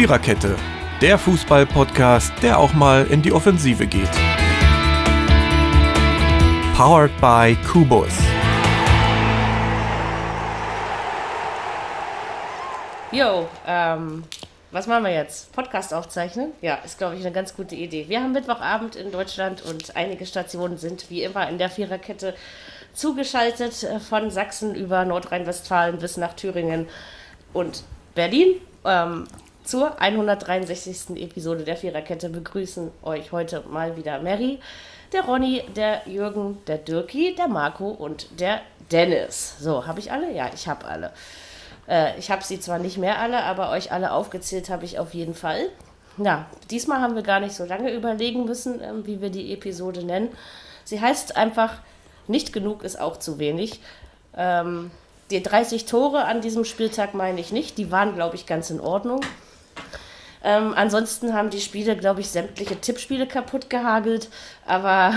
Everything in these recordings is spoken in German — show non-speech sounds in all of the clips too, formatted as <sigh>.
Viererkette, der Fußball-Podcast, der auch mal in die Offensive geht. Powered by Kubus. Jo, ähm, was machen wir jetzt? Podcast aufzeichnen? Ja, ist, glaube ich, eine ganz gute Idee. Wir haben Mittwochabend in Deutschland und einige Stationen sind wie immer in der Viererkette zugeschaltet, äh, von Sachsen über Nordrhein-Westfalen bis nach Thüringen und Berlin. Ähm, zur 163. Episode der Viererkette begrüßen euch heute mal wieder Mary, der Ronny, der Jürgen, der Dirki, der Marco und der Dennis. So, habe ich alle? Ja, ich habe alle. Äh, ich habe sie zwar nicht mehr alle, aber euch alle aufgezählt habe ich auf jeden Fall. Ja, diesmal haben wir gar nicht so lange überlegen müssen, äh, wie wir die Episode nennen. Sie heißt einfach, nicht genug ist auch zu wenig. Ähm, die 30 Tore an diesem Spieltag meine ich nicht. Die waren, glaube ich, ganz in Ordnung. Ähm, ansonsten haben die Spiele, glaube ich, sämtliche Tippspiele kaputt gehagelt. Aber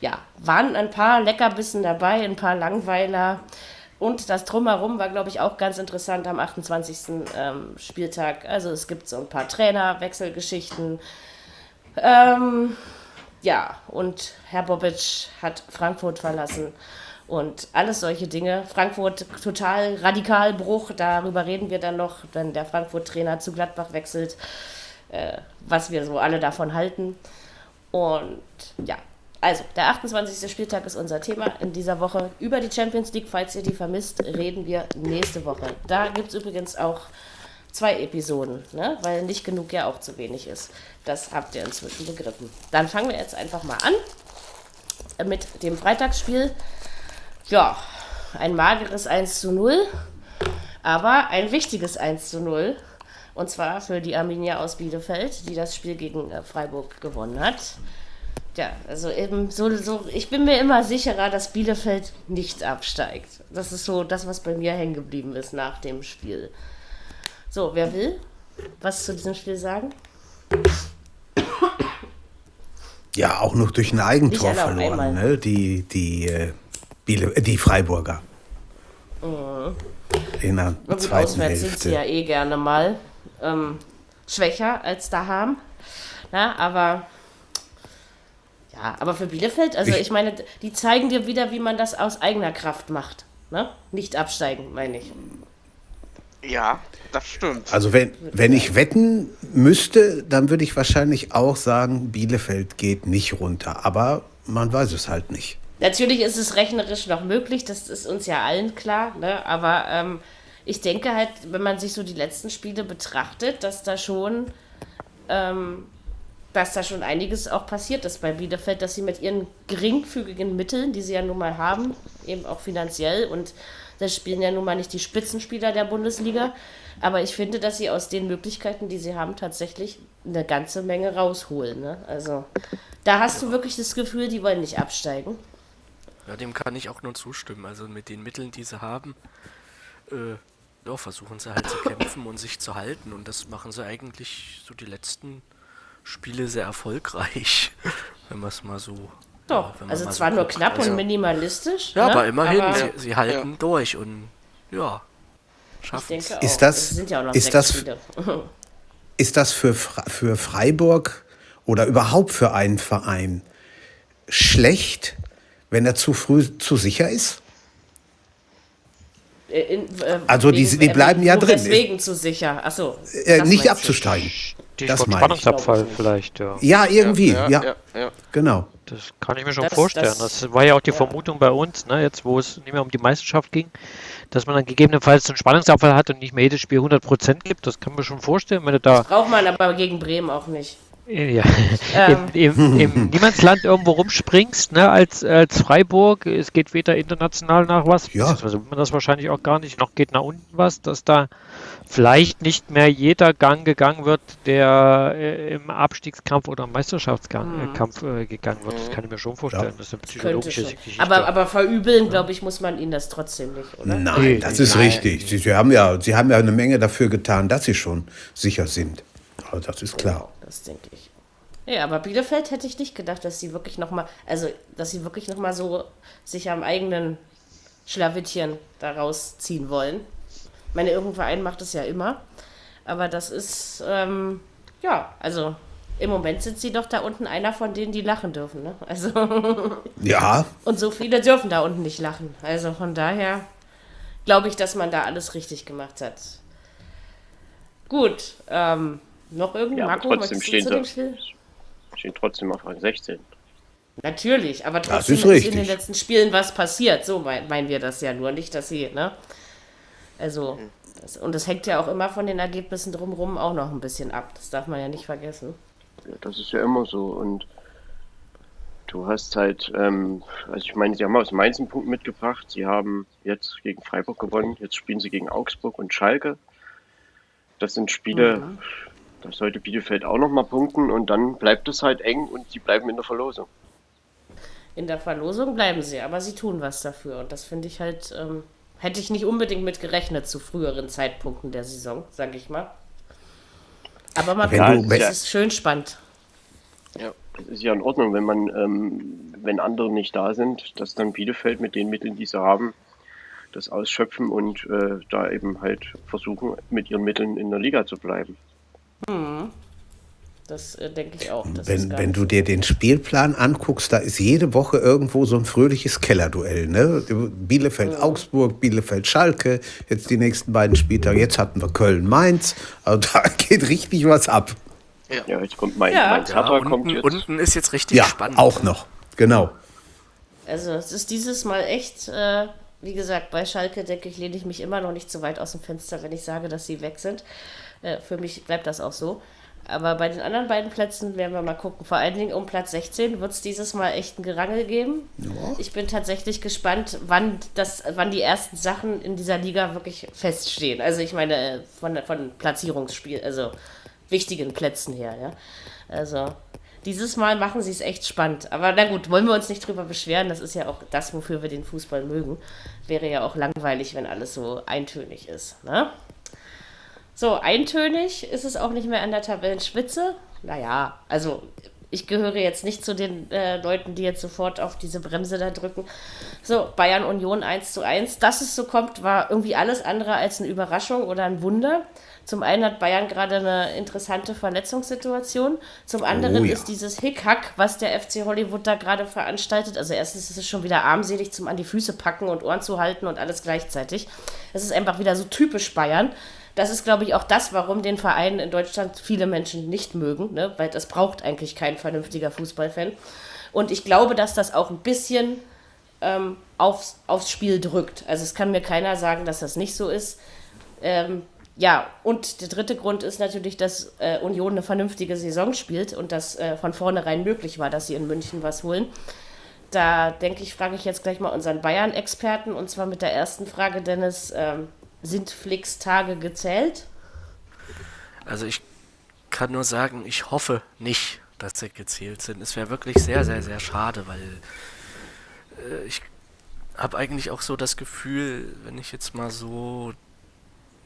ja, waren ein paar Leckerbissen dabei, ein paar Langweiler. Und das Drumherum war, glaube ich, auch ganz interessant am 28. Ähm, Spieltag. Also es gibt so ein paar Trainerwechselgeschichten. Ähm, ja, und Herr Bobic hat Frankfurt verlassen und alles solche Dinge. Frankfurt total radikal Bruch, darüber reden wir dann noch, wenn der Frankfurt-Trainer zu Gladbach wechselt, äh, was wir so alle davon halten. Und ja, also der 28. Spieltag ist unser Thema in dieser Woche. Über die Champions League, falls ihr die vermisst, reden wir nächste Woche. Da gibt es übrigens auch zwei Episoden, ne? weil nicht genug ja auch zu wenig ist. Das habt ihr inzwischen begriffen. Dann fangen wir jetzt einfach mal an mit dem Freitagsspiel ja, ein mageres 1 zu 0, aber ein wichtiges 1 zu 0. Und zwar für die Arminia aus Bielefeld, die das Spiel gegen äh, Freiburg gewonnen hat. Ja, also eben so, so, ich bin mir immer sicherer, dass Bielefeld nicht absteigt. Das ist so das, was bei mir hängen geblieben ist nach dem Spiel. So, wer will was zu diesem Spiel sagen? Ja, auch noch durch ein Eigentor verloren, ne? Die, die äh, Biele, äh, die Freiburger. Mhm. In der gut, zweiten auswärts Hälfte. sind sie ja eh gerne mal ähm, schwächer als daheim. Na, aber ja, aber für Bielefeld, also ich, ich, meine, die zeigen dir wieder, wie man das aus eigener Kraft macht. Ne? Nicht absteigen, meine ich. Ja, das stimmt. Also wenn, wenn ich wetten müsste, dann würde ich wahrscheinlich auch sagen, Bielefeld geht nicht runter. Aber man weiß es halt nicht. Natürlich ist es rechnerisch noch möglich, das ist uns ja allen klar, ne? aber ähm, ich denke halt, wenn man sich so die letzten Spiele betrachtet, dass da schon, ähm, dass da schon einiges auch passiert ist bei Bielefeld, dass sie mit ihren geringfügigen Mitteln, die sie ja nun mal haben, eben auch finanziell und das spielen ja nun mal nicht die Spitzenspieler der Bundesliga, aber ich finde, dass sie aus den Möglichkeiten, die sie haben, tatsächlich eine ganze Menge rausholen. Ne? Also da hast du wirklich das Gefühl, die wollen nicht absteigen. Ja, dem kann ich auch nur zustimmen. Also mit den Mitteln, die sie haben, äh, ja, versuchen sie halt zu <coughs> kämpfen und sich zu halten. Und das machen sie eigentlich so die letzten Spiele sehr erfolgreich, <laughs> wenn man es mal so. Doch, ja, also zwar so nur knapp also, und minimalistisch. Ja, ne? aber immerhin, aber, sie, sie, halten ja. durch und ja, schaffen es. Ist das, das, ja ist, das, ist das für, für Freiburg oder überhaupt für einen Verein schlecht, wenn er zu früh zu sicher ist? Äh, in, äh, also die, die bleiben ja drin. Deswegen zu sicher. Achso. Äh, nicht abzusteigen. Die das Spannungsabfall vielleicht, ja. Ja, irgendwie, ja, ja, ja, Genau. Das kann ich mir schon das, vorstellen. Das, das, war ja auch die Vermutung bei uns, ne, jetzt wo es nicht mehr um die Meisterschaft ging, dass man dann gegebenenfalls einen Spannungsabfall hat und nicht mehr jedes Spiel 100% gibt. Das kann man schon vorstellen. Wenn du da das braucht man aber gegen Bremen auch nicht ja, ähm. im, im, im <laughs> Niemandsland irgendwo rumspringst, ne, als, als Freiburg, es geht weder international nach was, ja. also man das wahrscheinlich auch gar nicht, noch geht nach unten was, dass da vielleicht nicht mehr jeder Gang gegangen wird, der äh, im Abstiegskampf oder im Meisterschaftskampf mhm. äh, gegangen wird. Das kann ich mir schon vorstellen. Ja. Das ist eine psychologische Geschichte. Aber, aber verübeln, glaube ich, muss man ihnen das trotzdem nicht, oder? Nein, das ist Nein. richtig. Sie, sie, haben ja, sie haben ja eine Menge dafür getan, dass sie schon sicher sind. Also das ist klar. Das denke ich. Ja, aber Bielefeld hätte ich nicht gedacht, dass sie wirklich nochmal, also dass sie wirklich nochmal so sich am eigenen Schlawittchen daraus ziehen wollen. Ich meine, irgendein Verein macht es ja immer. Aber das ist, ähm, ja, also im Moment sind sie doch da unten einer von denen, die lachen dürfen. Ne? Also <laughs> ja. Und so viele dürfen da unten nicht lachen. Also von daher glaube ich, dass man da alles richtig gemacht hat. Gut, ähm, noch irgendein ja, Marco, trotzdem stehen sie, stehen trotzdem auf Rang 16. Natürlich, aber trotzdem ist, ist, in den letzten Spielen was passiert. So meinen wir das ja nur, nicht, dass sie, ne? Also, mhm. das, und das hängt ja auch immer von den Ergebnissen drumherum auch noch ein bisschen ab. Das darf man ja nicht vergessen. Ja, das ist ja immer so. Und du hast halt, ähm, also ich meine, sie haben aus Mainz einen Punkt mitgebracht. Sie haben jetzt gegen Freiburg gewonnen. Jetzt spielen sie gegen Augsburg und Schalke. Das sind Spiele, mhm. Da sollte Bielefeld auch nochmal punkten und dann bleibt es halt eng und sie bleiben in der Verlosung in der Verlosung bleiben sie, aber sie tun was dafür. Und das finde ich halt, ähm, hätte ich nicht unbedingt mit gerechnet zu früheren Zeitpunkten der Saison, sage ich mal. Aber man kann, es ist schön spannend. Ja, es ist ja in Ordnung, wenn man, ähm, wenn andere nicht da sind, dass dann Bielefeld mit den Mitteln, die sie haben, das ausschöpfen und äh, da eben halt versuchen, mit ihren Mitteln in der Liga zu bleiben. Hm. Das äh, denke ich auch. wenn wenn du dir den Spielplan anguckst, da ist jede Woche irgendwo so ein fröhliches Kellerduell. Ne? Bielefeld-Augsburg, Bielefeld-Schalke, jetzt die nächsten beiden Spieltage. Jetzt hatten wir Köln-Mainz. Also da <laughs> geht richtig was ab. Ja, ja jetzt kommt Mainz. Ja. Mainz ja, unten, unten ist jetzt richtig ja, spannend. auch noch. Genau. Also es ist dieses Mal echt... Äh wie gesagt, bei Schalke denke ich, lehne ich mich immer noch nicht so weit aus dem Fenster, wenn ich sage, dass sie weg sind. Äh, für mich bleibt das auch so. Aber bei den anderen beiden Plätzen werden wir mal gucken. Vor allen Dingen um Platz 16 wird es dieses Mal echt ein Gerangel geben. Ja. Ich bin tatsächlich gespannt, wann, das, wann die ersten Sachen in dieser Liga wirklich feststehen. Also ich meine von, von Platzierungsspiel, also wichtigen Plätzen her. Ja? Also dieses Mal machen sie es echt spannend. Aber na gut, wollen wir uns nicht drüber beschweren. Das ist ja auch das, wofür wir den Fußball mögen. Wäre ja auch langweilig, wenn alles so eintönig ist. Ne? So, eintönig ist es auch nicht mehr an der Tabellenspitze. Naja, also ich gehöre jetzt nicht zu den äh, Leuten, die jetzt sofort auf diese Bremse da drücken. So, Bayern Union 1 zu 1. Dass es so kommt, war irgendwie alles andere als eine Überraschung oder ein Wunder. Zum einen hat Bayern gerade eine interessante Verletzungssituation. Zum anderen oh, ja. ist dieses Hickhack, was der FC Hollywood da gerade veranstaltet. Also erstens ist es schon wieder armselig zum an die Füße packen und Ohren zu halten und alles gleichzeitig. Es ist einfach wieder so typisch Bayern. Das ist, glaube ich, auch das, warum den Verein in Deutschland viele Menschen nicht mögen, ne? weil das braucht eigentlich kein vernünftiger Fußballfan. Und ich glaube, dass das auch ein bisschen ähm, aufs, aufs Spiel drückt. Also es kann mir keiner sagen, dass das nicht so ist. Ähm, ja, und der dritte Grund ist natürlich, dass äh, Union eine vernünftige Saison spielt und das äh, von vornherein möglich war, dass sie in München was holen. Da denke ich, frage ich jetzt gleich mal unseren Bayern-Experten und zwar mit der ersten Frage, Dennis. Ähm, sind Flicks Tage gezählt? Also ich kann nur sagen, ich hoffe nicht, dass sie gezählt sind. Es wäre wirklich sehr, sehr, sehr schade, weil äh, ich habe eigentlich auch so das Gefühl, wenn ich jetzt mal so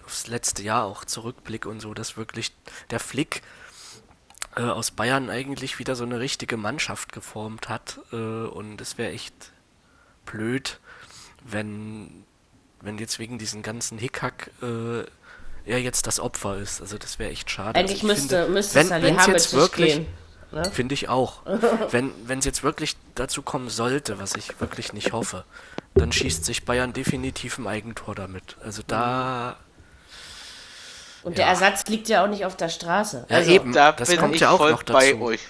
aufs letzte Jahr auch zurückblicke und so, dass wirklich der Flick äh, aus Bayern eigentlich wieder so eine richtige Mannschaft geformt hat. Äh, und es wäre echt blöd, wenn wenn jetzt wegen diesen ganzen Hickhack äh, er jetzt das Opfer ist. Also das wäre echt schade. Eigentlich also müsste, finde, müsste wenn, es jetzt wirklich, ne? Finde ich auch. <laughs> wenn es jetzt wirklich dazu kommen sollte, was ich wirklich nicht hoffe, dann schießt sich Bayern definitiv ein Eigentor damit. Also da. Und ja. der Ersatz liegt ja auch nicht auf der Straße. Ja, also, eben. Da das kommt ja auch noch dazu. Euch.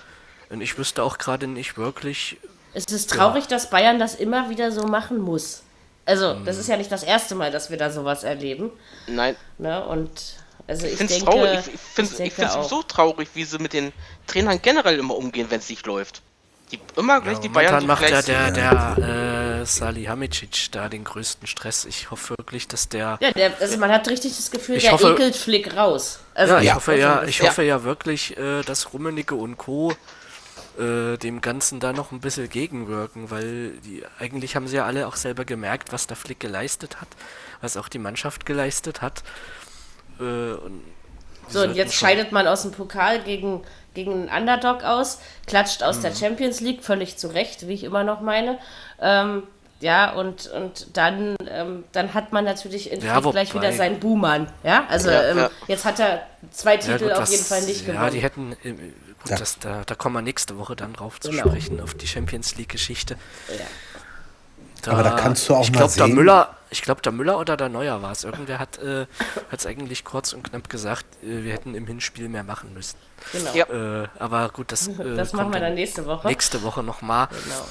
Und ich wüsste auch gerade nicht wirklich. Es ist traurig, ja. dass Bayern das immer wieder so machen muss. Also, das mhm. ist ja nicht das erste Mal, dass wir da sowas erleben. Nein. Ne? Und also ich, ich finde es traurig. Ich, ich finde es so traurig, wie sie mit den Trainern generell immer umgehen, wenn es nicht läuft. Die immer gleich ja, die Bayern so macht ja der, der äh, Salihamidzic da den größten Stress. Ich hoffe wirklich, dass der. Ja, der, also man hat richtig das Gefühl, der hoffe, ekelt Flick raus. Also ja, ich ja, hoffe ja, ich hoffe ja wirklich, äh, dass Rummenigge und Co äh, dem Ganzen da noch ein bisschen gegenwirken, weil die eigentlich haben sie ja alle auch selber gemerkt, was der Flick geleistet hat, was auch die Mannschaft geleistet hat. Äh, und so, und jetzt scheidet man aus dem Pokal gegen, gegen einen Underdog aus, klatscht aus mhm. der Champions League, völlig zu Recht, wie ich immer noch meine. Ähm, Ja, und, und dann, ähm, dann hat man natürlich in ja, gleich wieder seinen Buhmann. Ja, also ja, ähm, ja. jetzt hat er zwei Titel gut, auf das, jeden Fall nicht gewonnen. Ja, die hätten, äh, gut, das, da, da kommen wir nächste Woche dann drauf zu genau. sprechen, auf die Champions League-Geschichte. Da, Aber da kannst du auch ich mal glaub, sehen. Der Müller, ich glaube, der Müller oder der Neuer war es. Irgendwer hat es äh, eigentlich kurz und knapp gesagt, äh, wir hätten im Hinspiel mehr machen müssen. Genau. Ja. Äh, aber gut, das, äh, das machen wir dann nächste Woche. Nächste Woche nochmal. Genau.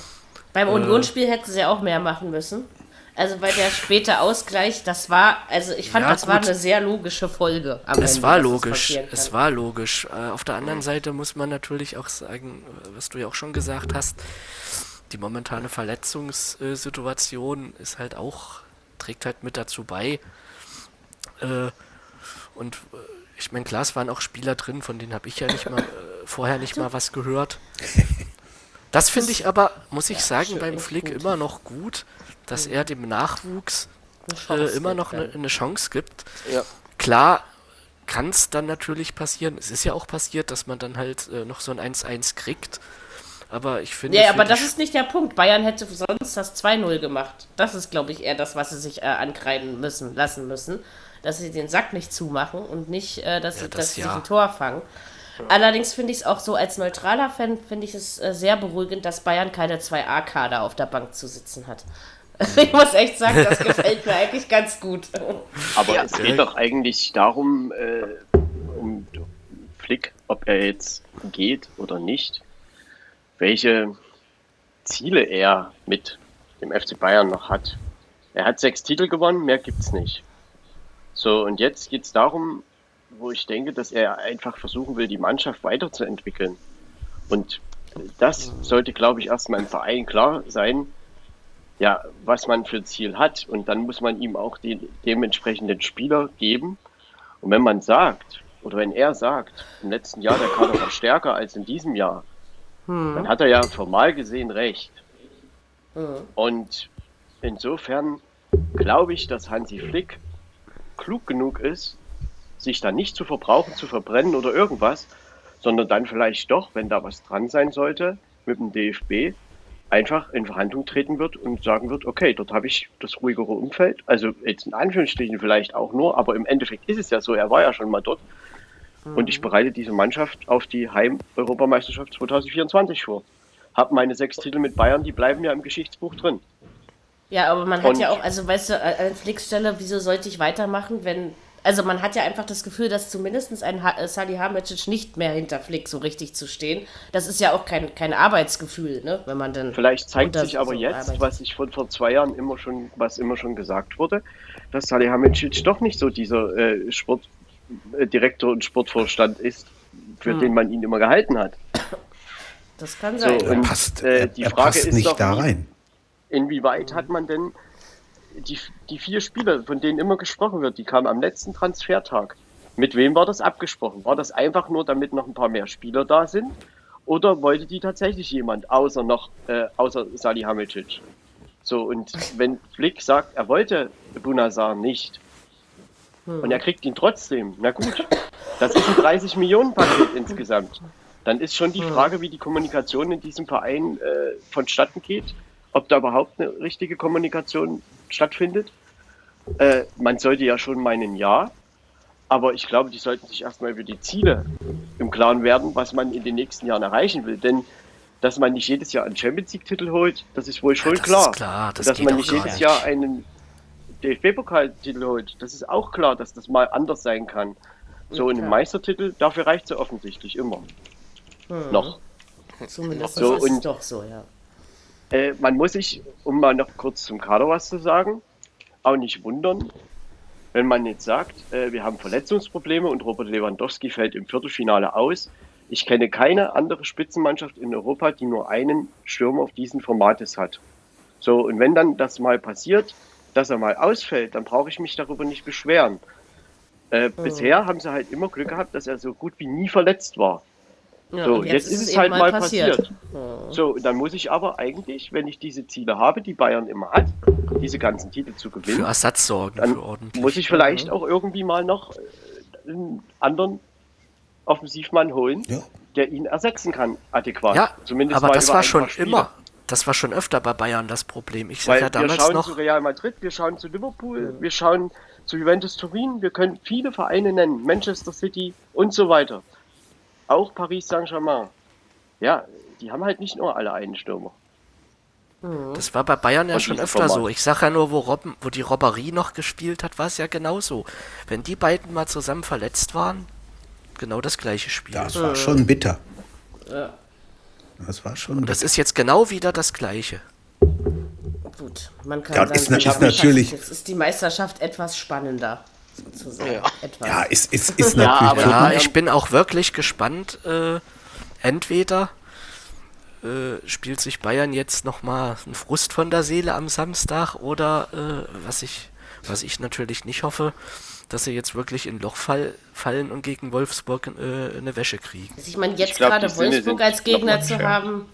Beim Unionsspiel hätten sie auch mehr machen müssen. Also bei der späte Ausgleich, das war, also ich fand, ja, das gut. war eine sehr logische Folge. es Ende, war logisch, es war logisch. Äh, auf der anderen Seite muss man natürlich auch sagen, was du ja auch schon gesagt hast, die momentane Verletzungssituation ist halt auch, trägt halt mit dazu bei. Äh, und äh, ich meine, klar, es waren auch Spieler drin, von denen habe ich ja nicht mal vorher nicht mal was gehört. Das finde ich aber, muss ich ja, sagen, beim Flick gut. immer noch gut, dass mhm. er dem Nachwuchs äh, immer noch eine, eine, Chance gibt. Ja. Klar kann es dann natürlich passieren, es ist ja auch passiert, dass man dann halt äh, noch so ein 1-1 kriegt. Aber ich finde. Ja, aber das ist nicht der Punkt. Bayern hätte sonst das 2-0 gemacht. Das ist, glaube ich, eher das, was sie sich äh, ankreiden müssen, lassen müssen. Dass sie den Sack nicht zumachen und nicht, äh, dass, ja, sie, das, dass sie ja. sich ein Tor fangen. Allerdings finde ich es auch so, als neutraler Fan finde ich es äh, sehr beruhigend, dass Bayern keine 2A-Kader auf der Bank zu sitzen hat. <laughs> ich muss echt sagen, das gefällt mir eigentlich ganz gut. Aber ja. es geht doch eigentlich darum, äh, um Flick, ob er jetzt geht oder nicht, welche Ziele er mit dem FC Bayern noch hat. Er hat sechs Titel gewonnen, mehr gibt es nicht. So, und jetzt geht es darum, wo ich denke, dass er einfach versuchen will, die Mannschaft weiterzuentwickeln. Und das sollte, glaube ich, erstmal im Verein klar sein, ja, was man für Ziel hat. Und dann muss man ihm auch die dementsprechenden Spieler geben. Und wenn man sagt, oder wenn er sagt, im letzten Jahr der Kader war stärker als in diesem Jahr, hm. dann hat er ja formal gesehen recht. Hm. Und insofern glaube ich, dass Hansi Flick klug genug ist, sich dann nicht zu verbrauchen, zu verbrennen oder irgendwas, sondern dann vielleicht doch, wenn da was dran sein sollte, mit dem DFB einfach in Verhandlung treten wird und sagen wird, okay, dort habe ich das ruhigere Umfeld. Also jetzt in Anführungsstrichen vielleicht auch nur, aber im Endeffekt ist es ja so, er war ja schon mal dort. Mhm. Und ich bereite diese Mannschaft auf die Heim-Europameisterschaft 2024 vor. Hab meine sechs Titel mit Bayern, die bleiben ja im Geschichtsbuch drin. Ja, aber man hat und ja auch, also weißt du, an Flickstelle, wieso sollte ich weitermachen, wenn also man hat ja einfach das Gefühl, dass zumindest ein ha äh, Salihamidzic nicht mehr hinter Flick so richtig zu stehen. Das ist ja auch kein, kein Arbeitsgefühl, ne? wenn man dann. Vielleicht zeigt sich aber so jetzt, arbeitet. was ich von vor zwei Jahren immer schon, was immer schon gesagt wurde, dass Salihamidzic doch nicht so dieser äh, Sportdirektor äh, und Sportvorstand ist, für hm. den man ihn immer gehalten hat. Das kann sein. So, und, passt, äh, die Frage passt ist nicht doch, da rein. Inwieweit hat man denn die, die vier Spieler, von denen immer gesprochen wird, die kamen am letzten Transfertag. Mit wem war das abgesprochen? War das einfach nur, damit noch ein paar mehr Spieler da sind? Oder wollte die tatsächlich jemand, außer noch, äh, außer Salihamidzic? So, und <laughs> wenn Flick sagt, er wollte Bunazar nicht, hm. und er kriegt ihn trotzdem, na gut, das ist ein 30 Millionen Paket <laughs> insgesamt. Dann ist schon die hm. Frage, wie die Kommunikation in diesem Verein äh, vonstatten geht, ob da überhaupt eine richtige Kommunikation stattfindet. Äh, man sollte ja schon meinen, ja. Aber ich glaube, die sollten sich erstmal über die Ziele im Klaren werden, was man in den nächsten Jahren erreichen will. Denn dass man nicht jedes Jahr einen Champions League-Titel holt, das ist wohl schon ja, das klar. klar. Das dass man nicht jedes Jahr einen DFB-Pokaltitel holt, das ist auch klar, dass das mal anders sein kann. So, ja, einen Meistertitel, dafür reicht es ja offensichtlich immer. Mhm. Noch. Zumindest so, ist und, doch so, ja. Äh, man muss sich, um mal noch kurz zum Kader was zu sagen, auch nicht wundern, wenn man jetzt sagt, äh, wir haben Verletzungsprobleme und Robert Lewandowski fällt im Viertelfinale aus. Ich kenne keine andere Spitzenmannschaft in Europa, die nur einen Stürmer auf diesen Formates hat. So, und wenn dann das mal passiert, dass er mal ausfällt, dann brauche ich mich darüber nicht beschweren. Äh, mhm. Bisher haben sie halt immer Glück gehabt, dass er so gut wie nie verletzt war. Ja, so, jetzt, jetzt, ist es halt mal passiert. passiert. So, dann muss ich aber eigentlich, wenn ich diese Ziele habe, die Bayern immer hat, diese ganzen Titel zu gewinnen, für Ersatz sorgen, dann muss ich vielleicht auch irgendwie mal noch äh, einen anderen Offensivmann holen, ja. der ihn ersetzen kann, adäquat. Ja, Zumindest aber das war schon immer. das war schon öfter bei Bayern das Problem. Ich sag ja damals wir schauen noch, zu Real Madrid, wir schauen zu Liverpool, wir schauen zu Juventus Turin, wir können viele Vereine nennen, Manchester City und so weiter. Auch Paris Saint-Germain. Ja, die haben halt nicht nur alle einen Stürmer. Das war bei Bayern ja schon öfter so. Ich sag ja nur, wo, Robben, wo die Robberie noch gespielt hat, war es ja genauso. Wenn die beiden mal zusammen verletzt waren, genau das gleiche Spiel. Das war schon bitter. Ja. Das war schon. Und das ist jetzt genau wieder das gleiche. Gut, man kann ja, sagen, ist, ist natürlich. Jetzt ist die Meisterschaft etwas spannender. Sozusagen. Ja, etwas. ja ist, ist, <laughs> ist natürlich. ja, ich bin auch wirklich gespannt. Äh, entweder äh, spielt sich Bayern jetzt nochmal einen Frust von der Seele am Samstag oder äh, was ich was ich natürlich nicht hoffe, dass sie jetzt wirklich in Loch fall, fallen und gegen Wolfsburg äh, eine Wäsche kriegen. Also ich meine, jetzt gerade Wolfsburg als Gegner zu haben,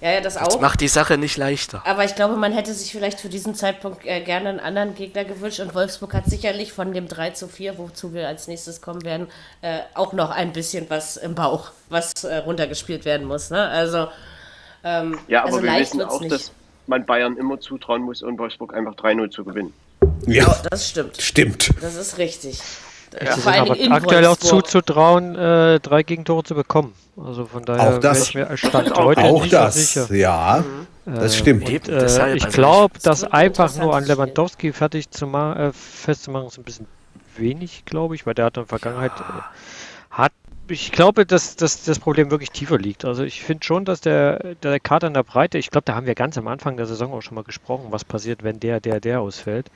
ja, ja, das auch. Das macht die Sache nicht leichter. Aber ich glaube, man hätte sich vielleicht für diesen Zeitpunkt äh, gerne einen anderen Gegner gewünscht. Und Wolfsburg hat sicherlich von dem 3 zu 4, wozu wir als nächstes kommen werden, äh, auch noch ein bisschen was im Bauch, was äh, runtergespielt werden muss. Ne? Also, ähm, ja, aber also wir wissen auch, nicht. dass man Bayern immer zutrauen muss, und Wolfsburg einfach 3-0 zu gewinnen. Ja, ja, das stimmt. Stimmt. Das ist richtig. Ja. Vor allem aber aktuell auch zuzutrauen, äh, drei Gegentore zu bekommen. Also von daher auch das, ich mir Stand <laughs> heute auch nicht das, sicher. Ja, mhm. das stimmt. Und, äh, ich glaube, das einfach nur an Lewandowski fertig zu machen, äh, festzumachen, ist ein bisschen wenig, glaube ich, weil der hat in der Vergangenheit äh, hat ich glaube, dass, dass das Problem wirklich tiefer liegt. Also ich finde schon, dass der, der Kader in der Breite, ich glaube, da haben wir ganz am Anfang der Saison auch schon mal gesprochen, was passiert, wenn der, der, der ausfällt,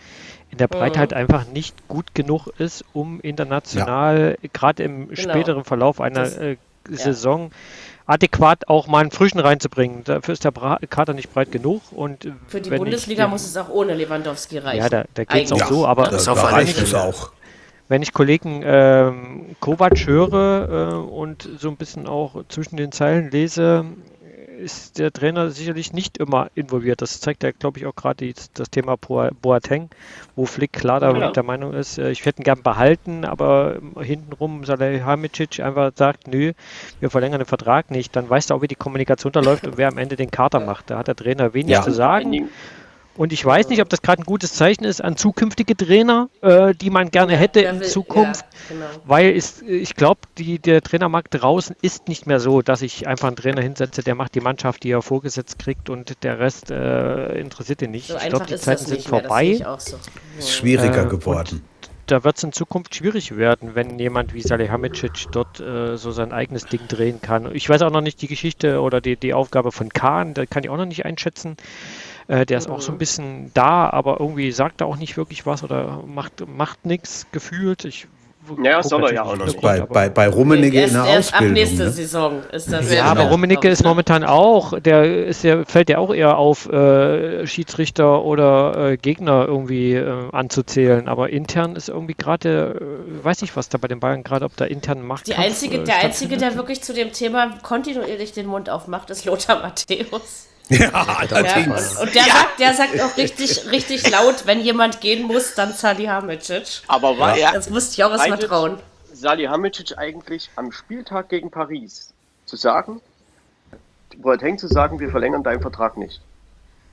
in der Breite mhm. halt einfach nicht gut genug ist, um international, ja. gerade im genau. späteren Verlauf einer das, äh, Saison, ja. adäquat auch mal einen Frischen reinzubringen. Dafür ist der Kader nicht breit genug. Und Für die Bundesliga ich, muss es auch ohne Lewandowski reichen. Ja, da, da geht es auch so, aber das, das reicht es auch wenn ich Kollegen ähm, Kovac höre äh, und so ein bisschen auch zwischen den Zeilen lese, ist der Trainer sicherlich nicht immer involviert. Das zeigt ja, glaube ich, auch gerade das Thema Boateng, wo Flick klar da ja. der Meinung ist, äh, ich hätte ihn gern behalten, aber hintenrum Salihamidzic einfach sagt, nö, wir verlängern den Vertrag nicht. Dann weißt du auch, wie die Kommunikation da läuft und wer am Ende den Kater macht. Da hat der Trainer wenig ja. zu sagen. Und ich weiß nicht, ob das gerade ein gutes Zeichen ist an zukünftige Trainer, äh, die man gerne hätte in Zukunft, ja, genau. weil es, ich glaube, der Trainermarkt draußen ist nicht mehr so, dass ich einfach einen Trainer hinsetze, der macht die Mannschaft, die er vorgesetzt kriegt und der Rest äh, interessiert ihn nicht. So ich glaube, die Zeiten sind vorbei. So. Ist schwieriger äh, geworden. Da wird es in Zukunft schwierig werden, wenn jemand wie Salihamidzic dort äh, so sein eigenes Ding drehen kann. Ich weiß auch noch nicht die Geschichte oder die, die Aufgabe von Kahn, da kann ich auch noch nicht einschätzen. Äh, der ist auch so ein bisschen da, aber irgendwie sagt er auch nicht wirklich was oder macht, macht nichts gefühlt. Ich ja, soll er ja auch noch. Bei, bei, bei Rummenigge in der erst Ausbildung. Ab nächste ne? Saison ist das Ja, aber Rummenigge ist momentan auch, der ist ja, fällt ja auch eher auf, äh, Schiedsrichter oder äh, Gegner irgendwie äh, anzuzählen. Aber intern ist irgendwie gerade, äh, weiß nicht, was da bei den Bayern gerade, ob da intern macht. Die einzige, äh, der Einzige, der wirklich zu dem Thema kontinuierlich den Mund aufmacht, ist Lothar Matthäus. Ja, allerdings. Ja, und, und der, ja. sagt, der sagt auch richtig, <laughs> richtig laut, wenn jemand gehen muss, dann Salihamidzic. Aber war ja. Das musste ich auch erstmal trauen. Salihamidzic eigentlich am Spieltag gegen Paris zu sagen, Boateng zu sagen, wir verlängern deinen Vertrag nicht.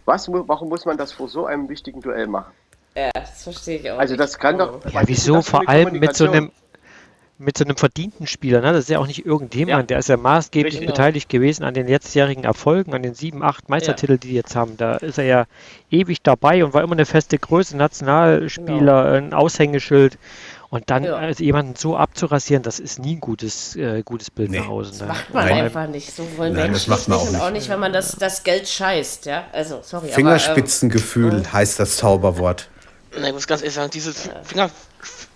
Was, warum muss man das vor so einem wichtigen Duell machen? Ja, das verstehe ich auch. Also das kann doch. Ja, wieso vor allem mit so einem mit so einem verdienten Spieler. Ne? Das ist ja auch nicht irgendjemand, ja. der ist ja maßgeblich Richtig beteiligt genau. gewesen an den letztjährigen Erfolgen, an den sieben, acht Meistertiteln, ja. die die jetzt haben. Da ist er ja ewig dabei und war immer eine feste Größe, Nationalspieler, genau. ein Aushängeschild. Und dann ja. also jemanden so abzurasieren, das ist nie ein gutes, äh, gutes Bild nee. nach Hause. Das ne? macht man Nein. einfach nicht. So wollen Nein, das macht man auch nicht. auch nicht, wenn man das, das Geld scheißt. Ja? Also, sorry, Fingerspitzengefühl aber, ähm, heißt das Zauberwort. Na, ich muss ganz ehrlich sagen, dieses Finger,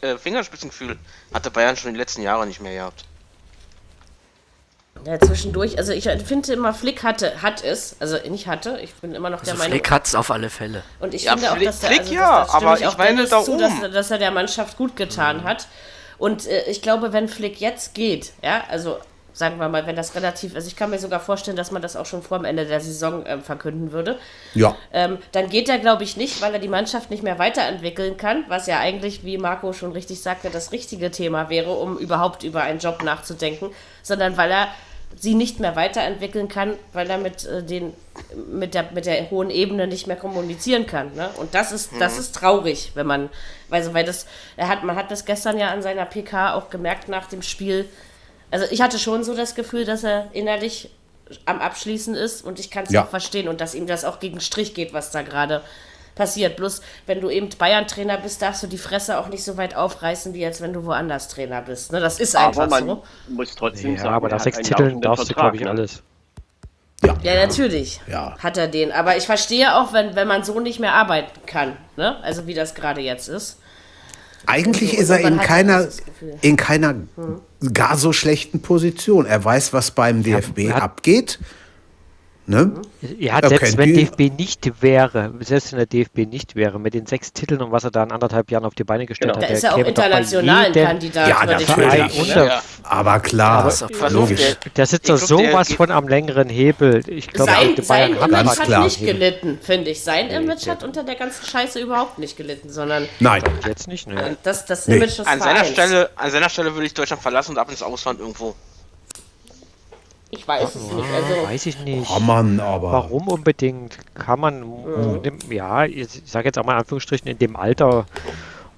äh, Fingerspitzengefühl hatte Bayern schon die letzten Jahre nicht mehr gehabt. Ja, zwischendurch, also ich finde immer, Flick hatte, hat es, also nicht hatte, ich bin immer noch der also Meinung. Flick hat es auf alle Fälle. Und ich ja, finde Flick, auch, dass der, also, Flick, ja, das, das aber ich, auch meine da zu, dass, dass, er der Mannschaft gut getan mhm. hat. Und äh, ich glaube, wenn Flick jetzt geht, ja, also sagen wir mal, wenn das relativ, also ich kann mir sogar vorstellen, dass man das auch schon vor dem Ende der Saison äh, verkünden würde. Ja. Ähm, dann geht er, glaube ich, nicht, weil er die Mannschaft nicht mehr weiterentwickeln kann, was ja eigentlich, wie Marco schon richtig sagte, das richtige Thema wäre, um überhaupt über einen Job nachzudenken, sondern weil er sie nicht mehr weiterentwickeln kann, weil er mit, äh, den, mit, der, mit der hohen Ebene nicht mehr kommunizieren kann. Ne? Und das ist, mhm. das ist traurig, wenn man, also weil das, er hat, man hat das gestern ja an seiner PK auch gemerkt nach dem Spiel. Also ich hatte schon so das Gefühl, dass er innerlich am Abschließen ist und ich kann es ja. auch verstehen und dass ihm das auch gegen Strich geht, was da gerade passiert. Bloß, wenn du eben Bayern-Trainer bist, darfst du die Fresse auch nicht so weit aufreißen, wie als wenn du woanders Trainer bist. Ne? Das ist einfach aber man so. muss trotzdem ja, sagen, aber nach sechs Titeln darfst du, glaube ich, ne? alles. Ja, ja natürlich ja. hat er den. Aber ich verstehe auch, wenn, wenn man so nicht mehr arbeiten kann. Ne? Also wie das gerade jetzt ist. Eigentlich so, ist er in keiner, in keiner hm. Gar so schlechten Position. Er weiß, was beim DFB abgeht. Ne? Ja, selbst wenn DFB nicht wäre, selbst wenn der DFB nicht wäre, mit den sechs Titeln und was er da in anderthalb Jahren auf die Beine gestellt genau. hat, der ist ja auch international ein Kandidat. Ja, natürlich. Ja. Aber klar, aber logisch. Der, der sitzt da sowas von am längeren Hebel. Ich glaube, sein, sein Image hat nicht gelitten, finde ich. Sein Image hat unter der ganzen Scheiße überhaupt nicht gelitten, sondern Nein. Jetzt nicht, ne? Das, das nee. Image des an seiner Stelle, An seiner Stelle würde ich Deutschland verlassen und ab ins Ausland irgendwo. Ich weiß es nicht. Also, weiß ich nicht. Kann man aber. Warum unbedingt? Kann man, ja, dem, ja ich sage jetzt auch mal in Anführungsstrichen, in dem Alter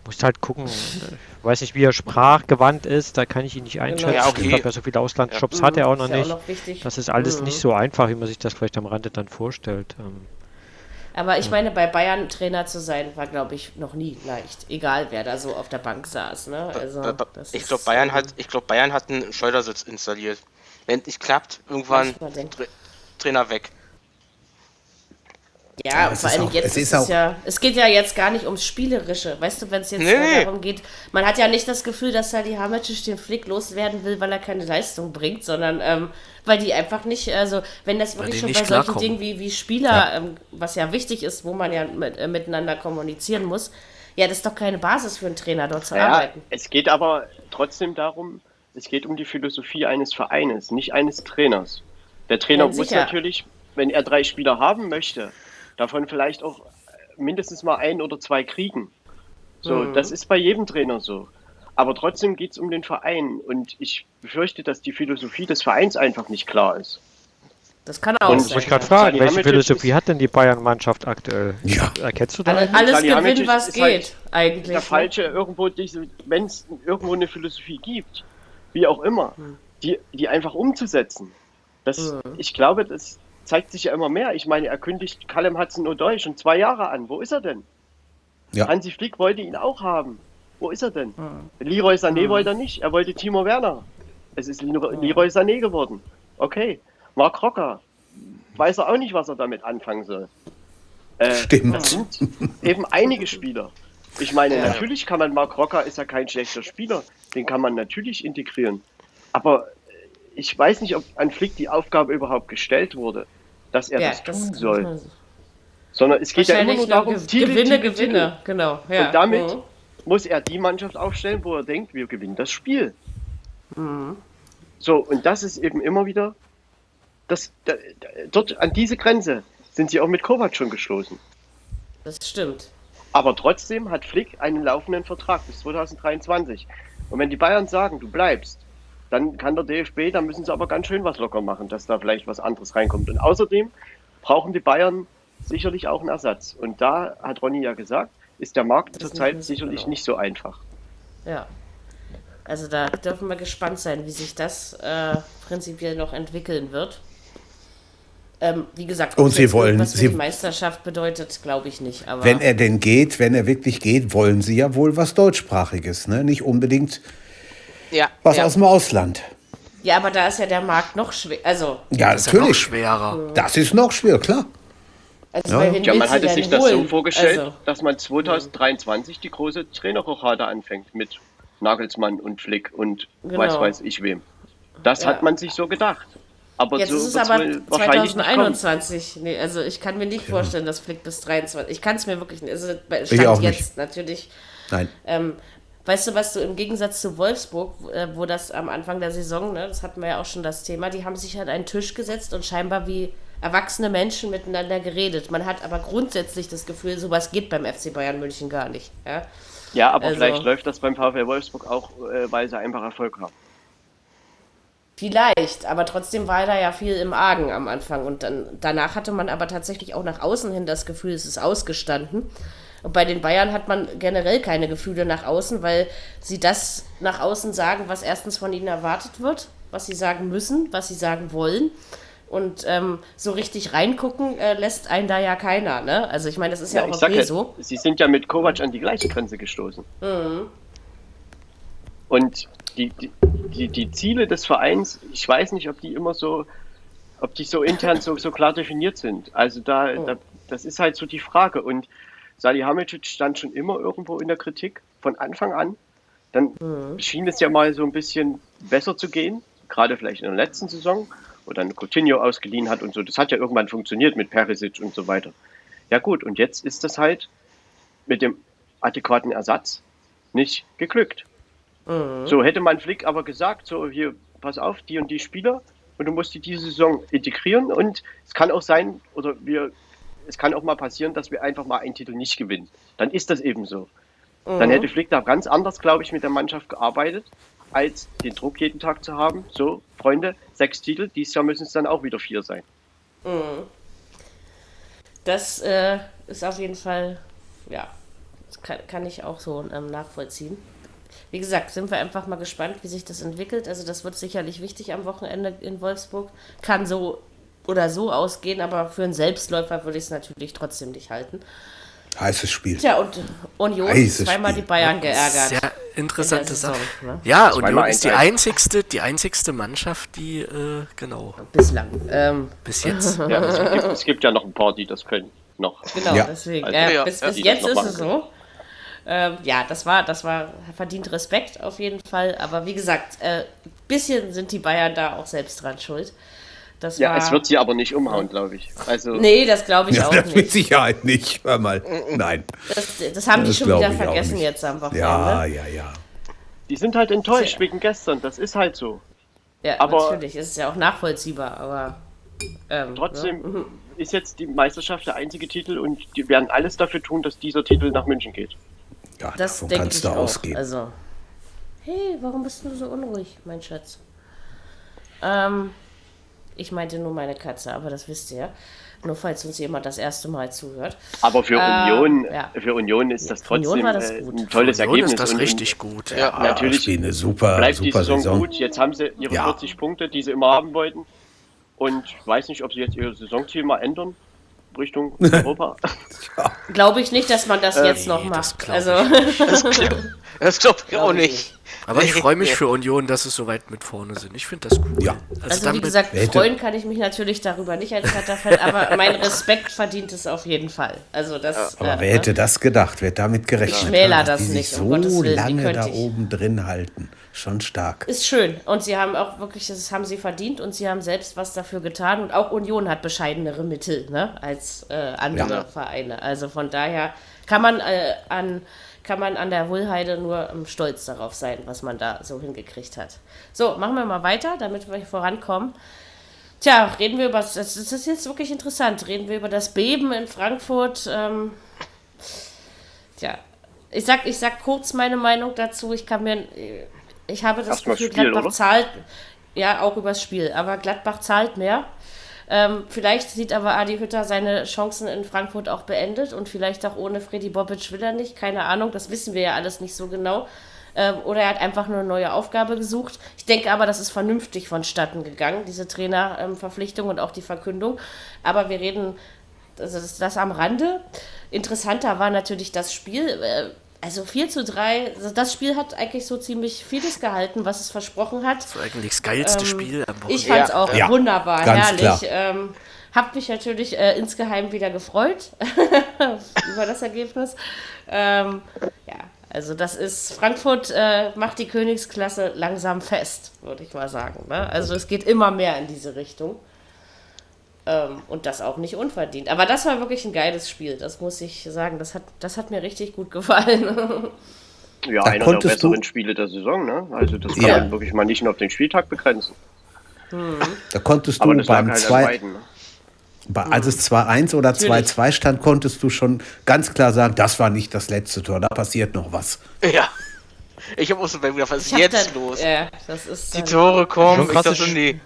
muss halt gucken. Ich weiß nicht, wie er sprachgewandt ist, da kann ich ihn nicht einschätzen. Ja, okay. Ich glaube, so viele Auslandsjobs ja. hat er auch noch nicht. Auch noch das ist alles mhm. nicht so einfach, wie man sich das vielleicht am Rande dann vorstellt. Ähm, aber ich meine, bei Bayern Trainer zu sein, war, glaube ich, noch nie leicht. Egal, wer da so auf der Bank saß. Ne? Also, ich glaube, Bayern, hat, glaub, Bayern hat einen Schleudersitz installiert wenn es nicht klappt, irgendwann Tra Trainer weg. Ja, ja vor allem jetzt es ist, es ja, es geht ja jetzt gar nicht ums Spielerische. Weißt du, wenn es jetzt nee. darum geht, man hat ja nicht das Gefühl, dass Salihamidzic den Flick loswerden will, weil er keine Leistung bringt, sondern ähm, weil die einfach nicht, also wenn das wirklich schon bei solchen Dingen wie, wie Spieler, ja. Ähm, was ja wichtig ist, wo man ja mit, äh, miteinander kommunizieren muss, ja, das ist doch keine Basis für einen Trainer dort zu ja, arbeiten. Es geht aber trotzdem darum, es geht um die Philosophie eines Vereines, nicht eines Trainers. Der Trainer ja, muss natürlich, wenn er drei Spieler haben möchte, davon vielleicht auch mindestens mal ein oder zwei kriegen. So, mhm. das ist bei jedem Trainer so. Aber trotzdem geht es um den Verein und ich befürchte, dass die Philosophie des Vereins einfach nicht klar ist. Das kann auch und sein. Ich wollte gerade fragen, welche Philosophie hat denn die Bayern-Mannschaft aktuell? Ja. Erkennst du da? Alles, alles gewinnen, was geht, halt eigentlich. Der ne? falsche, irgendwo, wenn es irgendwo eine Philosophie gibt, wie auch immer, die, die einfach umzusetzen. Das, mhm. Ich glaube, das zeigt sich ja immer mehr. Ich meine, er kündigt Callum Hudson-Odoi schon zwei Jahre an. Wo ist er denn? Ja. Hansi Flick wollte ihn auch haben. Wo ist er denn? Mhm. Leroy Sané mhm. wollte er nicht. Er wollte Timo Werner. Es ist Leroy Sané geworden. Okay. Mark Rocker. Weiß er auch nicht, was er damit anfangen soll. Äh, Stimmt. Das sind eben einige Spieler. Ich meine, ja. natürlich kann man, Mark Rocker ist ja kein schlechter Spieler, den kann man natürlich integrieren. Aber ich weiß nicht, ob an Flick die Aufgabe überhaupt gestellt wurde, dass er ja, das tun das soll. Sondern es geht ja immer nur darum, Titel, Gewinne, Titel, Gewinne, genau. Ja. Und damit mhm. muss er die Mannschaft aufstellen, wo er denkt, wir gewinnen das Spiel. Mhm. So, und das ist eben immer wieder, das, da, dort an diese Grenze sind sie auch mit Kovac schon geschlossen. Das stimmt. Aber trotzdem hat Flick einen laufenden Vertrag bis 2023. Und wenn die Bayern sagen, du bleibst, dann kann der DFB, da müssen sie aber ganz schön was locker machen, dass da vielleicht was anderes reinkommt. Und außerdem brauchen die Bayern sicherlich auch einen Ersatz. Und da hat Ronny ja gesagt, ist der Markt zurzeit sicherlich genau. nicht so einfach. Ja. Also da dürfen wir gespannt sein, wie sich das äh, prinzipiell noch entwickeln wird. Ähm, wie gesagt, und sie wollen, was sie, die Meisterschaft bedeutet, glaube ich nicht. Aber wenn er denn geht, wenn er wirklich geht, wollen sie ja wohl was deutschsprachiges, ne? Nicht unbedingt ja, was ja. aus dem Ausland. Ja, aber da ist ja der Markt noch schwer. Also ja, das natürlich ist ja schwerer. Das ist noch schwer, klar. Also ja. ja man hatte sich das holen? so vorgestellt, also. dass man 2023 die große Trainerrochade anfängt mit Nagelsmann und Flick und genau. weiß weiß ich wem. Das ja. hat man sich so gedacht. Aber Jetzt so ist es aber 2021. Nee, also ich kann mir nicht vorstellen, dass Flick bis 23. Ich kann es mir wirklich nicht. Also stand jetzt nicht. natürlich. Nein. Ähm, weißt du, was du im Gegensatz zu Wolfsburg, äh, wo das am Anfang der Saison, ne, das hatten wir ja auch schon das Thema, die haben sich halt einen Tisch gesetzt und scheinbar wie erwachsene Menschen miteinander geredet. Man hat aber grundsätzlich das Gefühl, sowas geht beim FC Bayern München gar nicht. Ja, ja aber also, vielleicht läuft das beim VfL Wolfsburg auch, äh, weil sie einfach Erfolg haben. Vielleicht, aber trotzdem war da ja viel im Argen am Anfang. Und dann, danach hatte man aber tatsächlich auch nach außen hin das Gefühl, es ist ausgestanden. Und bei den Bayern hat man generell keine Gefühle nach außen, weil sie das nach außen sagen, was erstens von ihnen erwartet wird, was sie sagen müssen, was sie sagen wollen. Und ähm, so richtig reingucken äh, lässt einen da ja keiner. Ne? Also ich meine, das ist ja, ja auch okay ja, so. Sie sind ja mit Kovac an die gleiche Grenze gestoßen. Mhm. Und die, die, die, die, Ziele des Vereins, ich weiß nicht, ob die immer so, ob die so intern so, so klar definiert sind. Also da, oh. da, das ist halt so die Frage. Und Salihamidzic stand schon immer irgendwo in der Kritik von Anfang an. Dann mhm. schien es ja mal so ein bisschen besser zu gehen, gerade vielleicht in der letzten Saison, wo dann Coutinho ausgeliehen hat und so. Das hat ja irgendwann funktioniert mit Perisic und so weiter. Ja gut, und jetzt ist das halt mit dem adäquaten Ersatz nicht geglückt. Mhm. So hätte man Flick aber gesagt, so hier, pass auf, die und die Spieler und du musst die diese Saison integrieren und es kann auch sein, oder wir es kann auch mal passieren, dass wir einfach mal einen Titel nicht gewinnen. Dann ist das eben so. Mhm. Dann hätte Flick da ganz anders, glaube ich, mit der Mannschaft gearbeitet, als den Druck jeden Tag zu haben. So, Freunde, sechs Titel, dieses Jahr müssen es dann auch wieder vier sein. Mhm. Das äh, ist auf jeden Fall, ja, kann, kann ich auch so ähm, nachvollziehen. Wie gesagt, sind wir einfach mal gespannt, wie sich das entwickelt. Also das wird sicherlich wichtig am Wochenende in Wolfsburg. Kann so oder so ausgehen, aber für einen Selbstläufer würde ich es natürlich trotzdem nicht halten. Heißes Spiel. Tja, und Union Heißes zweimal Spiel. die Bayern geärgert. Sehr interessante Sache. Ne? Ja, Union ist die einzigste, die einzigste Mannschaft, die, äh, genau. Bislang. Ähm. Bis jetzt. ja, es, gibt, es, gibt, ja noch ein paar, die das können. Noch. Genau, ja. deswegen. Also, äh, bis, bis jetzt ist es so. Ähm, ja, das war, das war verdient Respekt auf jeden Fall. Aber wie gesagt, ein äh, bisschen sind die Bayern da auch selbst dran schuld. Das ja, war, es wird sie aber nicht umhauen, glaube ich. Also, nee, das glaube ich ja, auch das nicht. Mit Sicherheit nicht. Hör mal. Nein. Das, das haben das die schon wieder vergessen jetzt am Wochenende. Ja, ja, ja. Die sind halt enttäuscht ja. wegen gestern. Das ist halt so. Ja, aber natürlich. Es ist ja auch nachvollziehbar, aber. Ähm, trotzdem ja. Mhm. ist jetzt die Meisterschaft der einzige Titel und die werden alles dafür tun, dass dieser Titel nach München geht. Ja, das denke ich auch. Ausgehen. Also. Hey, warum bist du so unruhig, mein Schatz? Ähm. Ich meinte nur meine Katze, aber das wisst ihr. Nur falls uns jemand das erste Mal zuhört. Aber für äh, Union, ja. für Union ist das trotzdem das äh, ein tolles Ergebnis. ist das und, richtig gut. Ja, ja natürlich. Eine super, bleibt super die Saison, Saison, gut. Jetzt haben sie ihre ja. 40 Punkte, die sie immer haben wollten. Und ich weiß nicht, ob sie jetzt ihr Saisonziel mal ändern. Richtung <laughs> Europa. Glaube ich nicht, dass man das äh, jetzt noch macht. Also. Das glaube ich auch nicht. Aber ich freue mich <laughs> für Union, dass es so weit mit vorne sind. Ich finde das cool. Ja. Also, also wie gesagt, freuen kann ich mich natürlich darüber nicht als Hertha-Fan, aber mein <laughs> Respekt verdient es auf jeden Fall. Also das, aber äh, wer hätte das gedacht? Wer damit gerechnet? Ich schmäler das die nicht. Sich so um lange da oben drin halten. Schon stark. Ist schön. Und sie haben auch wirklich, das haben sie verdient und sie haben selbst was dafür getan. Und auch Union hat bescheidenere Mittel ne, als äh, andere ja. Vereine. Also von daher kann man äh, an kann man an der Wohlheide nur um, stolz darauf sein, was man da so hingekriegt hat. So, machen wir mal weiter, damit wir vorankommen. Tja, reden wir über, das ist jetzt wirklich interessant, reden wir über das Beben in Frankfurt. Ähm, tja, ich sag, ich sag kurz meine Meinung dazu. Ich kann mir, ich habe das Gefühl, Gladbach oder? zahlt, ja, auch übers Spiel, aber Gladbach zahlt mehr. Ähm, vielleicht sieht aber Adi Hütter seine Chancen in Frankfurt auch beendet und vielleicht auch ohne Freddy Bobic will er nicht. Keine Ahnung, das wissen wir ja alles nicht so genau. Ähm, oder er hat einfach nur eine neue Aufgabe gesucht. Ich denke aber, das ist vernünftig vonstatten gegangen, diese Trainerverpflichtung und auch die Verkündung. Aber wir reden, das ist das am Rande. Interessanter war natürlich das Spiel. Also 4 zu 3, also das Spiel hat eigentlich so ziemlich vieles gehalten, was es versprochen hat. Das war eigentlich das geilste ähm, Spiel am Wochenende. Ich fand es auch ja, wunderbar, herrlich. Ähm, hab mich natürlich äh, insgeheim wieder gefreut <laughs> über das Ergebnis. Ähm, ja, also das ist, Frankfurt äh, macht die Königsklasse langsam fest, würde ich mal sagen. Ne? Also es geht immer mehr in diese Richtung. Ähm, und das auch nicht unverdient. Aber das war wirklich ein geiles Spiel, das muss ich sagen. Das hat, das hat mir richtig gut gefallen. <laughs> Ja, da einer der besseren du... Spiele der Saison, ne? Also das kann ja. man wirklich mal nicht nur auf den Spieltag begrenzen. Mhm. Da konntest du beim 2. Halt ne? Als es 2-1 oder 2-2 stand, konntest du schon ganz klar sagen, das war nicht das letzte Tor, da passiert noch was. Ja. Ich habe auch so gedacht, was ist jetzt dann, los? Ja, das ist Die Tore kommen, ich dachte, nee.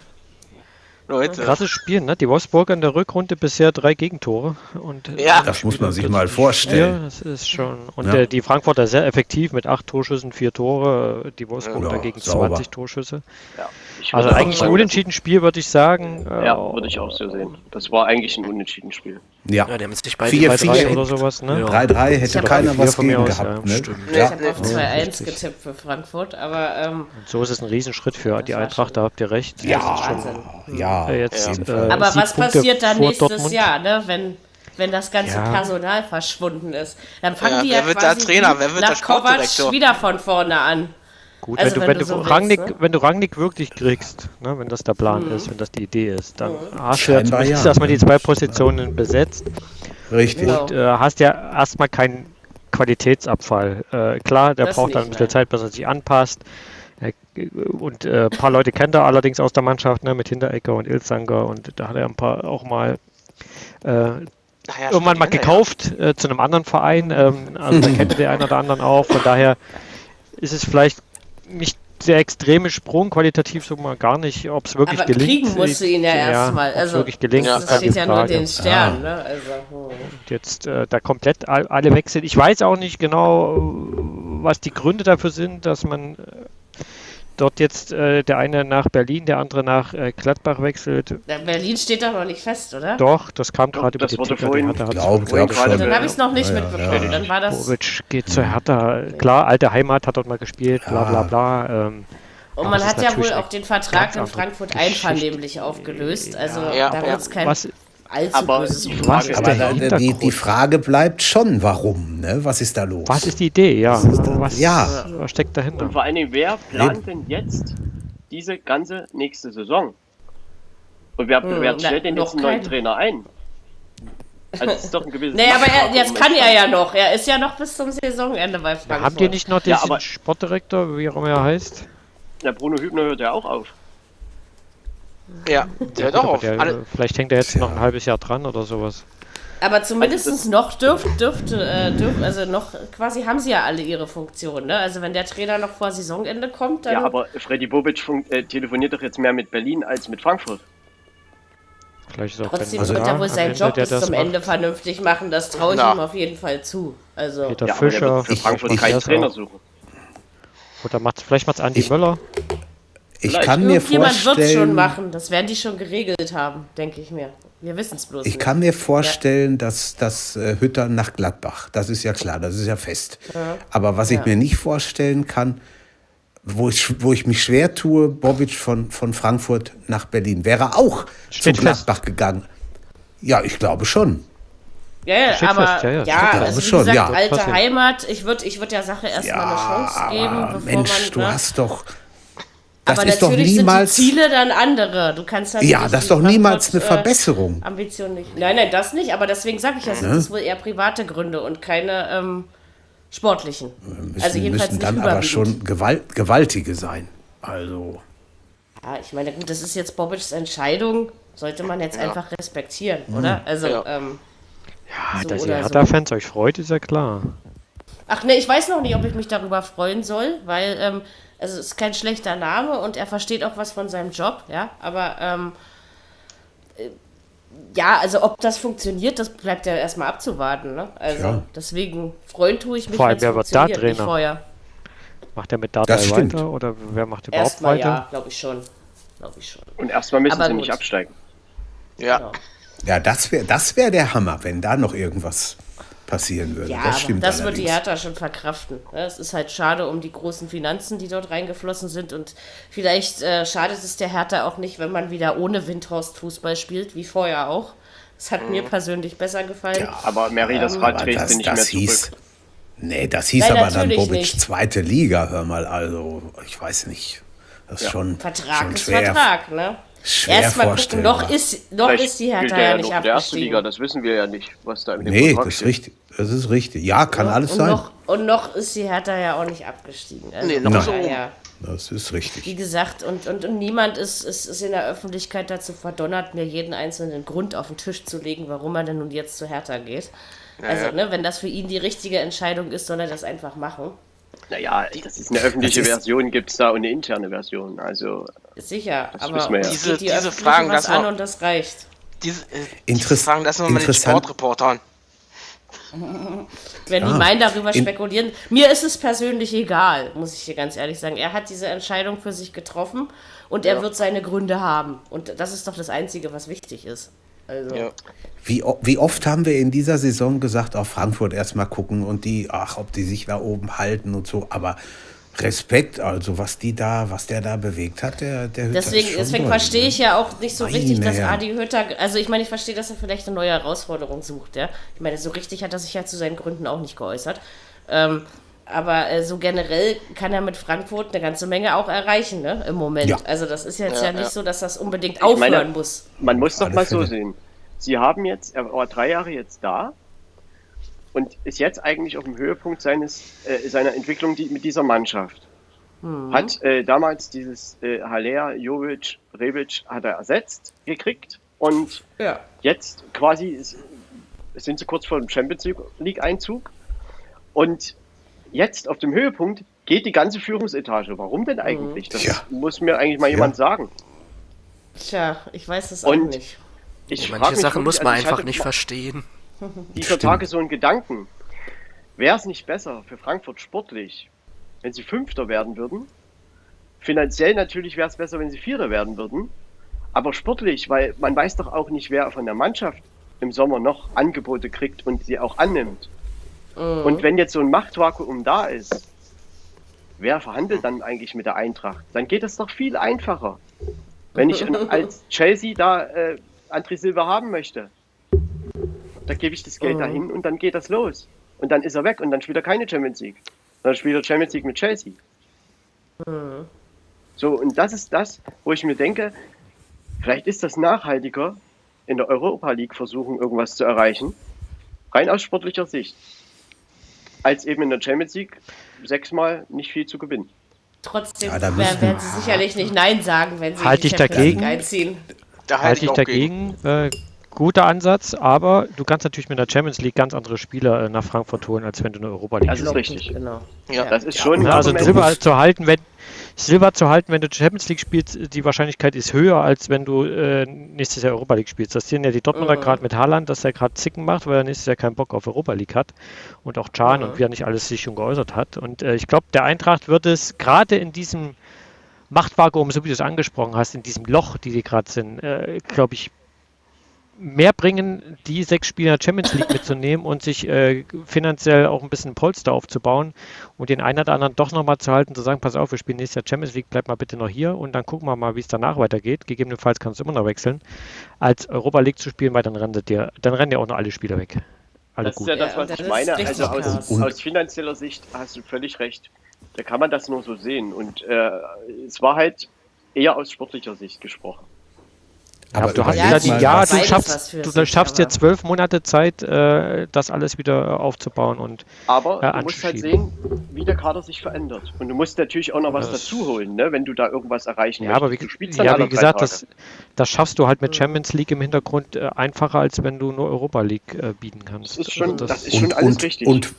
Leute. Krasses Spiel, ne? Die Wolfsburger in der Rückrunde bisher drei Gegentore. Und ja, das muss man sich mal vorstellen. Ja, das ist schon. Und ja. der, die Frankfurter sehr effektiv mit acht Torschüssen, vier Tore. Die Wolfsburger ja, dagegen sauber. 20 Torschüsse. Ja, also eigentlich ein unentschieden Spiel, würde ich sagen. Ja, würde ich auch so sehen. Das war eigentlich ein unentschieden Spiel. Ja, ja die haben sich beide 4, 4 oder sowas, ne? 3-3 hätte keiner was gegen aus, gehabt. Ne? Stimmt. Ich habe auf 2-1 getippt für Frankfurt, aber. Ähm, so ist es ein Riesenschritt für die Eintracht, da habt ihr recht. Ja, ja. Jetzt, äh, aber was passiert dann nächstes Dortmund? Jahr, ne? wenn wenn das ganze ja. Personal verschwunden ist. Dann fangen ja, die ja wer wird quasi der Trainer, wer wird der Kovac wieder von vorne an. Gut, also wenn, du, wenn, du, so Rangnick, willst, ne? wenn du Rangnick wirklich kriegst, ne, wenn das der Plan mhm. ist, wenn das die Idee ist, dann mhm. hast du ja zumindest ja. erstmal die zwei Positionen besetzt. Richtig. Und genau. äh, hast ja erstmal keinen Qualitätsabfall. Äh, klar, der das braucht dann ein bisschen Zeit, bis er sich anpasst. Und äh, ein paar Leute kennt er allerdings aus der Mannschaft, ne, mit Hinterecker und Ilzanger und da hat er ein paar auch mal äh, ja, irgendwann mal gekauft ja. äh, zu einem anderen Verein. Ähm, also da kennt der einen oder anderen auch. Von daher ist es vielleicht nicht der extreme Sprung, qualitativ so mal gar nicht, ob es wirklich Aber gelingt. kriegen musst du ihn ja, ja erstmal. Also, wirklich gelingt, das steht ja nur den Stern. Ja. Ne? Also, hm. Jetzt äh, da komplett alle weg sind. Ich weiß auch nicht genau, was die Gründe dafür sind, dass man äh, dort jetzt äh, der eine nach Berlin, der andere nach äh, Gladbach wechselt. Berlin steht doch noch nicht fest, oder? Doch, das kam gerade über die Ticker, vorhin, Hertha glaub, glaub gerade, Dann habe ich es noch nicht ja, mitbekommen. Ja. Dann war das. Bobic geht zur Hertha. Klar, alte Heimat hat dort mal gespielt, bla bla bla. Ähm, und man hat ja wohl auch den Vertrag in Frankfurt einvernehmlich aufgelöst. Also ja, da wird es kein. Was, allzu aber böses die Frage, aber die, die, Frage bleibt schon, warum? Ne? Was ist da los? Was ist die Idee? Ja, was, was, ja. was steckt dahinter? Und vor allen Dingen, wer plant denn jetzt diese ganze nächste Saison? Und wer, hm, wer stellt denn jetzt einen neuen Trainer ein? Also es ist doch ein gewisses. Nee, aber er, jetzt kann er ja noch. Er ist ja noch bis zum Saisonende bei Frankfurt. Ja, habt ihr nicht noch den ja, Sportdirektor, wie auch immer er heißt? Der Bruno Hübner hört ja auch auf. Ja, der hört auch auf. Der, vielleicht hängt er jetzt noch ein halbes Jahr dran oder sowas. Aber zumindest also noch dürfte, dürfte, äh, dürf, also noch quasi haben sie ja alle ihre Funktionen. Ne? Also wenn der Trainer noch vor Saisonende kommt, dann. Ja, aber Freddy Bobic äh, telefoniert doch jetzt mehr mit Berlin als mit Frankfurt. Vielleicht ist auch Trotzdem also wird er wohl seinen Job bis zum macht. Ende vernünftig machen, das traue ich Na. ihm auf jeden Fall zu. Also Peter ja, Fischer, für Frankfurt keinen Trainer suchen. Oder macht's, vielleicht macht es Andi Möller. Ich kann mir vorstellen. Jemand wird es schon machen. Das werden die schon geregelt haben, denke ich mir. Wir wissen es bloß. Ich nicht. kann mir vorstellen, ja. dass das äh, Hütter nach Gladbach, das ist ja klar, das ist ja fest. Ja. Aber was ich ja. mir nicht vorstellen kann, wo ich, wo ich mich schwer tue, Bobic von, von Frankfurt nach Berlin, wäre auch Steht zu Gladbach fest. gegangen. Ja, ich glaube schon. Ja, ja aber fest, ja, ja. ja also wie schon, gesagt, ja. alte Heimat, ich würde ich würd der Sache erstmal ja, eine Chance geben, bevor Mensch, man. du ne? hast doch das aber ist doch niemals. Sind die Ziele dann andere. Du kannst halt ja, das ist doch niemals eine äh, Verbesserung. Ambition nicht. Nein, nein, das nicht. Aber deswegen sage ich das ne? sind wohl eher private Gründe und keine ähm, sportlichen. Müssen, also jedenfalls müssen dann aber schon gewalt, gewaltige sein. Also. Ja, ich meine, gut, das ist jetzt Bobics Entscheidung. Sollte man jetzt ja. einfach respektieren, mhm. oder? Also. Ja, ähm, ja so dass ihr Hertha-Fans so. euch freut, ist ja klar. Ach ne, ich weiß noch nicht, ob ich mich darüber freuen soll, weil ähm, also es ist kein schlechter Name und er versteht auch was von seinem Job, ja, aber ähm, äh, ja, also ob das funktioniert, das bleibt ja erstmal abzuwarten, ne? Also ja. deswegen freuen tue ich mich, Vor allem, wer wird da Trainer? Vorher. Macht er mit Data weiter oder wer macht überhaupt erstmal weiter? Ja, glaube ich schon. Glaube ich schon. Und erstmal müssen aber sie gut. nicht absteigen. Ja. Genau. Ja, das wäre das wär der Hammer, wenn da noch irgendwas passieren würde. Ja, das stimmt das wird die Hertha schon verkraften. Es ist halt schade um die großen Finanzen, die dort reingeflossen sind und vielleicht äh, schadet es der Hertha auch nicht, wenn man wieder ohne Windhorst Fußball spielt, wie vorher auch. Das hat mhm. mir persönlich besser gefallen. Ja, aber Mary, das ähm, Rad drehst du nicht mehr hieß, zurück. Nee, das hieß Nein, aber dann Bobic nicht. zweite Liga, hör mal, also ich weiß nicht. Das ist ja. schon, Vertrag schon ist schwer. Vertrag, ne? Schwer Erstmal gucken, noch ist, noch ist die Hertha ja, ja nicht abgestiegen. erste Liga, das wissen wir ja nicht, was da dem Nee, das ist richtig. Das ist richtig. Ja, kann ja, alles und sein. Noch, und noch ist die Hertha ja auch nicht abgestiegen. Also nee, noch so. Ja, das ist richtig. Wie gesagt, und, und, und niemand ist, ist, ist in der Öffentlichkeit dazu verdonnert, mir jeden einzelnen Grund auf den Tisch zu legen, warum er denn nun jetzt zu Hertha geht. Also, ne, wenn das für ihn die richtige Entscheidung ist, soll er das einfach machen. Naja, das ist eine öffentliche Version, gibt es da und eine interne Version. Also sicher, aber ja. diese, die diese Fragen was an und das reicht. Diese, äh, diese Fragen lassen wir mal den Sportreportern. Wenn die ah, meinen, darüber spekulieren. Mir ist es persönlich egal, muss ich dir ganz ehrlich sagen. Er hat diese Entscheidung für sich getroffen und er ja. wird seine Gründe haben. Und das ist doch das Einzige, was wichtig ist. Also. Ja. Wie, wie oft haben wir in dieser Saison gesagt, auf Frankfurt erstmal gucken und die, ach, ob die sich da oben halten und so. Aber Respekt, also was die da, was der da bewegt hat, der, der Hütter Deswegen, deswegen verstehe ich ja auch nicht so richtig, dass Adi Hütter, also ich meine, ich verstehe, dass er vielleicht eine neue Herausforderung sucht, ja. Ich meine, so richtig hat er sich ja zu seinen Gründen auch nicht geäußert. Ähm, aber äh, so generell kann er mit Frankfurt eine ganze Menge auch erreichen, ne, im Moment. Ja. Also das ist jetzt ja, ja nicht ja. so, dass das unbedingt aufhören meine, muss. Man muss doch mal so sehen. Sie haben jetzt, er war drei Jahre jetzt da, und ist jetzt eigentlich auf dem Höhepunkt seines, äh, seiner Entwicklung die, mit dieser Mannschaft. Mhm. Hat äh, damals dieses äh, Haller, Jovic, Rebic hat er ersetzt gekriegt und ja. jetzt quasi ist, sind sie kurz vor dem Champions League Einzug und jetzt auf dem Höhepunkt geht die ganze Führungsetage. Warum denn eigentlich? Das ja. muss mir eigentlich mal ja. jemand sagen. Tja, ich weiß es auch nicht. Ich Manche Sachen muss man also einfach nicht verstehen. Dieser Tage so ein Gedanken. Wäre es nicht besser für Frankfurt sportlich, wenn sie Fünfter werden würden? Finanziell natürlich wäre es besser, wenn sie Vierter werden würden. Aber sportlich, weil man weiß doch auch nicht, wer von der Mannschaft im Sommer noch Angebote kriegt und sie auch annimmt. Mhm. Und wenn jetzt so ein Machtvakuum da ist, wer verhandelt dann eigentlich mit der Eintracht? Dann geht es doch viel einfacher. Wenn ich <laughs> als Chelsea da äh, André Silva haben möchte, da gebe ich das Geld mhm. dahin und dann geht das los. Und dann ist er weg und dann spielt er keine Champions League. Dann spielt er Champions League mit Chelsea. Mhm. So, und das ist das, wo ich mir denke, vielleicht ist das nachhaltiger, in der Europa League versuchen, irgendwas zu erreichen, rein aus sportlicher Sicht, als eben in der Champions League sechsmal nicht viel zu gewinnen. Trotzdem ja, werden sie sicherlich nicht Nein sagen, wenn sie halt die Champions dagegen, einziehen. Da halte halt ich, ich dagegen. Äh, guter Ansatz, aber du kannst natürlich mit der Champions League ganz andere Spieler äh, nach Frankfurt holen, als wenn du eine Europa League Das ist richtig, genau. Ja, das ist schon. Ja, also Silber zu halten, wenn Silber zu halten, wenn du Champions League spielst, die Wahrscheinlichkeit ist höher, als wenn du äh, nächstes Jahr Europa League spielst. Das sehen ja die Dortmunder mhm. gerade mit Haaland, dass er gerade Zicken macht, weil er nächstes Jahr keinen Bock auf Europa League hat. Und auch Can mhm. und wie er nicht alles sich schon geäußert hat. Und äh, ich glaube, der Eintracht wird es gerade in diesem Machtvakuum, so wie du es angesprochen hast, in diesem Loch, die die gerade sind, äh, glaube ich, mehr bringen, die sechs Spieler Champions League mitzunehmen und sich äh, finanziell auch ein bisschen Polster aufzubauen und den einen oder anderen doch nochmal zu halten, zu sagen, pass auf, wir spielen nächstes Jahr Champions League, bleib mal bitte noch hier und dann gucken wir mal, wie es danach weitergeht. Gegebenenfalls kannst du immer noch wechseln. Als Europa League zu spielen, weil dann rennen dir, dann rennen ja auch noch alle Spieler weg. Alle das gut. ist ja das, was ja, ich meine. Also aus, aus, finanzieller Sicht hast du völlig recht. Da kann man das nur so sehen. Und äh, es war halt eher aus sportlicher Sicht gesprochen. Aber du hast ja, die, ja, du schaffst, du sich, schaffst dir zwölf Monate Zeit, äh, das alles wieder aufzubauen und Aber äh, du musst halt sehen, wie der Kader sich verändert. Und du musst natürlich auch noch was das dazu holen, ne, wenn du da irgendwas erreichen ja, möchtest. Aber wie, ja, wie gesagt, das, das schaffst du halt mit Champions League im Hintergrund äh, einfacher, als wenn du nur Europa League äh, bieten kannst. Das ist schon, also das, das ist schon und, alles und, richtig. Und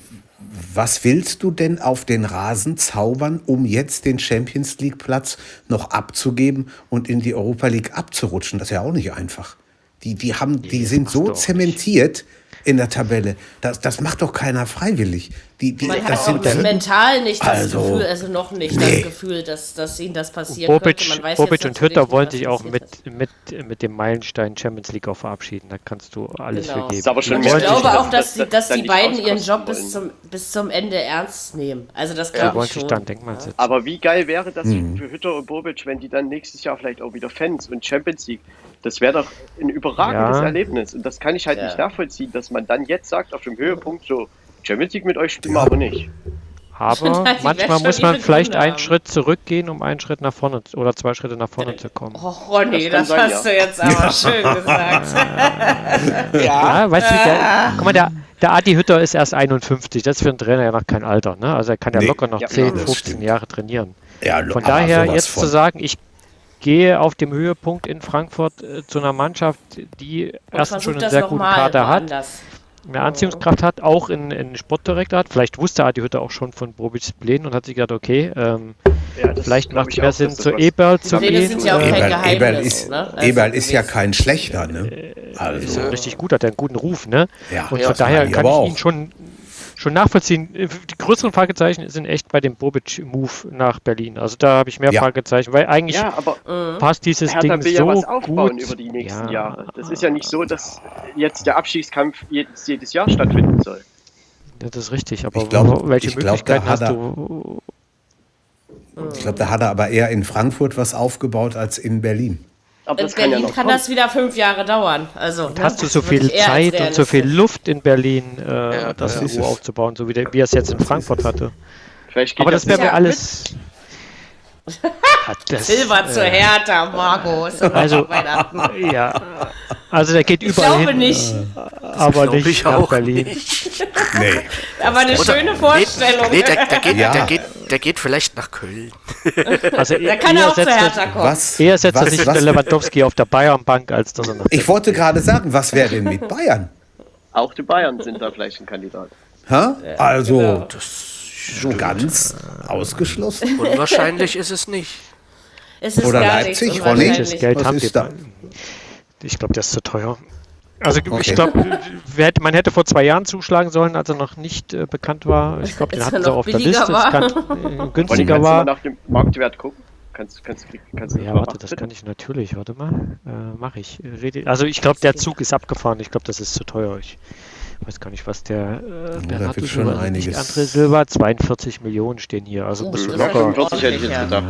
was willst du denn auf den Rasen zaubern, um jetzt den Champions League Platz noch abzugeben und in die Europa League abzurutschen? Das ist ja auch nicht einfach. Die, die, haben, die sind so zementiert, in der Tabelle. Das, das macht doch keiner freiwillig. Die, die, Man das hat auch mental nicht das also, Gefühl, also noch nicht nee. das Gefühl, dass, dass ihnen das passiert Bobic, könnte. Man weiß Bobic und Hütter wollen sich auch mit, mit, mit dem Meilenstein Champions League auch verabschieden. Da kannst du alles genau. für geben. Aber schon ich glaube auch, dass, die, dass die beiden ihren Job bis zum, bis zum Ende ernst nehmen. Also das glaube ja, ich schon. Dann, ja. Aber wie geil wäre das hm. für Hütter und Bobic, wenn die dann nächstes Jahr vielleicht auch wieder Fans und Champions League das wäre doch ein überragendes ja. Erlebnis. Und das kann ich halt ja. nicht nachvollziehen, dass man dann jetzt sagt, auf dem Höhepunkt so, Champions League mit euch spielen wir aber nicht. Aber <laughs> manchmal muss man vielleicht einen Schritt zurückgehen, um einen Schritt nach vorne oder zwei Schritte nach vorne zu kommen. Oh, Ronny, das, das sein, hast ja. du jetzt aber schön gesagt. <laughs> ja. ja, weißt du, der, guck mal, der, der Adi Hütter ist erst 51. Das ist für einen Trainer ja noch kein Alter. Ne? Also er kann ja nee. locker noch ja, 10, 15 stimmt. Jahre trainieren. Ja, Von daher jetzt von. zu sagen, ich gehe auf dem Höhepunkt in Frankfurt äh, zu einer Mannschaft, die erstens schon einen sehr guten Kader hat. Mehr Anziehungskraft hat, auch in, in Sportdirektor hat. Vielleicht wusste Adi Hütte auch schon von Bobics Plänen und hat sich gedacht, okay, ähm, ja, vielleicht macht es mehr Sinn, zu Eberl zu gehen. Sind ja auch kein Eberl, ist, ne? also Eberl ist ja kein schlechter, ne? Also. Ist ja richtig gut, hat er einen guten Ruf, ne? Ja, und von daher kann ich ihn schon schon nachvollziehen. Die größeren Fragezeichen sind echt bei dem Bobic-Move nach Berlin. Also da habe ich mehr ja. Fragezeichen, weil eigentlich ja, aber, passt dieses Hertha Ding will so ja was aufbauen gut. über die nächsten ja. Jahre. Das ist ja nicht so, dass jetzt der Abstiegskampf jedes, jedes Jahr stattfinden soll. Das ist richtig, aber glaub, welche Möglichkeiten glaub, hast du? Ich glaube, da hat er aber eher in Frankfurt was aufgebaut als in Berlin. Aber in Berlin kann, ja kann das wieder fünf Jahre dauern. Also, und ne? hast du so viel Zeit und so viel Luft in Berlin, äh, ja, das ja. Ruhe aufzubauen, so wie, der, wie er es jetzt in Frankfurt hatte. Aber das wäre mir alles. Silber zur Hertha, Marco. Also, <laughs> ja. Also der geht überall ich glaube hin. nicht. Aber nicht ich nach Berlin. Nicht. Nee. Aber eine Oder, schöne Vorstellung. Nee, der, der, geht, ja. der, geht, der geht vielleicht nach Köln. <laughs> Also da kann er auch zur Hertha kommen. Was, eher setzt was, er sich was, der Lewandowski auf der Bayernbank, als dass er nach Ich wollte gerade sagen, was wäre denn mit Bayern? Auch die Bayern sind da vielleicht ein Kandidat. Ha? Also, genau. So ganz ausgeschlossen? Unwahrscheinlich ist es nicht. Es ist Oder Leipzig, Ronny? Geld haben die da. Ich glaube, der ist zu teuer. Also okay. ich glaube, man hätte vor zwei Jahren zuschlagen sollen, als er noch nicht äh, bekannt war. Ich glaube, den hatten sie auf der Liste, war. Kann, äh, <laughs> günstiger kannst war. Du mal nach dem Marktwert gucken? Kannst, kannst, kannst ja, warte, das kann ich natürlich. Warte mal, äh, mache ich. Rede, also ich glaube, der Zug ist abgefahren. Ich glaube, das ist zu teuer. Ich weiß gar nicht, was der, äh, der ja, hat schon einiges. Andre Silber, 42 Millionen stehen hier. Also musst du locker. 45 hätte ich jetzt gedacht.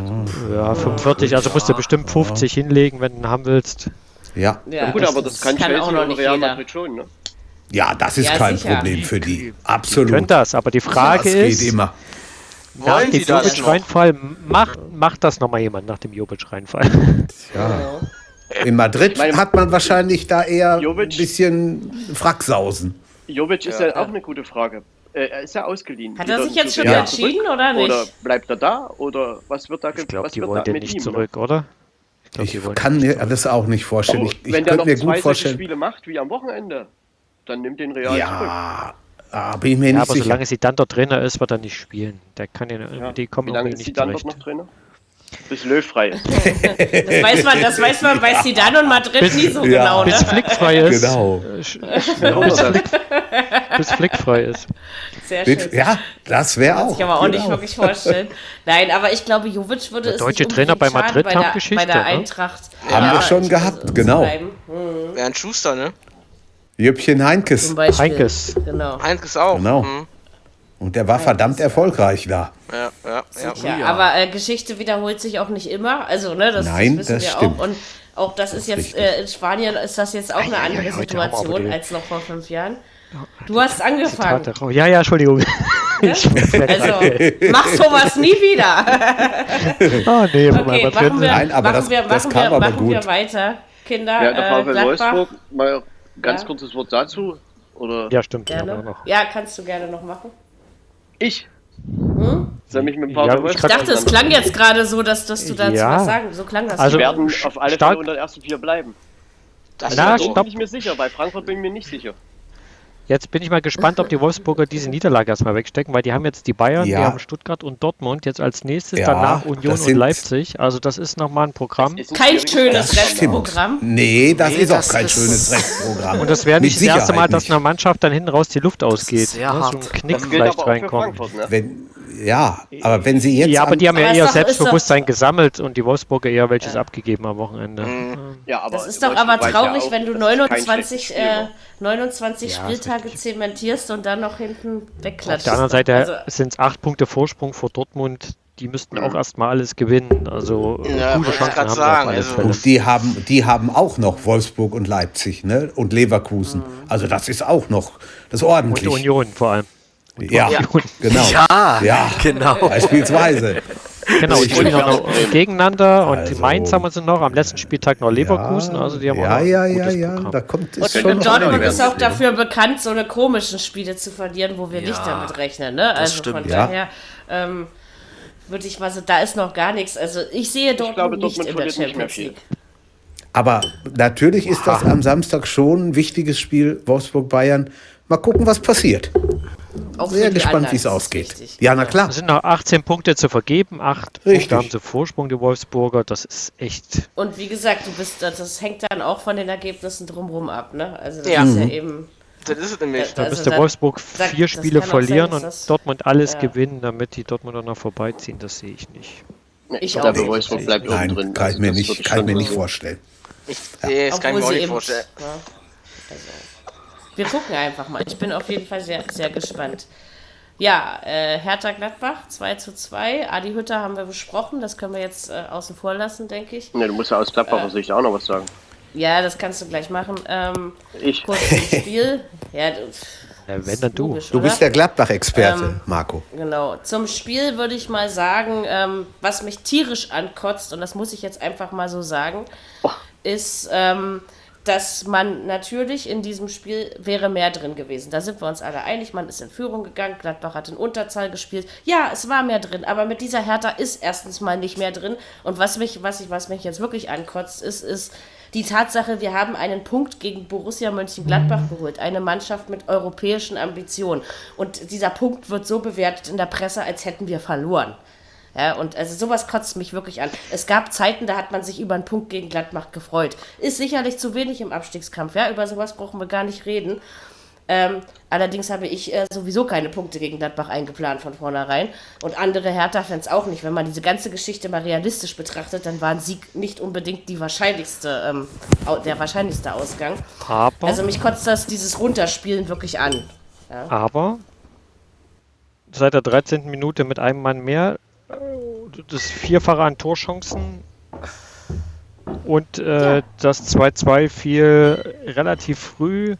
Ja, 45. Also musst du bestimmt 50 hinlegen, wenn du ihn haben willst. Ja. ja, gut, das aber das, kann, kann Chelsea auch noch Real Madrid schon, ne? Ja, das ist ja, kein sicher. Problem für die. Absolut. Die können das, aber die Frage das ist. Geht immer. Nach dem Jovic-Reinfall macht, macht das nochmal jemand nach dem Jovic-Reinfall. Ja. In Madrid hat man wahrscheinlich da eher Jovic, ein bisschen Fracksausen. Jovic ist ja, ja auch eine gute Frage. Äh, er ist ja ausgeliehen. Hat er sich jetzt schon entschieden oder nicht? Oder bleibt er da? Oder was wird da Ich glaube, die wollen den nicht ihm, zurück, oder? Ich, ich kann mir das auch nicht vorstellen. Ich, ich wenn der noch mir zwei vorstellen. Spiele macht wie am Wochenende, dann nimmt den Real ja, zurück. Aber, ich mir ja, nicht aber sicher. solange sie dann dort Trainer ist, wird er nicht spielen. Der kann ja, ja. die kommen Wie lange ist nicht dann dort noch Trainer? Bis Löw frei ist. das weiß man, das weiß man bei Zidane und Madrid bis, nie so ja, genau. Bis ne? Flick frei ist. Genau. bis, Flick, bis Flick frei ist. Sehr schön. Ja, das wäre auch. Kann ich aber auch genau. nicht wirklich vorstellen. Nein, aber ich glaube, Jovic würde der es deutsche Trainer bei Madrid bei der, Geschichte, bei der Eintracht. Ne? Haben wir schon gehabt, genau. Mhm. Wäre ein Schuster, ne? Jöppchen Heinkes. Heinkes. Genau. Heinkes auch. Genau. Mhm. Und der war ja, verdammt erfolgreich da. Ja, ja, ja. ja. Aber äh, Geschichte wiederholt sich auch nicht immer. Also, ne, das, Nein, das, das stimmt. Auch. Und auch das, das ist jetzt, äh, in Spanien ist das jetzt auch eine andere Situation als noch vor fünf Jahren. Du hast angefangen. Ja, ja, Entschuldigung. <laughs> also, mach sowas nie wieder. oh, <laughs> nee, okay, machen wir, Nein, aber machen das, wir, machen das kam wir, aber machen gut. wir weiter, Kinder. Ja, der VfL äh, Wolfsburg, mal ganz ja. kurzes Wort dazu. Oder? Ja, stimmt. Gerne. Ja, kannst du gerne noch machen. Ich? Hm? Soll mich mit dem ja, ich dachte, es klang jetzt gerade so, dass, dass du dazu ja. was sagen So klang das. Also, werden auf alle Fälle unter den ersten vier bleiben. Das Na, bin ich mir sicher. Bei Frankfurt bin ich mir nicht sicher. Jetzt bin ich mal gespannt, ob die Wolfsburger diese Niederlage erstmal wegstecken, weil die haben jetzt die Bayern, ja. die haben Stuttgart und Dortmund jetzt als nächstes, ja, danach Union und Leipzig. Also das ist nochmal ein Programm. Kein schönes Restprogramm. Nee, das nee, ist das auch kein ist schönes <laughs> Restprogramm. Und das wäre nicht das erste Mal, dass einer Mannschaft dann hinten raus die Luft ausgeht. Sehr ne? So ein Knick vielleicht reinkommt. Ne? Wenn, ja, aber wenn sie jetzt. Ja, aber die haben ja eher Selbstbewusstsein gesammelt und die Wolfsburger eher welches ja. abgegeben am Wochenende. Mhm. Ja, aber das ist doch aber traurig, wenn du 29, äh, 29 ja, Spieltage zementierst und dann noch hinten wegklatschst. Auf der anderen Seite also, sind es acht Punkte Vorsprung vor Dortmund. Die müssten auch mhm. erstmal alles gewinnen. Also ja, gute Chancen haben sagen, also Und die haben, die haben auch noch Wolfsburg und Leipzig ne? und Leverkusen. Mhm. Also das ist auch noch das ordentlich. Und die Union vor allem. Ja, ja, genau. Ja, ja, genau. Beispielsweise. Genau, die spielen auch noch gegeneinander und also, Mainz haben sie noch, am letzten Spieltag noch Leverkusen, ja, also die haben ja, auch Ja, ja, ja, da kommt es schon Und Dortmund ist auch dafür bekannt, so eine komischen Spiele zu verlieren, wo wir ja, nicht damit rechnen, ne? Also stimmt, von daher ähm, würde ich mal so, da ist noch gar nichts. Also ich sehe Dortmund, ich glaube, Dortmund nicht in der Champions League. Aber natürlich ist das am Samstag schon ein wichtiges Spiel, Wolfsburg-Bayern. Mal gucken, was passiert. Auch Sehr gespannt, wie es ausgeht. Ja, na klar. Es sind noch 18 Punkte zu vergeben, 8 Richtig. Punkte haben sie Vorsprung, die Wolfsburger. Das ist echt. Und wie gesagt, du bist, das hängt dann auch von den Ergebnissen drumherum ab, ne? Also das ja. ist ja mhm. eben. Das ist es nämlich. Da also müsste Wolfsburg vier Spiele verlieren sein, und Dortmund alles ja. gewinnen, damit die Dortmunder noch vorbeiziehen. Das sehe ich nicht. Ich, ich glaube, Wolfsburg bleibt Nein, drin. Kann ich mir nicht, kann ich mir nicht vorstellen. Ich, ja. das kann ich mir auch nicht vorstellen. Ja. Also. Wir gucken einfach mal. Ich bin auf jeden Fall sehr, sehr gespannt. Ja, äh, Hertha Gladbach 2 zu 2. Adi Hütter haben wir besprochen. Das können wir jetzt äh, außen vor lassen, denke ich. Ne, du musst ja aus Gladbacher äh, Sicht auch noch was sagen. Ja, das kannst du gleich machen. Ähm, ich. Kurz zum Spiel. ja, du, ja, wenn dann du. Logisch, du bist der Gladbach-Experte, ähm, Marco. Genau. Zum Spiel würde ich mal sagen, ähm, was mich tierisch ankotzt, und das muss ich jetzt einfach mal so sagen, oh. ist, ähm, dass man natürlich in diesem Spiel wäre mehr drin gewesen. Da sind wir uns alle einig. Man ist in Führung gegangen. Gladbach hat in Unterzahl gespielt. Ja, es war mehr drin, aber mit dieser Hertha ist erstens mal nicht mehr drin. Und was mich, was ich, was mich jetzt wirklich ankotzt, ist, ist die Tatsache, wir haben einen Punkt gegen Borussia Mönchengladbach geholt. Eine Mannschaft mit europäischen Ambitionen. Und dieser Punkt wird so bewertet in der Presse, als hätten wir verloren. Ja, und also sowas kotzt mich wirklich an. Es gab Zeiten, da hat man sich über einen Punkt gegen Gladbach gefreut. Ist sicherlich zu wenig im Abstiegskampf, ja, über sowas brauchen wir gar nicht reden. Ähm, allerdings habe ich äh, sowieso keine Punkte gegen Gladbach eingeplant von vornherein. Und andere Hertha-Fans auch nicht. Wenn man diese ganze Geschichte mal realistisch betrachtet, dann war ein Sieg nicht unbedingt die wahrscheinlichste, ähm, der wahrscheinlichste Ausgang. Aber, also mich kotzt das dieses Runterspielen wirklich an. Ja. Aber seit der 13. Minute mit einem Mann mehr das Vierfache an Torchancen und äh, ja. das 2-2 fiel relativ früh.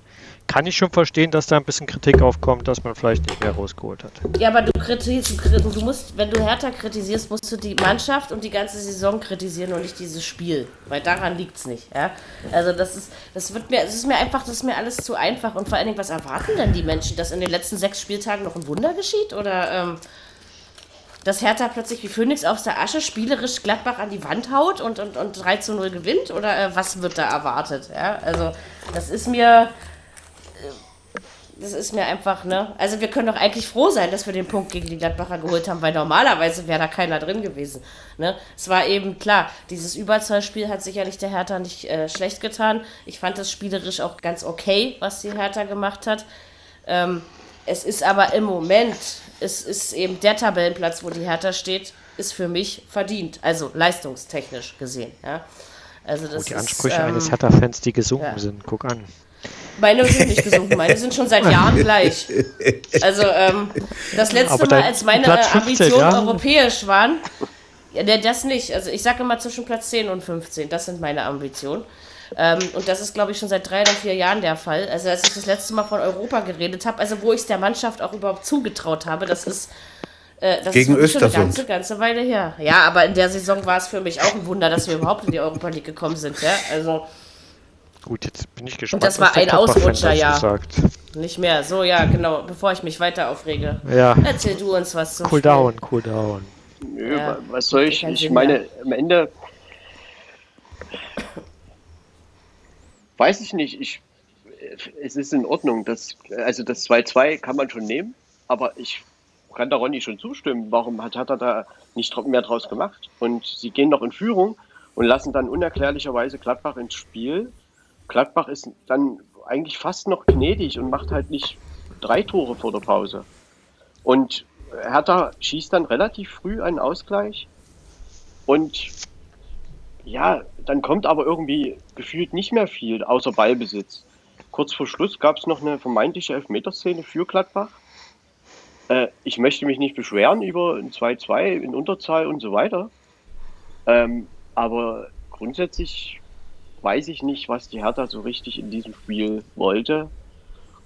Kann ich schon verstehen, dass da ein bisschen Kritik aufkommt, dass man vielleicht nicht mehr rausgeholt hat. Ja, aber du kritisierst, du musst, wenn du Hertha kritisierst, musst du die Mannschaft und die ganze Saison kritisieren und nicht dieses Spiel, weil daran liegt es nicht. Ja? Also das ist, das wird mir, es ist mir einfach, das ist mir alles zu einfach und vor allen Dingen, was erwarten denn die Menschen, dass in den letzten sechs Spieltagen noch ein Wunder geschieht oder? Ähm, dass Hertha plötzlich wie Phoenix aus der Asche spielerisch Gladbach an die Wand haut und, und, und 3 zu 0 gewinnt? Oder äh, was wird da erwartet? Ja, also das ist mir. Äh, das ist mir einfach, ne? Also wir können doch eigentlich froh sein, dass wir den Punkt gegen die Gladbacher geholt haben, weil normalerweise wäre da keiner drin gewesen. Ne? Es war eben klar, dieses Überzahlspiel hat sicherlich der Hertha nicht äh, schlecht getan. Ich fand das spielerisch auch ganz okay, was die Hertha gemacht hat. Ähm, es ist aber im Moment es ist eben der Tabellenplatz, wo die Hertha steht, ist für mich verdient, also leistungstechnisch gesehen. Ja. Also das oh, die Ansprüche ist, ähm, eines Hertha-Fans, die gesunken ja. sind, guck an. Meine sind nicht gesunken, meine sind schon seit Jahren <laughs> gleich. Also ähm, das letzte Mal, als meine Platz 15, Ambitionen ja? europäisch waren, ja, das nicht. Also ich sage immer zwischen Platz 10 und 15, das sind meine Ambitionen. Ähm, und das ist, glaube ich, schon seit drei oder vier Jahren der Fall. Also als ich das letzte Mal von Europa geredet habe, also wo ich es der Mannschaft auch überhaupt zugetraut habe, das ist äh, das Gegen ist schon eine ganze, ganze Weile her. Ja, aber in der Saison war es für mich auch ein Wunder, dass wir überhaupt in die Europa League gekommen sind. Ja? Also, Gut, jetzt bin ich gespannt. Und das war ein Ausrutscher, ja. Sagt. Nicht mehr. So, ja, genau. Bevor ich mich weiter aufrege. Ja. Erzähl du uns was zum Cool Spiel. down, cool down. Nö, ja, was soll ich? Ich meine, am Ende Weiß ich nicht. Ich, es ist in Ordnung. Das, also das 2-2 kann man schon nehmen, aber ich kann da Ronny schon zustimmen. Warum hat, hat er da nicht mehr draus gemacht? Und sie gehen noch in Führung und lassen dann unerklärlicherweise Gladbach ins Spiel. Gladbach ist dann eigentlich fast noch gnädig und macht halt nicht drei Tore vor der Pause. Und Hertha schießt dann relativ früh einen Ausgleich. Und ja, dann kommt aber irgendwie gefühlt nicht mehr viel, außer Ballbesitz. Kurz vor Schluss gab es noch eine vermeintliche Elfmeterszene für Gladbach. Äh, ich möchte mich nicht beschweren über ein 2-2 in Unterzahl und so weiter. Ähm, aber grundsätzlich weiß ich nicht, was die Hertha so richtig in diesem Spiel wollte.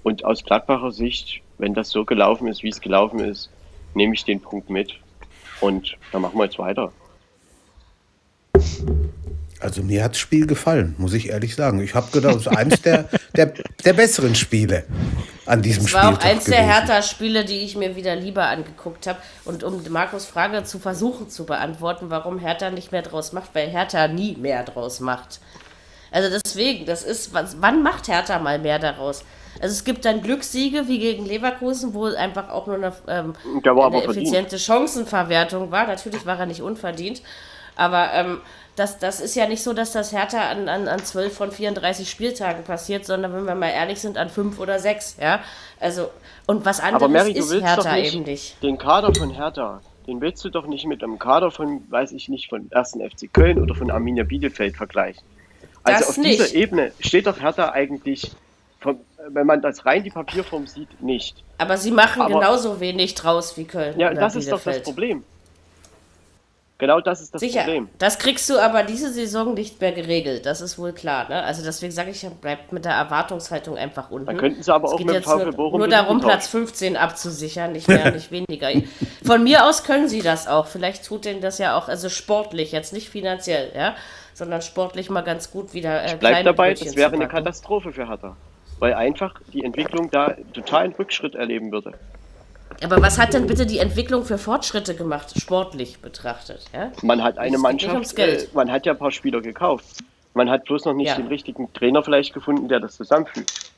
Und aus Gladbacher Sicht, wenn das so gelaufen ist, wie es gelaufen ist, nehme ich den Punkt mit. Und dann machen wir jetzt weiter. Also mir hat das Spiel gefallen, muss ich ehrlich sagen. Ich habe gedacht, es ist eines der, der, der besseren Spiele an diesem Spiel. Es war auch gewesen. der Hertha-Spiele, die ich mir wieder lieber angeguckt habe. Und um Markus Frage zu versuchen zu beantworten, warum Hertha nicht mehr draus macht, weil Hertha nie mehr draus macht. Also deswegen, das ist, wann macht Hertha mal mehr daraus? Also es gibt dann Glückssiege wie gegen Leverkusen, wo einfach auch nur eine, ähm, eine effiziente Chancenverwertung war. Natürlich war er nicht unverdient. Aber ähm, das, das ist ja nicht so, dass das Hertha an, an, an 12 von 34 Spieltagen passiert, sondern wenn wir mal ehrlich sind, an 5 oder 6. Ja? Also, und was anderes Aber Mary, ist Hertha nicht eben nicht. Den Kader von Hertha, den willst du doch nicht mit einem Kader von, weiß ich nicht, von 1. FC Köln oder von Arminia Bielefeld vergleichen. Also das auf nicht. dieser Ebene steht doch Hertha eigentlich, vom, wenn man das rein die Papierform sieht, nicht. Aber sie machen Aber, genauso wenig draus wie Köln. Ja, das Bielefeld. ist doch das Problem. Genau das ist das Sicher, Problem. Das kriegst du aber diese Saison nicht mehr geregelt, das ist wohl klar. Ne? Also deswegen sage ich, bleibt mit der Erwartungshaltung einfach unten. Dann könnten sie aber es auch mit jetzt VfL Bochum nur, darum, Platz 15 abzusichern, nicht mehr, nicht weniger. Von mir aus können sie das auch. Vielleicht tut denen das ja auch, also sportlich, jetzt nicht finanziell, ja, sondern sportlich mal ganz gut wieder. Äh, ich bleib dabei, Brötchen das wäre eine Katastrophe für Hertha. Weil einfach die Entwicklung da totalen Rückschritt erleben würde. Aber was hat denn bitte die Entwicklung für Fortschritte gemacht, sportlich betrachtet? Ja? Man hat eine Mannschaft, äh, man hat ja ein paar Spieler gekauft. Man hat bloß noch nicht ja. den richtigen Trainer vielleicht gefunden, der das zusammenfügt.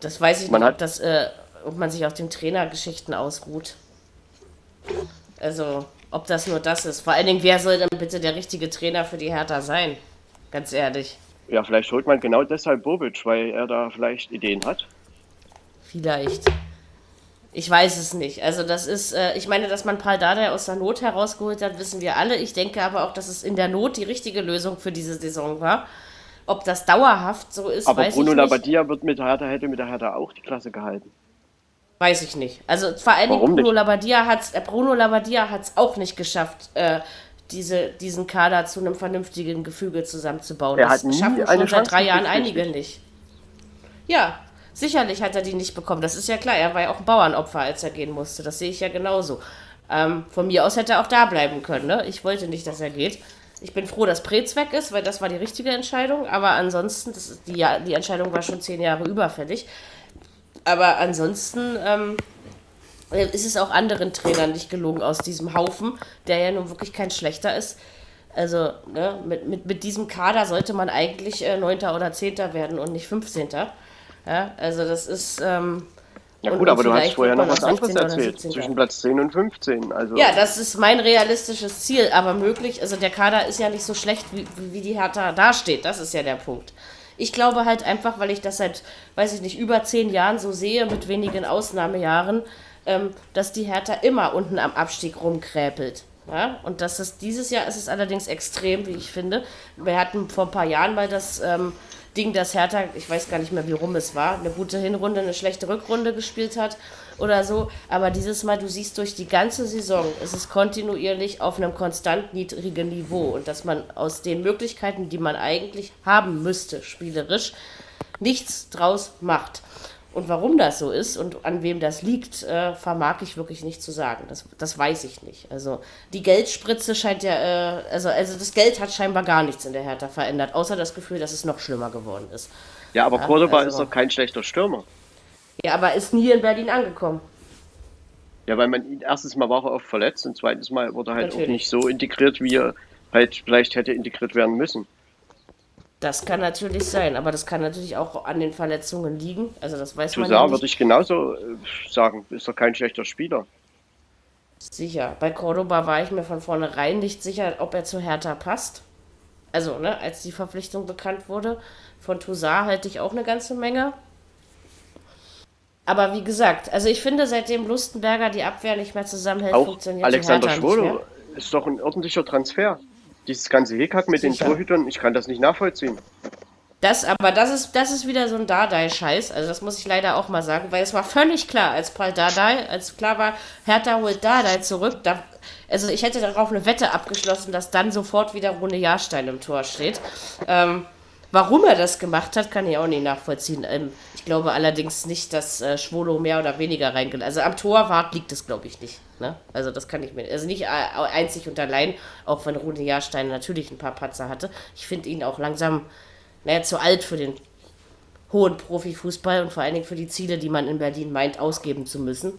Das weiß ich man nicht, ob, das, äh, ob man sich auf den Trainergeschichten ausruht. Also, ob das nur das ist. Vor allen Dingen, wer soll denn bitte der richtige Trainer für die Hertha sein? Ganz ehrlich. Ja, vielleicht holt man genau deshalb Bobic, weil er da vielleicht Ideen hat. Vielleicht. Ich weiß es nicht. Also das ist, äh, ich meine, dass man Paul Dardai aus der Not herausgeholt hat, wissen wir alle. Ich denke aber auch, dass es in der Not die richtige Lösung für diese Saison war. Ob das dauerhaft so ist, aber weiß Bruno ich nicht. Labbadia wird mit Hertha, hätte mit der Hertha auch die Klasse gehalten. Weiß ich nicht. Also vor allem Bruno nicht? Labbadia hat es äh, Bruno Labbadia hat's auch nicht geschafft, äh, diese, diesen Kader zu einem vernünftigen Gefüge zusammenzubauen. Er das hat nie schaffen schon seit drei Jahren einige nicht. Ja, Sicherlich hat er die nicht bekommen. Das ist ja klar. Er war ja auch ein Bauernopfer, als er gehen musste. Das sehe ich ja genauso. Ähm, von mir aus hätte er auch da bleiben können. Ne? Ich wollte nicht, dass er geht. Ich bin froh, dass Preetz weg ist, weil das war die richtige Entscheidung. Aber ansonsten, die, die Entscheidung war schon zehn Jahre überfällig. Aber ansonsten ähm, ist es auch anderen Trainern nicht gelungen aus diesem Haufen, der ja nun wirklich kein schlechter ist. Also ne, mit, mit, mit diesem Kader sollte man eigentlich äh, Neunter oder Zehnter werden und nicht Fünfzehnter. Ja, also das ist. Ähm, ja gut, aber du hast vorher noch was anderes erzählt, zwischen Platz 10 und 15. Also. Ja, das ist mein realistisches Ziel, aber möglich, also der Kader ist ja nicht so schlecht, wie, wie die Hertha dasteht, das ist ja der Punkt. Ich glaube halt einfach, weil ich das seit, weiß ich nicht, über zehn Jahren so sehe, mit wenigen Ausnahmejahren, ähm, dass die Hertha immer unten am Abstieg rumkräpelt. Ja? Und das ist dieses Jahr ist es allerdings extrem, wie ich finde. Wir hatten vor ein paar Jahren mal das ähm, Ding, dass Hertha, ich weiß gar nicht mehr, wie rum es war, eine gute Hinrunde, eine schlechte Rückrunde gespielt hat oder so. Aber dieses Mal, du siehst durch die ganze Saison, ist es kontinuierlich auf einem konstant niedrigen Niveau. Und dass man aus den Möglichkeiten, die man eigentlich haben müsste, spielerisch, nichts draus macht. Und warum das so ist und an wem das liegt, äh, vermag ich wirklich nicht zu sagen. Das, das weiß ich nicht. Also die Geldspritze scheint ja, äh, also, also das Geld hat scheinbar gar nichts in der Hertha verändert, außer das Gefühl, dass es noch schlimmer geworden ist. Ja, aber ja, Cordoba also, ist doch kein schlechter Stürmer. Ja, aber ist nie in Berlin angekommen. Ja, weil man erstes Mal war er oft verletzt und zweites Mal wurde er halt Natürlich. auch nicht so integriert, wie er halt vielleicht hätte integriert werden müssen. Das kann natürlich sein, aber das kann natürlich auch an den Verletzungen liegen. Also das weiß man ja würde ich genauso äh, sagen. Ist doch kein schlechter Spieler. Sicher. Bei Cordoba war ich mir von vornherein nicht sicher, ob er zu Hertha passt. Also, ne, als die Verpflichtung bekannt wurde. Von Toussaint halte ich auch eine ganze Menge. Aber wie gesagt, also ich finde, seitdem Lustenberger die Abwehr nicht mehr zusammenhält, auch funktioniert Alexander Schwolo ist doch ein ordentlicher Transfer dieses ganze Hickhack mit Sicher. den Torhütern, ich kann das nicht nachvollziehen. Das, aber das ist, das ist wieder so ein Dardai-Scheiß. Also das muss ich leider auch mal sagen, weil es war völlig klar, als Paul Dardai, als klar war, Hertha holt Dardai zurück. Da, also ich hätte darauf eine Wette abgeschlossen, dass dann sofort wieder Rune Jahrstein im Tor steht. Ähm, Warum er das gemacht hat, kann ich auch nicht nachvollziehen. Ähm, ich glaube allerdings nicht, dass äh, Schwolo mehr oder weniger reingeht. Also am Torwart liegt es, glaube ich, nicht. Ne? Also das kann ich mir. Also nicht äh, einzig und allein, auch wenn Rune Jahrstein natürlich ein paar Patzer hatte. Ich finde ihn auch langsam, naja, zu alt für den hohen Profifußball und vor allen Dingen für die Ziele, die man in Berlin meint, ausgeben zu müssen.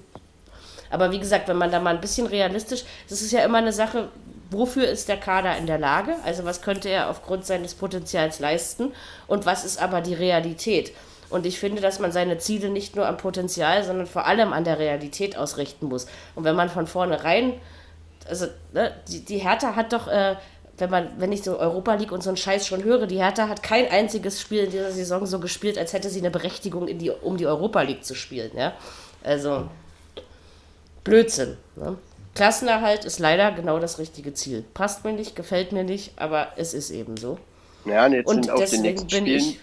Aber wie gesagt, wenn man da mal ein bisschen realistisch, das ist ja immer eine Sache, wofür ist der Kader in der Lage? Also was könnte er aufgrund seines Potenzials leisten? Und was ist aber die Realität? Und ich finde, dass man seine Ziele nicht nur am Potenzial, sondern vor allem an der Realität ausrichten muss. Und wenn man von vornherein, also ne, die, die Hertha hat doch, äh, wenn man, wenn ich so Europa League und so einen Scheiß schon höre, die Hertha hat kein einziges Spiel in dieser Saison so gespielt, als hätte sie eine Berechtigung, die, um die Europa League zu spielen. Ja? Also Blödsinn. Ne? Klassenerhalt ist leider genau das richtige Ziel. Passt mir nicht, gefällt mir nicht, aber es ist eben so. Ja, und jetzt und sind auf den nächsten Spielen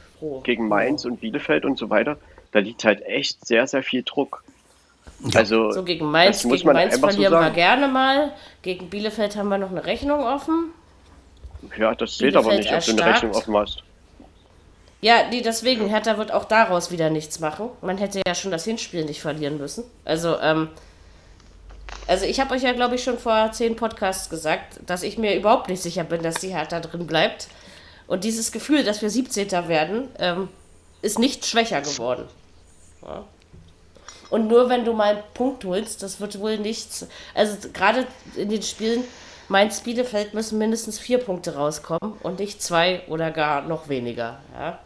gegen Mainz und Bielefeld und so weiter, da liegt halt echt sehr, sehr viel Druck. Also, so gegen Mainz, gegen Mainz verlieren so wir gerne mal. Gegen Bielefeld haben wir noch eine Rechnung offen. Ja, das steht aber nicht, ob du eine Rechnung offen hast. Ja, nee, deswegen, Hertha wird auch daraus wieder nichts machen. Man hätte ja schon das Hinspiel nicht verlieren müssen. Also, ähm, also ich habe euch ja, glaube ich, schon vor zehn Podcasts gesagt, dass ich mir überhaupt nicht sicher bin, dass die Hertha drin bleibt. Und dieses Gefühl, dass wir 17. werden, ähm, ist nicht schwächer geworden. Ja. Und nur wenn du mal einen Punkt holst, das wird wohl nichts. Also gerade in den Spielen Mainz Bielefeld müssen mindestens vier Punkte rauskommen und nicht zwei oder gar noch weniger. Ja.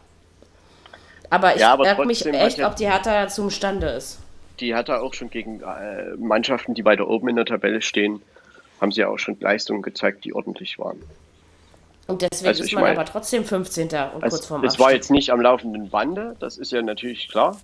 Aber ich ja, frage mich echt, ob die Hertha dazu imstande ist. Die Hertha auch schon gegen äh, Mannschaften, die weiter oben in der Tabelle stehen, haben sie ja auch schon Leistungen gezeigt, die ordentlich waren. Und deswegen also ist man mein, aber trotzdem 15. und also kurz vorm Es war jetzt nicht am laufenden Bande, das ist ja natürlich klar.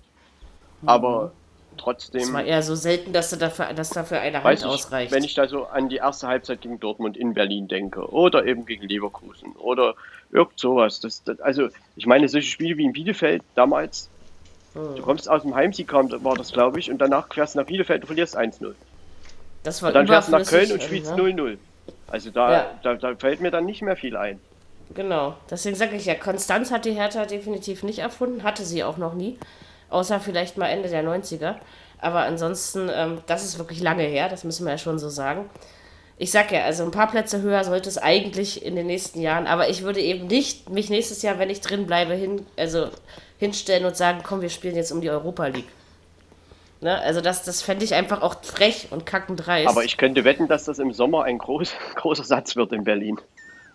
Mhm. Aber trotzdem. Es war eher so selten, dass, dafür, dass dafür eine Hand ich, ausreicht. Wenn ich da so an die erste Halbzeit gegen Dortmund in Berlin denke oder eben gegen Leverkusen oder irgend sowas. Das, das, also, ich meine, solche Spiele wie in Bielefeld damals. Du kommst aus dem Heimsieg, war das, glaube ich, und danach fährst du nach Bielefeld und verlierst 1-0. Das war und dann fährst du nach Köln und spielst 0-0. Ne? Also da, ja. da, da fällt mir dann nicht mehr viel ein. Genau, deswegen sage ich ja, Konstanz hat die Hertha definitiv nicht erfunden, hatte sie auch noch nie, außer vielleicht mal Ende der 90er. Aber ansonsten, ähm, das ist wirklich lange her, das müssen wir ja schon so sagen. Ich sag ja, also ein paar Plätze höher sollte es eigentlich in den nächsten Jahren, aber ich würde eben nicht mich nächstes Jahr, wenn ich drin bleibe, hin, also hinstellen und sagen, komm, wir spielen jetzt um die Europa League. Ne? Also das, das fände ich einfach auch frech und kackendreist. Aber ich könnte wetten, dass das im Sommer ein groß, <laughs> großer Satz wird in Berlin.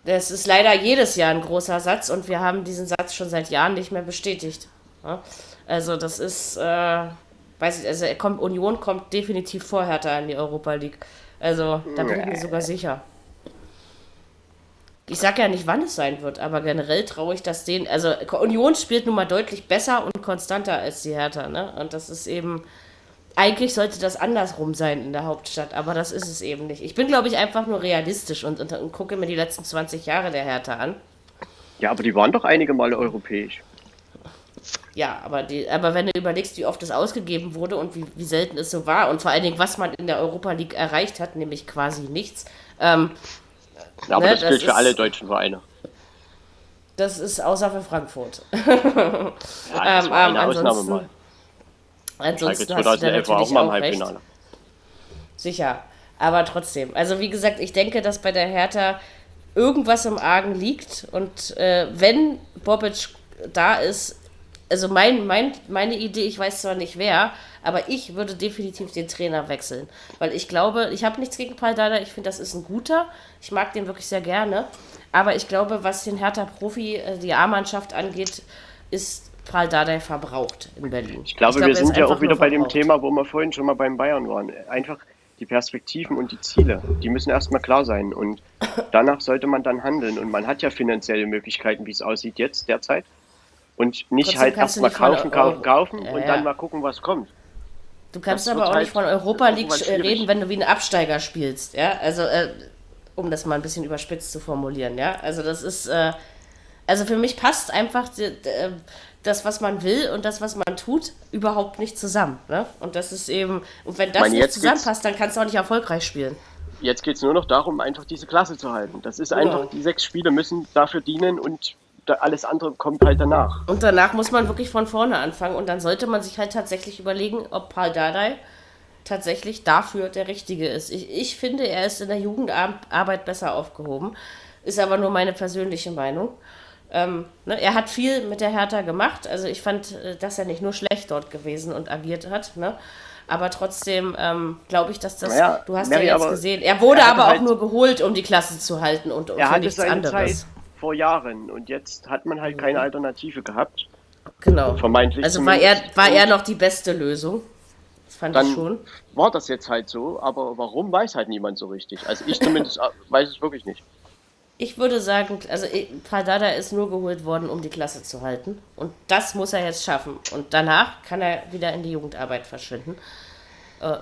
Das ist leider jedes Jahr ein großer Satz und wir haben diesen Satz schon seit Jahren nicht mehr bestätigt. Ja? Also das ist, äh, weiß ich, also kommt, Union kommt definitiv vor Hertha in die Europa League. Also da bin ich mir sogar sicher. Ich sage ja nicht, wann es sein wird, aber generell traue ich das denen. Also Union spielt nun mal deutlich besser und konstanter als die Hertha, ne? Und das ist eben, eigentlich sollte das andersrum sein in der Hauptstadt, aber das ist es eben nicht. Ich bin, glaube ich, einfach nur realistisch und, und, und, gucke mir die letzten 20 Jahre der Hertha an. Ja, aber die waren doch einige Male europäisch. Ja, aber, die, aber wenn du überlegst, wie oft es ausgegeben wurde und wie, wie selten es so war und vor allen Dingen, was man in der Europa League erreicht hat, nämlich quasi nichts. Ähm, ja, aber ne, das, das gilt für alle deutschen Vereine. Das ist außer für Frankfurt. <laughs> ja, das ähm, war eine ähm, Ausnahme mal. Ansonsten Schalke 2011 war auch mal im Halbfinale. Recht. Sicher, aber trotzdem. Also wie gesagt, ich denke, dass bei der Hertha irgendwas im Argen liegt und äh, wenn Bobic da ist, also mein, mein, meine Idee, ich weiß zwar nicht wer, aber ich würde definitiv den Trainer wechseln. Weil ich glaube, ich habe nichts gegen Paldada, ich finde, das ist ein guter. Ich mag den wirklich sehr gerne. Aber ich glaube, was den Hertha-Profi, äh, die A-Mannschaft angeht, ist Paul Dardai verbraucht in Berlin. Ich glaube, ich glaube wir sind ja auch wieder bei dem Thema, wo wir vorhin schon mal beim Bayern waren. Einfach die Perspektiven und die Ziele, die müssen erstmal klar sein und danach sollte man dann handeln. Und man hat ja finanzielle Möglichkeiten, wie es aussieht jetzt derzeit. Und nicht Trotzdem halt erstmal kaufen, kaufen, kaufen ja, und dann mal gucken, was kommt. Du kannst das aber auch halt nicht von Europa League reden, wenn du wie ein Absteiger spielst, ja? Also, äh, um das mal ein bisschen überspitzt zu formulieren, ja? Also, das ist, äh, also für mich passt einfach die, äh, das, was man will und das, was man tut, überhaupt nicht zusammen. Ne? Und das ist eben, und wenn das meine, nicht zusammenpasst, dann kannst du auch nicht erfolgreich spielen. Jetzt geht es nur noch darum, einfach diese Klasse zu halten. Das ist einfach, ja. die sechs Spiele müssen dafür dienen und alles andere kommt halt danach. Und danach muss man wirklich von vorne anfangen und dann sollte man sich halt tatsächlich überlegen, ob Paul Dardai tatsächlich dafür der Richtige ist. Ich, ich finde, er ist in der Jugendarbeit besser aufgehoben. Ist aber nur meine persönliche Meinung. Ähm, ne, er hat viel mit der Hertha gemacht. Also ich fand, äh, dass er nicht nur schlecht dort gewesen und agiert hat. Ne? Aber trotzdem ähm, glaube ich, dass das. Naja, du hast ja jetzt gesehen. Er wurde er aber auch halt, nur geholt, um die Klasse zu halten und, er für nichts anderes. Zeit vor Jahren und jetzt hat man halt keine Alternative gehabt. Genau. Vermeintlich. Also war er, war er noch die beste Lösung. Das fand dann ich schon. War das jetzt halt so, aber warum weiß halt niemand so richtig. Also ich zumindest weiß es wirklich nicht. Ich würde sagen, also Pradada ist nur geholt worden, um die Klasse zu halten. Und das muss er jetzt schaffen. Und danach kann er wieder in die Jugendarbeit verschwinden äh,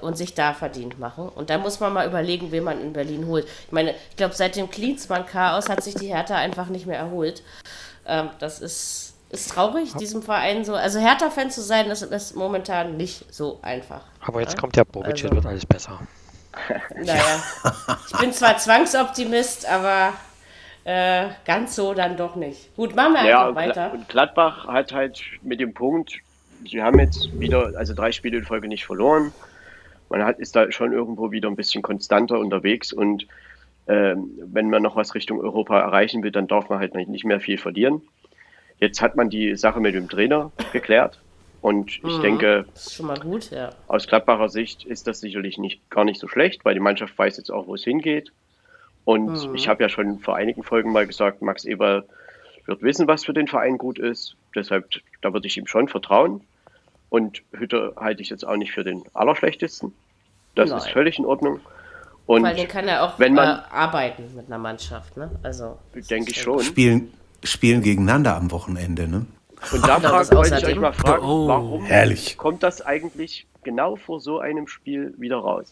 und sich da verdient machen. Und da muss man mal überlegen, wen man in Berlin holt. Ich meine, ich glaube, seit dem Klinsmann-Chaos hat sich die Hertha einfach nicht mehr erholt. Ähm, das ist, ist traurig, diesem Verein so. Also Hertha-Fan zu sein, ist, ist momentan nicht so einfach. Aber jetzt ja? kommt ja Bobic, also, wird alles besser. <laughs> Naja, ich bin zwar Zwangsoptimist, aber äh, ganz so dann doch nicht. Gut, machen wir ja, einfach weiter. Und Gladbach hat halt mit dem Punkt, sie haben jetzt wieder, also drei Spiele in Folge nicht verloren. Man hat, ist da schon irgendwo wieder ein bisschen konstanter unterwegs und ähm, wenn man noch was Richtung Europa erreichen will, dann darf man halt nicht mehr viel verlieren. Jetzt hat man die Sache mit dem Trainer geklärt. Und ich mhm, denke, gut, ja. aus Gladbacher Sicht ist das sicherlich nicht, gar nicht so schlecht, weil die Mannschaft weiß jetzt auch, wo es hingeht. Und mhm. ich habe ja schon vor einigen Folgen mal gesagt, Max Eber wird wissen, was für den Verein gut ist. Deshalb, da würde ich ihm schon vertrauen. Und Hütter halte ich jetzt auch nicht für den Allerschlechtesten. Das Nein. ist völlig in Ordnung. Und Weil den kann er auch wenn man, äh, arbeiten mit einer Mannschaft, ne? Also denke ich schon. Spielen, spielen gegeneinander am Wochenende, ne? Und da <laughs> frage, wollte ich euch mal fragen, oh, warum herrlich. kommt das eigentlich genau vor so einem Spiel wieder raus?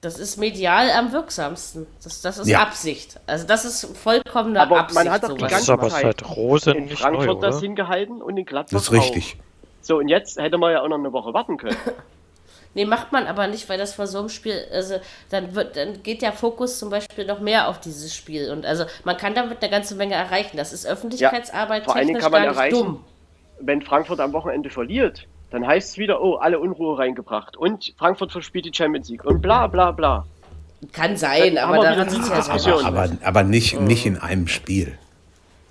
Das ist medial am wirksamsten. Das, das ist ja. Absicht. Also das ist vollkommene aber Absicht. Man hat doch die ganze aber Zeit Rose in Frankfurt neu, das hingehalten und in Gladbach Das ist richtig. Auch. So, und jetzt hätte man ja auch noch eine Woche warten können. <laughs> Nee, macht man aber nicht, weil das vor so einem Spiel, also dann wird, dann geht der Fokus zum Beispiel noch mehr auf dieses Spiel. Und also man kann damit eine ganze Menge erreichen. Das ist Öffentlichkeitsarbeit ja, vor technisch kann man gar nicht erreichen, dumm. Wenn Frankfurt am Wochenende verliert, dann heißt es wieder, oh, alle Unruhe reingebracht. Und Frankfurt verspielt die Champions League und bla bla bla. Kann sein, dann aber daran sieht ja aber, aber, aber nicht, nicht in einem Spiel.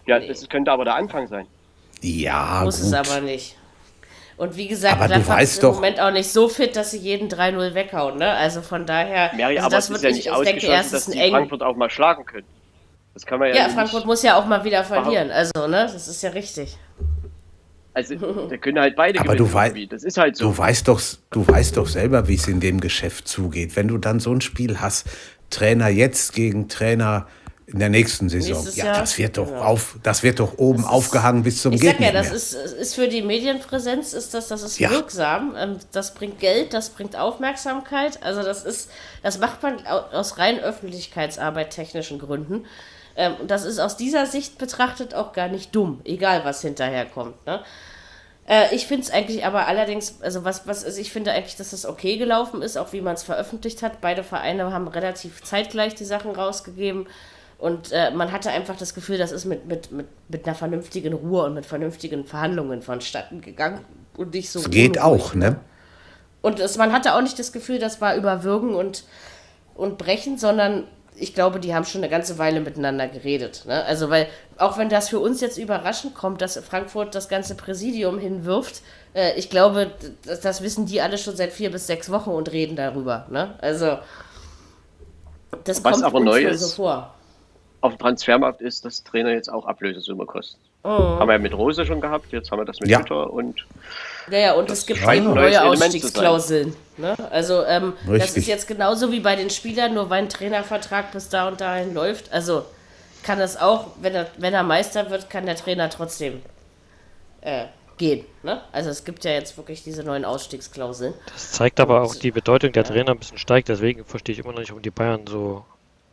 Ja, nee. das könnte aber der Anfang sein. Ja, Muss gut. es aber nicht. Und wie gesagt, aber Gladbach ist im Moment auch nicht so fit, dass sie jeden 3-0 weghauen. Ne? Also von daher, Mary, also aber das wird ist ja nicht ausgeschlossen, dass die Frankfurt auch mal schlagen können. Das kann man ja Ja, Frankfurt muss ja auch mal wieder verlieren. Also, ne, das ist ja richtig. Also, da können halt beide aber gewinnen. Aber du, das ist halt so. du, weißt doch, du weißt doch selber, wie es in dem Geschäft zugeht. Wenn du dann so ein Spiel hast, Trainer jetzt gegen Trainer in der nächsten Saison. Nächstes ja, Jahr? das wird doch ja. auf, das wird doch oben ist, aufgehangen bis zum ich sag ja, das ist, ist für die Medienpräsenz ist das, das ist ja. wirksam. Ähm, das bringt Geld, das bringt Aufmerksamkeit. Also das ist, das macht man aus rein Öffentlichkeitsarbeit technischen Gründen. Ähm, und das ist aus dieser Sicht betrachtet auch gar nicht dumm, egal was hinterher kommt. Ne? Äh, ich finde es eigentlich aber allerdings, also was, was also ich finde eigentlich, dass das okay gelaufen ist, auch wie man es veröffentlicht hat. Beide Vereine haben relativ zeitgleich die Sachen rausgegeben. Und äh, man hatte einfach das Gefühl, das ist mit, mit, mit, mit einer vernünftigen Ruhe und mit vernünftigen Verhandlungen vonstatten gegangen und nicht so. Das geht auch, ne? Und es, man hatte auch nicht das Gefühl, das war überwürgen und, und brechen, sondern ich glaube, die haben schon eine ganze Weile miteinander geredet. Ne? Also, weil, auch wenn das für uns jetzt überraschend kommt, dass Frankfurt das ganze Präsidium hinwirft, äh, ich glaube, das, das, wissen die alle schon seit vier bis sechs Wochen und reden darüber. Ne? Also, das Was kommt aber neu ist, so vor auf dem Transfermarkt ist, dass Trainer jetzt auch Ablösesumme kosten. Oh. Haben wir ja mit Rose schon gehabt, jetzt haben wir das mit ja. Hütter und. Ja, ja, und es gibt eben neue Ausstiegsklauseln. Ne? Also, ähm, das ist jetzt genauso wie bei den Spielern, nur weil ein Trainervertrag bis da und dahin läuft. Also kann das auch, wenn er, wenn er Meister wird, kann der Trainer trotzdem äh, gehen. Ne? Also es gibt ja jetzt wirklich diese neuen Ausstiegsklauseln. Das zeigt aber und, auch die Bedeutung der Trainer ein bisschen steigt, deswegen verstehe ich immer noch nicht, warum die Bayern so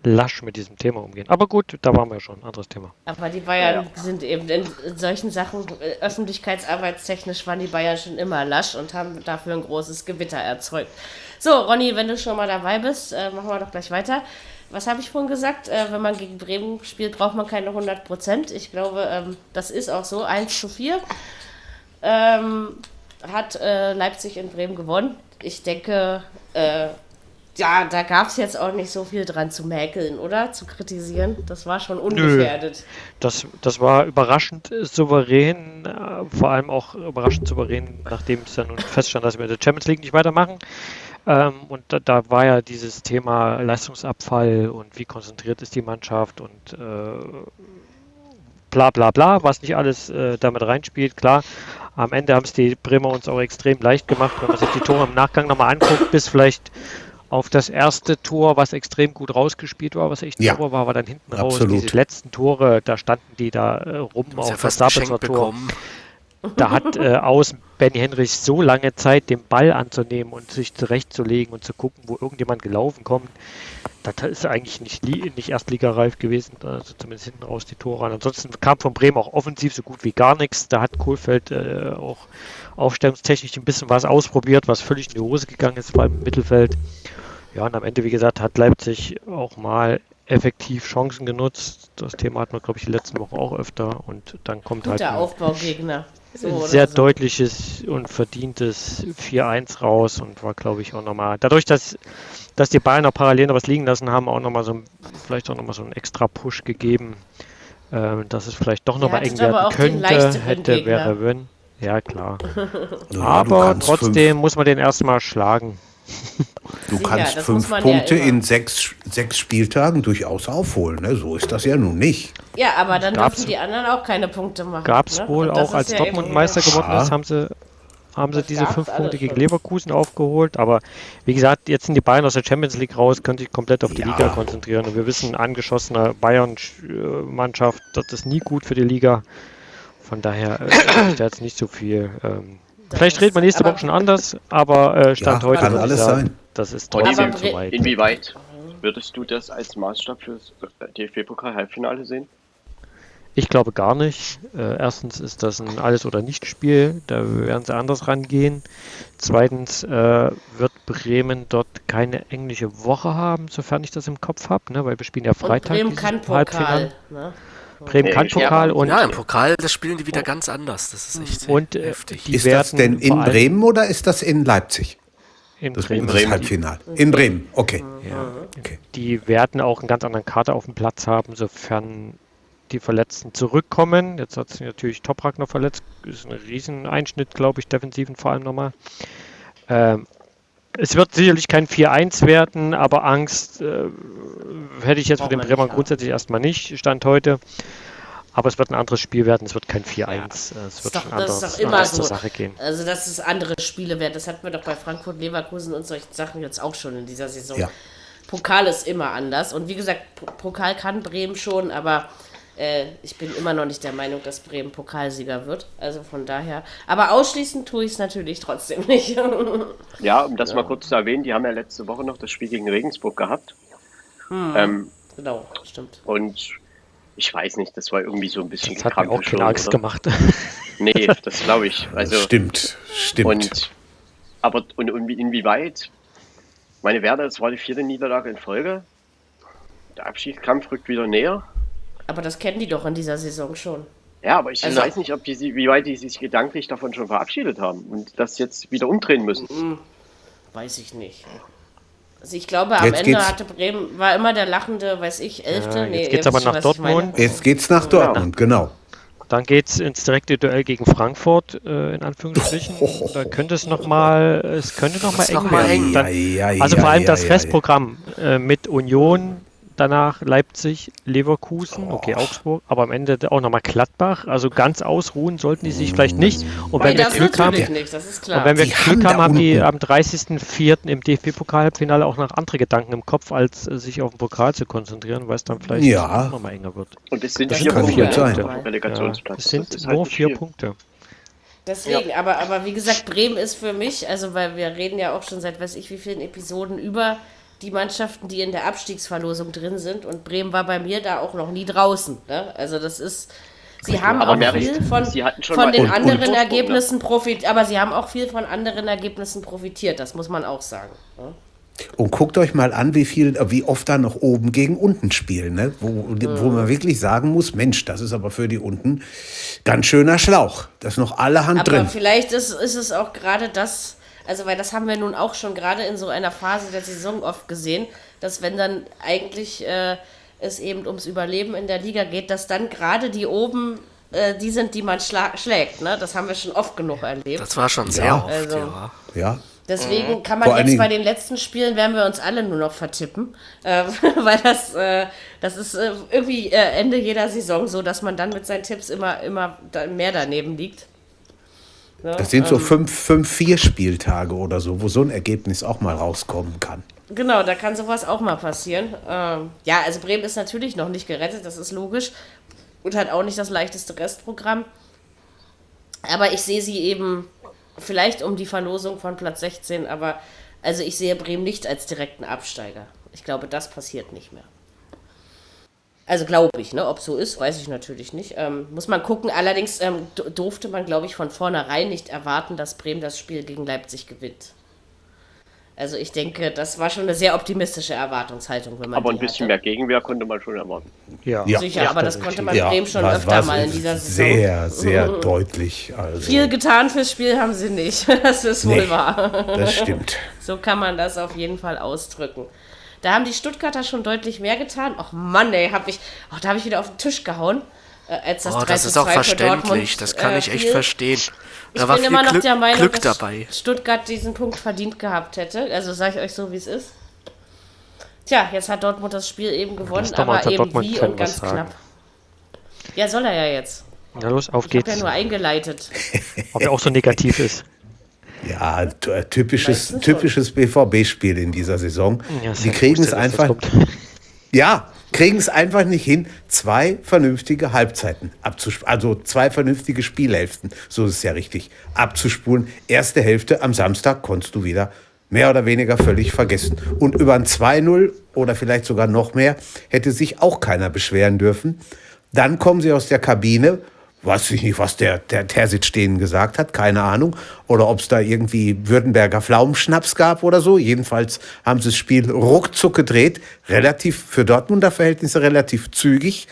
lasch mit diesem Thema umgehen. Aber gut, da waren wir schon, anderes Thema. Aber die Bayern ja. sind eben in solchen Sachen, äh, öffentlichkeitsarbeitstechnisch waren die Bayern schon immer lasch und haben dafür ein großes Gewitter erzeugt. So, Ronny, wenn du schon mal dabei bist, äh, machen wir doch gleich weiter. Was habe ich vorhin gesagt? Äh, wenn man gegen Bremen spielt, braucht man keine 100 Prozent. Ich glaube, ähm, das ist auch so. 1 zu 4 ähm, hat äh, Leipzig in Bremen gewonnen. Ich denke, äh, ja, da gab es jetzt auch nicht so viel dran zu mäkeln, oder? Zu kritisieren. Das war schon ungefährdet. Nö. Das, das war überraschend souverän, äh, vor allem auch überraschend souverän, nachdem es dann nun feststand, dass wir in der Champions League nicht weitermachen. Ähm, und da, da, war ja dieses Thema Leistungsabfall und wie konzentriert ist die Mannschaft und äh, bla bla bla, was nicht alles äh, damit reinspielt, klar. Am Ende haben es die Bremer uns auch extrem leicht gemacht, wenn man sich die Tore im Nachgang nochmal anguckt, bis vielleicht auf das erste Tor, was extrem gut rausgespielt war, was echt ja. sauber war, war dann hinten Absolut. raus. Diese letzten Tore, da standen die da äh, rum auf ja das Sabitzer Tor. Da hat äh, außen Benny Henrich so lange Zeit, den Ball anzunehmen und sich zurechtzulegen und zu gucken, wo irgendjemand gelaufen kommt. Das ist eigentlich nicht, nicht erstligareif gewesen, also zumindest hinten raus die Tore an. Ansonsten kam von Bremen auch offensiv so gut wie gar nichts. Da hat Kohlfeld äh, auch aufstellungstechnisch ein bisschen was ausprobiert, was völlig in die Hose gegangen ist beim Mittelfeld. Ja, und am Ende, wie gesagt, hat Leipzig auch mal effektiv Chancen genutzt. Das Thema hatten wir, glaube ich, die letzten Wochen auch öfter. Und dann kommt Guter halt. Der Aufbaugegner. So sehr so. deutliches und verdientes 4-1 raus und war, glaube ich, auch nochmal. Dadurch, dass, dass die Bayern noch parallel noch was liegen lassen haben, auch nochmal so vielleicht auch nochmal so einen extra Push gegeben, äh, dass es vielleicht doch nochmal eng werden könnte, hätte, Gegner. wäre, wenn. Ja, klar. <laughs> Ja, aber trotzdem muss man den erstmal schlagen. Du Sicher, kannst fünf Punkte ja in sechs, sechs Spieltagen durchaus aufholen. Ne? So ist das ja nun nicht. Ja, aber dann gab's, dürfen die anderen auch keine Punkte machen. Gab es ne? wohl auch, als ja Dortmund Meister geworden ist, haben sie, haben sie diese fünf Punkte gegen Leverkusen aufgeholt. Aber wie gesagt, jetzt sind die Bayern aus der Champions League raus, können sich komplett auf die ja. Liga konzentrieren. Und wir wissen, angeschossene Bayern-Mannschaft, das ist nie gut für die Liga. Von daher äh, <coughs> ist da jetzt nicht so viel. Ähm, Vielleicht redet man nächste Woche schon anders, aber äh, Stand ja, heute kann alles sagen, sein. Das ist trotzdem zu weit. Inwieweit würdest du das als Maßstab fürs DFB-Pokal-Halbfinale sehen? Ich glaube gar nicht. Äh, erstens ist das ein Alles- oder Nicht-Spiel, da werden sie anders rangehen. Zweitens äh, wird Bremen dort keine englische Woche haben, sofern ich das im Kopf habe, ne? weil wir spielen ja Freitag. Und Bremen kann Pokal. Ne? Bremen kann Pokal und. Ja, im Pokal, das spielen die wieder ganz anders. Das ist echt und, äh, heftig. Ist das denn in Bremen oder ist das in Leipzig? In das Bremen. Das Halbfinale. In Bremen, okay. Ja. okay. Die werden auch einen ganz anderen Kater auf dem Platz haben, sofern die Verletzten zurückkommen. Jetzt hat sich natürlich Toprak noch verletzt. Ist ein Rieseneinschnitt, glaube ich, defensiven vor allem nochmal. Ähm, es wird sicherlich kein 4-1 werden, aber Angst äh, hätte ich jetzt mit den Bremern grundsätzlich erstmal nicht, Stand heute. Aber es wird ein anderes Spiel werden, es wird kein 4-1. Ja. Es wird doch, anders, das ist doch immer so. Sache gehen. Also, dass es andere Spiele werden, das hatten wir doch bei Frankfurt, Leverkusen und solchen Sachen jetzt auch schon in dieser Saison. Ja. Pokal ist immer anders. Und wie gesagt, Pokal kann Bremen schon, aber äh, ich bin immer noch nicht der Meinung, dass Bremen Pokalsieger wird. Also von daher. Aber ausschließen tue ich es natürlich trotzdem nicht. <laughs> ja, um das ja. mal kurz zu erwähnen, die haben ja letzte Woche noch das Spiel gegen Regensburg gehabt. Hm, ähm, genau, stimmt. Und ich weiß nicht, das war irgendwie so ein bisschen Das hat mir auch keine Angst gemacht. <laughs> nee, das glaube ich. <laughs> Also, stimmt, stimmt. Und, aber und, und inwieweit? Meine Werder, das war die vierte Niederlage in Folge. Der Abschiedskampf rückt wieder näher. Aber das kennen die doch in dieser Saison schon. Ja, aber ich also, weiß nicht, ob die, wie weit die sich gedanklich davon schon verabschiedet haben und das jetzt wieder umdrehen müssen. Weiß ich nicht. Also ich glaube, am jetzt Ende geht's. hatte Bremen, war immer der lachende, weiß ich, Elfte. Ja, jetzt nee, geht's aber nach Dortmund. Jetzt geht's nach Dortmund, genau. Dann geht es ins direkte Duell gegen Frankfurt, äh, in Anführungsstrichen. Oh, <laughs> da könnte es nochmal, es könnte nochmal eng werden. Dann, ja, ja, also vor allem das Restprogramm äh, mit Union, danach Leipzig, Leverkusen, okay, Augsburg, aber am Ende auch nochmal Gladbach. Also ganz ausruhen sollten die sich vielleicht nicht. Und wenn wir Glück haben, und wenn wir die Glück haben, haben die am 30.04. im DFB-Pokal-Halbfinale auch noch andere Gedanken im Kopf, als äh, sich auf den Pokal zu konzentrieren, weil es dann vielleicht ja. nochmal enger wird. Und es sind das vier Punkte. Ja, es sind nur halt vier. Punkte. Deswegen, ja. aber, aber wie gesagt, Bremen ist für mich, also weil wir reden ja auch schon seit weiß ich wie vielen Episoden über die Mannschaften, die in der Abstiegsverlosung drin sind. Und Bremen war bei mir da auch noch nie draußen. Ne? Also das ist. Sie haben aber auch viel von, von den anderen und, Ergebnissen profitiert, aber sie haben auch viel von anderen Ergebnissen profitiert, das muss man auch sagen. Ne? Und guckt euch mal an, wie viel, wie oft da noch oben gegen unten spielen, ne? wo, mhm. wo man wirklich sagen muss, Mensch, das ist aber für die unten ganz schöner Schlauch. Das ist noch alle Hand aber drin. Aber vielleicht ist, ist es auch gerade das, also, weil das haben wir nun auch schon gerade in so einer Phase der Saison oft gesehen, dass wenn dann eigentlich äh, es eben ums Überleben in der Liga geht, dass dann gerade die oben äh, die sind, die man schlägt. Ne? Das haben wir schon oft genug erlebt. Das war schon sehr ja. oft, also, ja. ja. Deswegen mhm. kann man jetzt bei den letzten Spielen, werden wir uns alle nur noch vertippen, äh, <laughs> weil das, äh, das ist äh, irgendwie äh, Ende jeder Saison so, dass man dann mit seinen Tipps immer, immer mehr daneben liegt. Ja, das sind so ähm, fünf, fünf, vier Spieltage oder so, wo so ein Ergebnis auch mal rauskommen kann. Genau, da kann sowas auch mal passieren. Ähm, ja, also Bremen ist natürlich noch nicht gerettet, das ist logisch. Und hat auch nicht das leichteste Restprogramm. Aber ich sehe sie eben vielleicht um die Verlosung von Platz 16, aber also ich sehe Bremen nicht als direkten Absteiger. Ich glaube, das passiert nicht mehr. Also glaube ich, ne? ob so ist, weiß ich natürlich nicht. Ähm, muss man gucken. Allerdings ähm, durfte man, glaube ich, von vornherein nicht erwarten, dass Bremen das Spiel gegen Leipzig gewinnt. Also ich denke, das war schon eine sehr optimistische Erwartungshaltung. Wenn man aber ein bisschen hatte. mehr Gegenwehr konnte man schon erwarten. Ja, sicher, ja, aber das konnte man ja, Bremen schon was, öfter was mal in dieser Saison. Sehr, sehr deutlich. Also. Viel getan fürs Spiel haben sie nicht. <laughs> Das ist nee, wohl wahr. Das stimmt. so kann man das auf jeden Fall ausdrücken. Da haben die Stuttgarter schon deutlich mehr getan. Ach Mann, ey, hab ich, ach, da habe ich wieder auf den Tisch gehauen. Äh, als das oh, das ist auch verständlich. das kann äh, ich echt verstehen. Da ich war bin immer noch Glück, der Meinung, Glück dass dabei. Stuttgart diesen Punkt verdient gehabt hätte. Also sage ich euch so, wie es ist. Tja, jetzt hat Dortmund das Spiel eben gewonnen, aber eben Dortmund wie und ganz knapp. Ja, soll er ja jetzt. Ja, los, auf ich geht's. Ich ja nur eingeleitet. Ob er auch so negativ ist. <laughs> Ja, typisches, typisches BVB-Spiel in dieser Saison. Ja, Die kriegen es einfach. <laughs> Ja, kriegen es einfach nicht hin, zwei vernünftige Halbzeiten abzuspulen, also zwei vernünftige Spielhälften, so ist es ja richtig, abzuspulen. Erste Hälfte am Samstag konntest du wieder mehr oder weniger völlig vergessen. Und über ein 2-0 oder vielleicht sogar noch mehr hätte sich auch keiner beschweren dürfen. Dann kommen sie aus der Kabine weiß ich nicht, was der, der Terzic denen gesagt hat, keine Ahnung. Oder ob es da irgendwie Württemberger Pflaumenschnaps gab oder so. Jedenfalls haben sie das Spiel ruckzuck gedreht, relativ für Dortmunder Verhältnisse relativ zügig.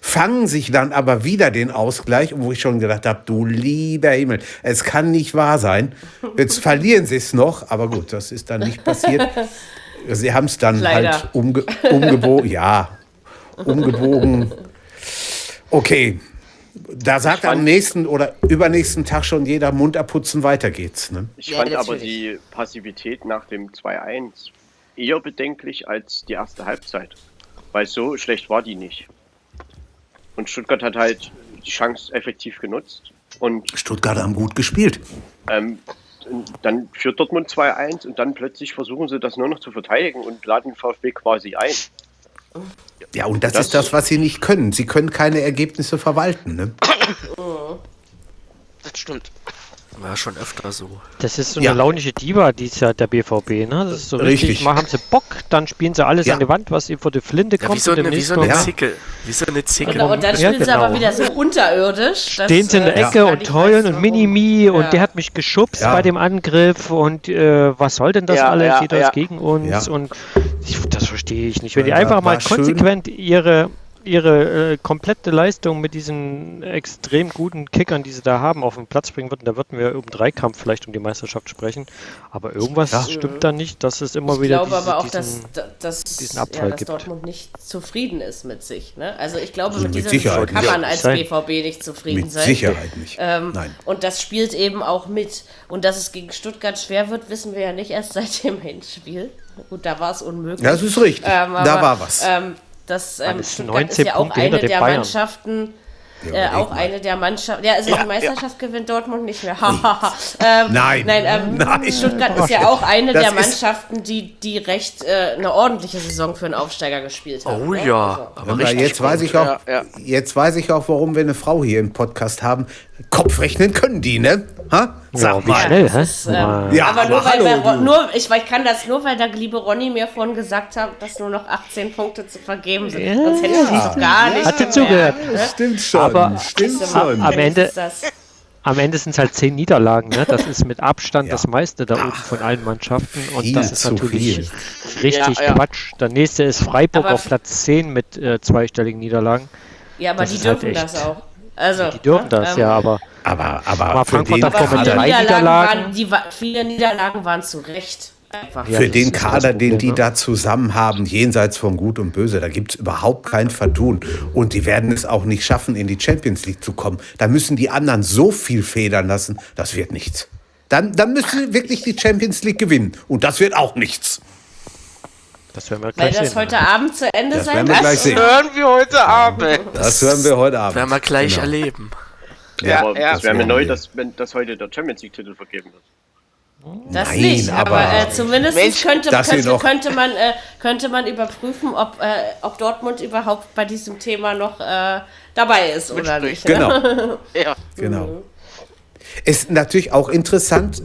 Fangen sich dann aber wieder den Ausgleich, wo ich schon gedacht habe, du lieber Himmel, es kann nicht wahr sein. Jetzt verlieren sie es noch, aber gut, das ist dann nicht passiert. <laughs> Sie haben es dann Leider. halt umge umgebogen, ja, umgebogen. Okay, da sagt fand, am nächsten oder übernächsten Tag schon jeder Mund abputzen, weiter geht's. Ne? Ich fand ja, aber die Passivität nach dem 2-1 eher bedenklich als die erste Halbzeit. Weil so schlecht war die nicht. Und Stuttgart hat halt die Chance effektiv genutzt. Und Stuttgart haben gut gespielt. Ähm, dann führt Dortmund 2-1 und dann plötzlich versuchen sie das nur noch zu verteidigen und laden VfB quasi ein. Ja, und das, das, ist das, was sie nicht können. Sie können keine Ergebnisse verwalten. Ne? Das stimmt. War schon öfter so. Das ist so eine ja. launische Diva, die ist ja der BVB, ne? Das ist so richtig. richtig. Mal haben sie Bock, dann spielen sie alles ja. an die Wand, was ihnen vor die Flinte kommt. Ja, wie, so eine, wie so eine Zicke. Wie so eine Zicke. Genau, und dann spielen genau. sie aber wieder so unterirdisch. Stehen sie in der äh, Ecke und heulen und Minimi und der hat mich geschubst bei dem Angriff und äh, was soll denn das alles? Jeder ist gegen uns und ich, das verstehe ich nicht. Wenn die einfach mal konsequent schön. ihre ihre äh, komplette Leistung mit diesen extrem guten Kickern, die sie da haben, auf den Platz bringen würden, da würden wir um Dreikampf vielleicht um die Meisterschaft sprechen. Aber irgendwas ja. stimmt da nicht, dass es immer ich wieder. Ich glaube aber auch, diesen, dass, dass, diesen Abfall ja, dass Dortmund nicht zufrieden ist mit sich. Ne? Also ich glaube, also mit, mit dieser kann man als sein. BVB nicht zufrieden mit sein. Sicherheit nicht. Ähm, Nein. Und das spielt eben auch mit. Und dass es gegen Stuttgart schwer wird, wissen wir ja nicht erst <laughs> seit dem Hinspiel. Gut, da war es unmöglich. Ja, das ist richtig. Ähm, aber, da war was. Ähm, das ähm, Stuttgart ist ja auch eine der Bayern. Mannschaften, äh, auch eine der Mannschaften. Ja, also ja, die Meisterschaft ja. gewinnt Dortmund nicht mehr. <laughs> <laughs> ähm, nein. Nein, ähm, nein. Stuttgart ist ja auch eine das der Mannschaften, die, die recht äh, eine ordentliche Saison für einen Aufsteiger gespielt haben. Oh ne? ja, also. aber jetzt weiß ich auch, ja, jetzt weiß ich auch, warum wir eine Frau hier im Podcast haben. Kopfrechnen können die, ne? Ha? Sag ja, mal. Schnell, hä? Ist, ähm, ja, aber, aber nur, weil wir, nur ich, ich kann das nur, weil der liebe Ronny mir vorhin gesagt hat, dass nur noch 18 Punkte zu vergeben sind. Ja, Sonst hätte ich das gar nicht. Hat zugehört. Das stimmt schon. Aber stimmt schon. Am Ende, am Ende sind es halt 10 Niederlagen. Ne? Das ist mit Abstand ja. das meiste da oben von allen Mannschaften. Und viel das ist natürlich viel. richtig ja, Quatsch. Der nächste ist Freiburg aber auf Platz 10 mit äh, zweistelligen Niederlagen. Ja, aber das die dürfen halt das auch. Also, die dürfen das, ähm, ja, aber. Aber, aber, aber Frankfurt davor mit drei Niederlagen. Waren, die, viele Niederlagen waren zu Recht. Einfach. Für ja, den Kader, den die ne? da zusammen haben, jenseits von Gut und Böse, da gibt es überhaupt kein Vertun. Und die werden es auch nicht schaffen, in die Champions League zu kommen. Da müssen die anderen so viel federn lassen, das wird nichts. Dann, dann müssen sie wirklich die Champions League gewinnen. Und das wird auch nichts. Das werden wir gleich Weil das sehen, heute oder? Abend zu Ende das sein wird. Das hören wir heute Abend. Das hören wir heute Abend. Werden wir gleich genau. erleben. Ja, ja, ja das wäre mir neu, dass, wenn, dass heute der Champions League-Titel vergeben wird. Das Nein, nicht, aber, aber äh, zumindest Mensch, könnte, könnte, könnte, man, äh, könnte man überprüfen, ob, äh, ob Dortmund überhaupt bei diesem Thema noch äh, dabei ist oder nicht. Ne? Genau. <laughs> ja. genau. Mhm. Ist natürlich auch interessant,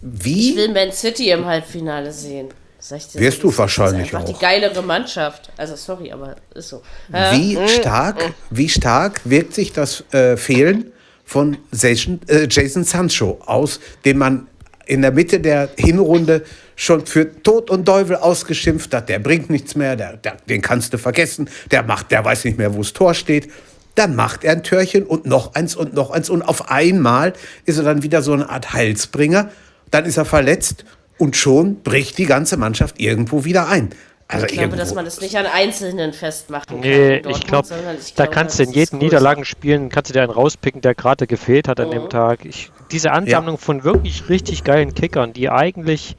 wie. Ich will Man City im Halbfinale sehen. Wirst du wahrscheinlich auch. die geilere Mannschaft. Also sorry, aber ist so. Wie mhm. stark, wie stark wirkt sich das äh, Fehlen von Jason, äh, Jason Sancho aus, den man in der Mitte der Hinrunde schon für Tod und Teufel ausgeschimpft hat. Der bringt nichts mehr, der, der, den kannst du vergessen. Der macht, der weiß nicht mehr, wo das Tor steht. Dann macht er ein Törchen und noch eins und noch eins und auf einmal ist er dann wieder so eine Art Heilsbringer. Dann ist er verletzt und schon bricht die ganze Mannschaft irgendwo wieder ein. Also ich glaube, dass man das nicht an Einzelnen festmachen kann. Nee, ich glaube, da kannst du in jedem Niederlagenspielen, kannst du dir einen rauspicken, der gerade gefehlt hat an mhm. dem Tag. Ich, diese Ansammlung ja. von wirklich richtig geilen Kickern, die eigentlich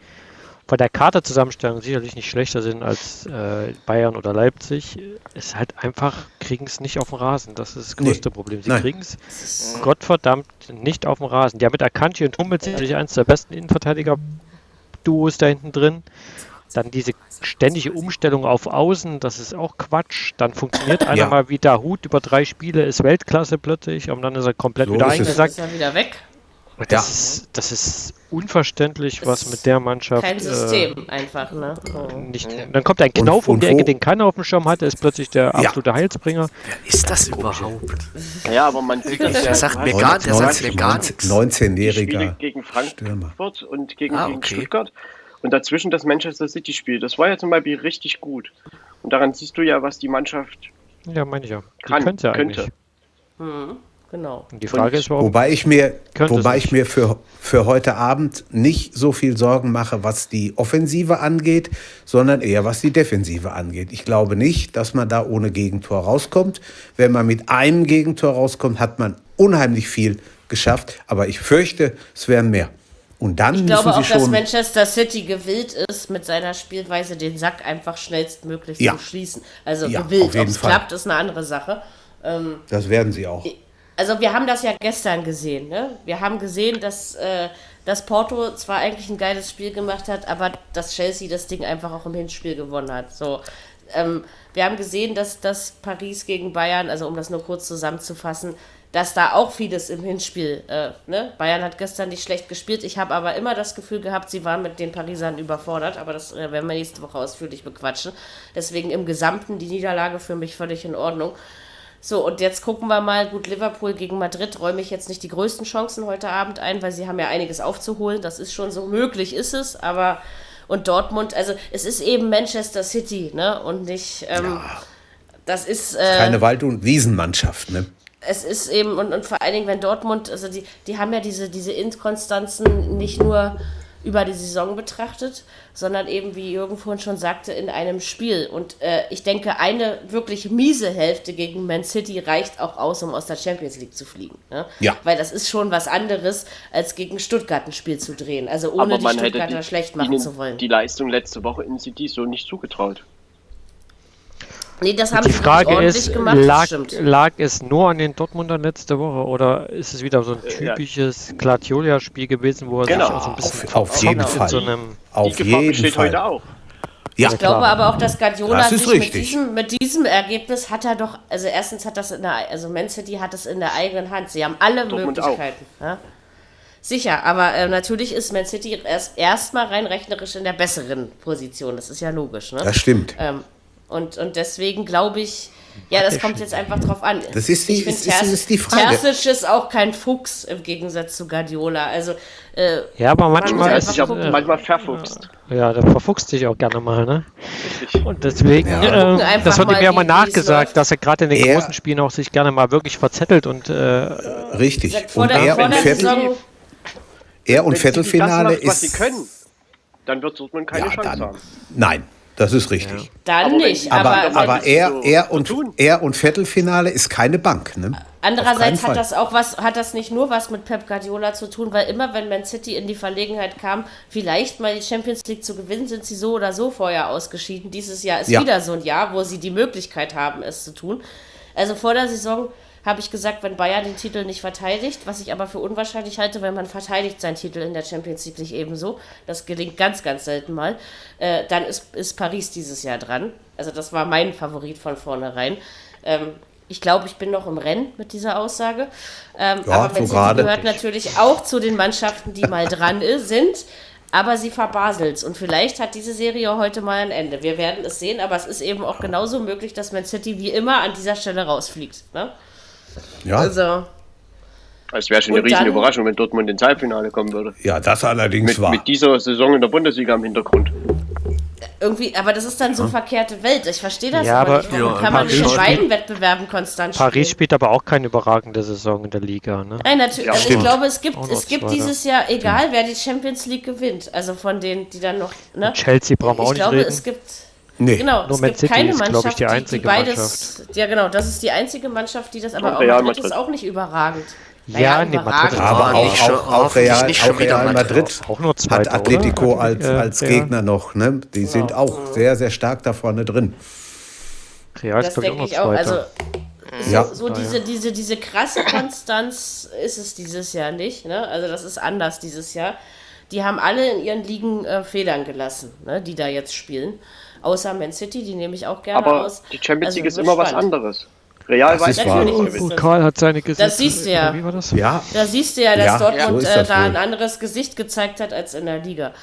von der Kaderzusammenstellung sicherlich nicht schlechter sind als äh, Bayern oder Leipzig, ist halt einfach, kriegen es nicht auf dem Rasen. Das ist das größte nee. Problem. Sie kriegen es Gottverdammt nicht auf dem Rasen. Die haben mit Akanji und Hummels sicherlich eines der besten Innenverteidiger-Duos da hinten drin. Dann diese ständige Umstellung auf Außen, das ist auch Quatsch. Dann funktioniert einer ja. mal wieder Hut über drei Spiele, ist Weltklasse plötzlich und dann ist er komplett so wieder eingesackt. Ist er wieder weg. Das, ja. ist, das ist unverständlich, was mit der Mannschaft. Kein System äh, einfach, ne? Oh. Nicht, dann kommt ein Knauf und, um die Ecke, den keiner auf dem Schirm hatte, ist plötzlich der absolute ja. Heilsbringer. Wer ist das überhaupt? Ja, aber man sieht das Der sagt mir gar, der sagt mir gar nichts. 19-jähriger gegen Frankfurt und gegen, ah, okay. gegen Stuttgart und dazwischen das Manchester City-Spiel. Das war ja zum Beispiel richtig gut. Und daran siehst du ja, was die Mannschaft. Ja, meine ich ja. Die kann, könnte ja könnte. Mhm, genau. Die Frage ist, warum wobei ich mir, wobei ich mir für, für heute Abend nicht so viel Sorgen mache, was die Offensive angeht, sondern eher was die Defensive angeht. Ich glaube nicht, dass man da ohne Gegentor rauskommt. Wenn man mit einem Gegentor rauskommt, hat man unheimlich viel geschafft. Aber ich fürchte, es wären mehr. Und dann ich glaube auch, dass Manchester City gewillt ist, mit seiner Spielweise den Sack einfach schnellstmöglich ja. zu schließen. Also ja, gewillt. Ob es klappt, ist eine andere Sache. Ähm, das werden sie auch. Also wir haben das ja gestern gesehen. Ne? Wir haben gesehen, dass, äh, dass Porto zwar eigentlich ein geiles Spiel gemacht hat, aber dass Chelsea das Ding einfach auch im Hinspiel gewonnen hat. So, ähm, wir haben gesehen, dass, dass Paris gegen Bayern, also um das nur kurz zusammenzufassen, dass da auch vieles im Hinspiel, äh, ne? Bayern hat gestern nicht schlecht gespielt. Ich habe aber immer das Gefühl gehabt, sie waren mit den Parisern überfordert, aber das äh, werden wir nächste Woche ausführlich bequatschen. Deswegen im Gesamten die Niederlage für mich völlig in Ordnung. So, und jetzt gucken wir mal, gut, Liverpool gegen Madrid räume ich jetzt nicht die größten Chancen heute Abend ein, weil sie haben ja einiges aufzuholen. Das ist schon so möglich, ist es, aber und Dortmund, also es ist eben Manchester City, ne? Und nicht, ähm, ja. das ist. Äh, Keine Wald- und Wiesenmannschaft, ne? es ist eben, und, und vor allen Dingen, wenn Dortmund, also die, die haben ja diese, diese Inkonstanzen nicht nur über die Saison betrachtet, sondern eben, wie Jürgen vorhin schon sagte, in einem Spiel. Und äh, ich denke, eine wirklich miese Hälfte gegen Man City reicht auch aus, um aus der Champions League zu fliegen. Ne? Ja. Weil das ist schon was anderes, als gegen Stuttgart ein Spiel zu drehen. Also ohne die Stuttgarter die, schlecht machen die, zu wollen. Die Leistung letzte Woche in City so nicht zugetraut. Nee, das haben die Frage ist, gemacht, lag, lag, es nur an den Dortmundern letzte Woche oder ist es wieder so ein typisches ja. spiel gewesen, wo er genau. sich auch so ein bisschen auf, auf jeden Fall. So einem auf die jeden besteht Fall. heute auch. Ja, ich glaube aber auch, dass Guardiola das sich mit diesem, mit diesem Ergebnis hat er doch, also erstens hat das in der, also Man City hat es in der eigenen Hand. Sie haben alle Dortmund Möglichkeiten. Ja? Sicher, aber äh, natürlich ist Man City erst erstmal rein rechnerisch in der besseren Position. Das ist ja logisch. Ne? Das stimmt. Ähm, und, und deswegen glaube ich, ja, das kommt jetzt einfach drauf an. Das ist die, ich ist, ist, ist die Frage. Terzic ist auch kein Fuchs im Gegensatz zu Guardiola. Also, äh, ja, aber manchmal ist sich auch manchmal verfuchst. Ja, der verfuchst sich auch gerne mal, ne? Und deswegen, ja. äh, das wird ihm ja mal nachgesagt, dass er gerade in den er, großen Spielen auch sich gerne mal wirklich verzettelt und äh, richtig. Und er und Viertel, er und Viertelfinale ist. Was sie können, dann wird Dortmund keine ja, Chance dann, haben. Nein, Das ist richtig. Dann aber nicht. Aber, aber, aber er, so er, und, er und Viertelfinale ist keine Bank. Ne? Andererseits hat das auch was, hat das nicht nur was mit Pep Guardiola zu tun, weil immer wenn Man City in die Verlegenheit kam, vielleicht mal die Champions League zu gewinnen, sind sie so oder so vorher ausgeschieden. Dieses Jahr ist ja. wieder so ein Jahr, wo sie die Möglichkeit haben, es zu tun. Also vor der Saison habe ich gesagt, wenn Bayern den Titel nicht verteidigt, was ich aber für unwahrscheinlich halte, weil man verteidigt seinen Titel in der Champions League nicht ebenso. Das gelingt ganz, ganz selten mal. Äh, dann ist, ist Paris dieses Jahr dran. Also das war mein Favorit von vornherein. Ähm, ich glaube, ich bin noch im Rennen mit dieser Aussage. Ähm, ja, aber Man so City gehört natürlich auch zu den Mannschaften, die mal dran <laughs> sind. Aber sie verbaselt Und vielleicht hat diese Serie heute mal ein Ende. Wir werden es sehen, aber es ist eben auch genauso möglich, dass Man City wie immer an dieser Stelle rausfliegt. Ne? Ja. Also. Es wäre schon eine riesige Überraschung, wenn Dortmund ins Halbfinale kommen würde. Ja, das allerdings mit, war. Mit dieser Saison in der Bundesliga im Hintergrund. Irgendwie, aber das ist dann so hm. verkehrte Welt. Ich verstehe das ja, aber nicht. Warum ja, kann man nicht in beiden Wettbewerben konstant spielen? Paris spielt aber auch keine überragende Saison in der Liga. Ne? Nein, natürlich. Ja, also ich glaube, es gibt, es gibt dieses Jahr, egal wer die Champions League gewinnt, also von denen, die dann noch. Ne? Chelsea brauchen wir auch nicht glaube, reden. es gibt Nee. Genau, Nur es Man gibt City keine ist, Mannschaft, ich, die, einzige die beides. Mannschaft. Ja, genau, das ist die einzige Mannschaft, die das, aber auch Real Madrid ist auch nicht überragend. Ja, nee, Madrid aber auch, auch, auch, Real, auch Real Madrid auch nur Zweite, hat Atletico oder? als, als Gegner noch. Ne? Die genau. sind auch sehr, sehr stark da vorne drin. Real das denke ich auch. Also, so, ja. so diese, diese, diese krasse Konstanz ist es dieses Jahr nicht. Ne? Also das ist anders dieses Jahr. Die haben alle in ihren Ligen äh, Federn gelassen, ne? die da jetzt spielen. Außer Man City, die nehme ich auch gerne Aber aus. die Champions League also, ist immer was anderes. Real weiß natürlich ist Karl hat seine Gesicht. Das siehst du ja. Wie war das? Ja. Da siehst du ja, dass ja, Dortmund so äh, da ein anderes Gesicht gezeigt hat als in der Liga.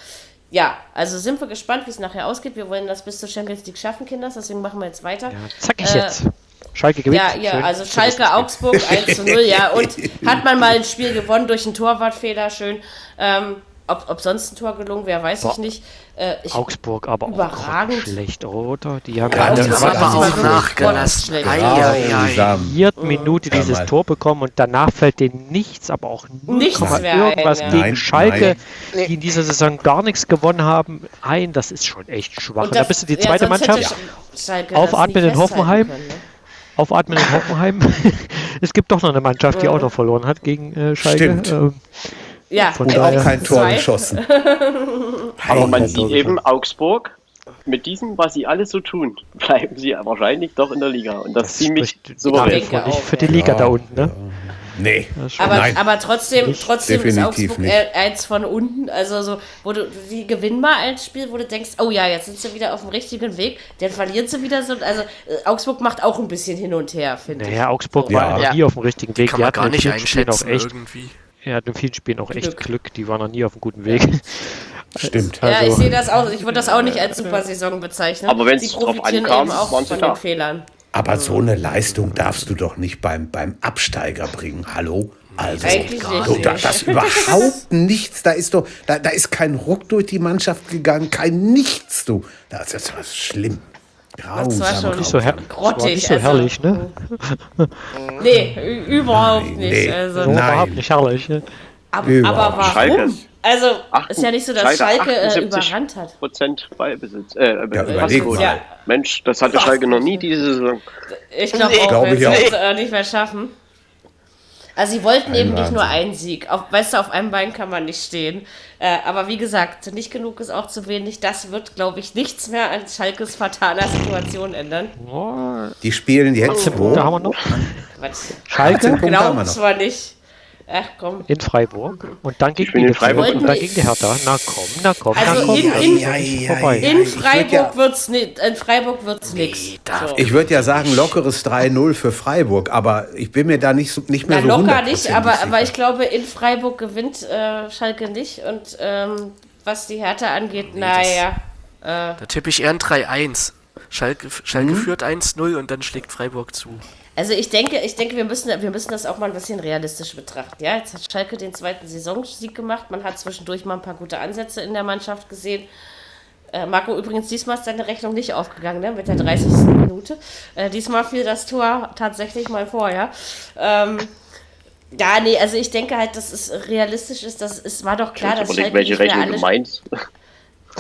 Ja, also sind wir gespannt, wie es nachher ausgeht. Wir wollen das bis zur Champions League schaffen, Kinders, deswegen machen wir jetzt weiter. Ja, zack ich äh, jetzt. Schalke gewinnt. Ja, ja, also Schalke, Augsburg 1 zu 0, ja. Und hat man mal ein Spiel gewonnen durch einen Torwartfehler, schön. Ähm, ob, ob sonst ein Tor gelungen wäre, weiß Boah. ich nicht. Äh, ich Augsburg aber überragend. auch schlecht, oder? Die haben ja, ja, das aber auch nachgelassen. Ja, vierten Minute dieses Tor bekommen und danach fällt denen nichts, aber auch nichts irgendwas ein, ja. gegen nein, Schalke, nein. die in dieser Saison gar nichts gewonnen haben, ein. Das ist schon echt schwach. Und, das, da bist du die zweite ja, Mannschaft. Aufatmen in Hoffenheim. Können, ne? Aufatmen in Hoffenheim. <laughs> es gibt doch noch eine Mannschaft, die auch noch verloren hat gegen äh, Schalke. Stimmt. Ähm, ja, Von und auch kein Tor zwei. geschossen. <laughs> Aber man sieht eben Augsburg, mit diesem, was sie alles so tun, <laughs> bleiben sie wahrscheinlich doch in der Liga. Und das, das ziemlich souverän. Nicht für die Liga ja, da unten, ne? Nee. Aber, aber trotzdem, trotzdem ist Augsburg nicht. eins von unten. Also so, wo du, die gewinnen mal ein Spiel, wo du denkst, oh ja, jetzt sind sie wieder auf dem richtigen Weg, dann verlieren sie wieder so. Also äh, Augsburg macht auch ein bisschen hin und her, finde naja, ich. Naja, Augsburg so. war ja. nie auf dem richtigen Weg. Die kann man gar nicht einschätzen irgendwie. Er hat in vielen Spielen auch echt Glück. Glück. Die waren noch nie auf einem guten Weg. <laughs> Stimmt. Also, ja, ich sehe das auch. Ich würde das auch nicht als super Saison bezeichnen. Aber wenn es drauf ankam, auch von den da. Fehlern. Aber so eine Leistung darfst du doch nicht beim, beim Absteiger bringen. Hallo? Also, du, da, das <laughs> überhaupt nichts. Da ist doch, da, da ist kein Ruck durch die Mannschaft gegangen, kein Nichts, du. Das ist, das ist schlimm. Das war schon nicht so, her grottig, nicht so also, herrlich, ne? <laughs> nee, überhaupt nicht. Nee, also. Überhaupt nicht herrlich. Ne? Aber, aber warum? Schalke. Also, ist ja nicht so, dass Schalke, Schalke äh, überrannt hat. Prozent Ballbesitz. Äh, ja, ja. Mensch, das hatte Schalke noch nie diese Saison. Ich glaube nee, auch, glaub wir es äh, nicht mehr schaffen. Also sie wollten Ein eben Wahnsinn. nicht nur einen Sieg. Auf, weißt du, auf einem Bein kann man nicht stehen. Äh, aber wie gesagt, nicht genug ist auch zu wenig. Das wird, glaube ich, nichts mehr an Schalkes fataler Situation ändern. Die spielen jetzt oh. wo? Da haben wir noch. Was? Schalke? <laughs> Glauben zwar nicht. Ach komm. In Freiburg. Und dann gegen die Freiburg und dann gegen die Hertha. Na komm, na komm, also na komm. In, in, ja, ja, in Freiburg ja, wird's nicht, in Freiburg wird's nee, nichts. So. Ich würde ja sagen, lockeres 3-0 für Freiburg, aber ich bin mir da nicht, so, nicht mehr na, so locker nicht, aber, aber ich glaube, in Freiburg gewinnt äh, Schalke nicht. Und ähm, was die Hertha angeht, nee, naja. Äh, da tippe ich eher ein 3-1. Schalke, Schalke mhm. führt 1-0 und dann schlägt Freiburg zu. Also ich denke, ich denke, wir müssen, wir müssen das auch mal ein bisschen realistisch betrachten. Ja, jetzt hat Schalke den zweiten Saisonsieg gemacht. Man hat zwischendurch mal ein paar gute Ansätze in der Mannschaft gesehen. Äh, Marco, übrigens, diesmal ist deine Rechnung nicht aufgegangen, ne? Mit der 30. Minute. Äh, diesmal fiel das Tor tatsächlich mal vor, ja. Ähm, ja, nee, also ich denke halt, dass es realistisch ist, dass es war doch klar, dass Schalke welche Rechnung du meinst. <laughs>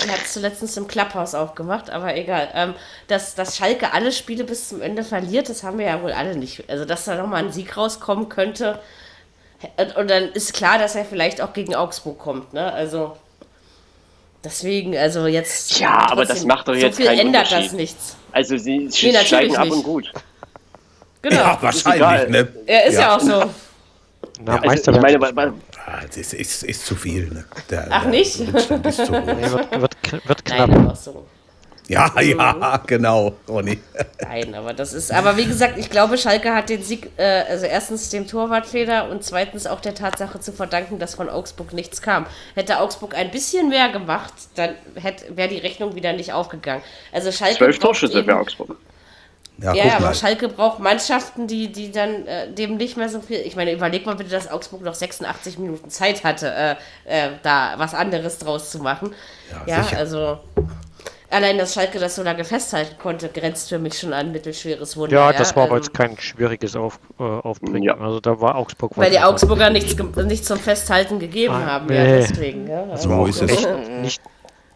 Die hat es zuletzt im Clubhouse aufgemacht, aber egal. Ähm, dass, dass Schalke alle Spiele bis zum Ende verliert, das haben wir ja wohl alle nicht. Also, dass da nochmal ein Sieg rauskommen könnte. Und, und, dann ist klar, dass er vielleicht auch gegen Augsburg kommt. Ne? Also, deswegen, also jetzt. Ja, trotzdem, aber das macht doch jetzt so viel keinen ändert das nichts. Also, sie nee, steigen ab und gut. Genau. Ja, wahrscheinlich. Ne? Er ist ja, ja auch so. Na, ja, also, ich meine, weil, weil, ah, das ist, ist, ist, zu viel. Ne? Der, Ach, der nicht? Ist zu nee, wird, wird, wird knapp. Nein, so. Ja, ja, genau, Ronny. Nein, aber das ist, aber wie gesagt, ich glaube, Schalke hat den Sieg, äh, also erstens dem Torwartfehler und zweitens auch der Tatsache zu verdanken, dass von Augsburg nichts kam. Hätte Augsburg ein bisschen mehr gemacht, dann wäre die Rechnung wieder nicht aufgegangen. Also Schalke. Zwölf Torschüsse für Augsburg. Ja, ja aber Schalke braucht Mannschaften, die, die dann äh, dem nicht mehr so viel. Ich meine, überleg mal bitte, dass Augsburg noch 86 Minuten Zeit hatte, äh, äh, da was anderes draus zu machen. Ja, ja also. Allein, dass Schalke das so lange festhalten konnte, grenzt für mich schon an mittelschweres Wunder. Ja, das war aber jetzt kein schwieriges Auf, äh, Aufbringen. Ja. Also da war Augsburg. Weil die Augsburger nichts, nichts zum Festhalten gegeben ah, haben. Nee. Ja, deswegen. Ja. Also so ist es. Nicht,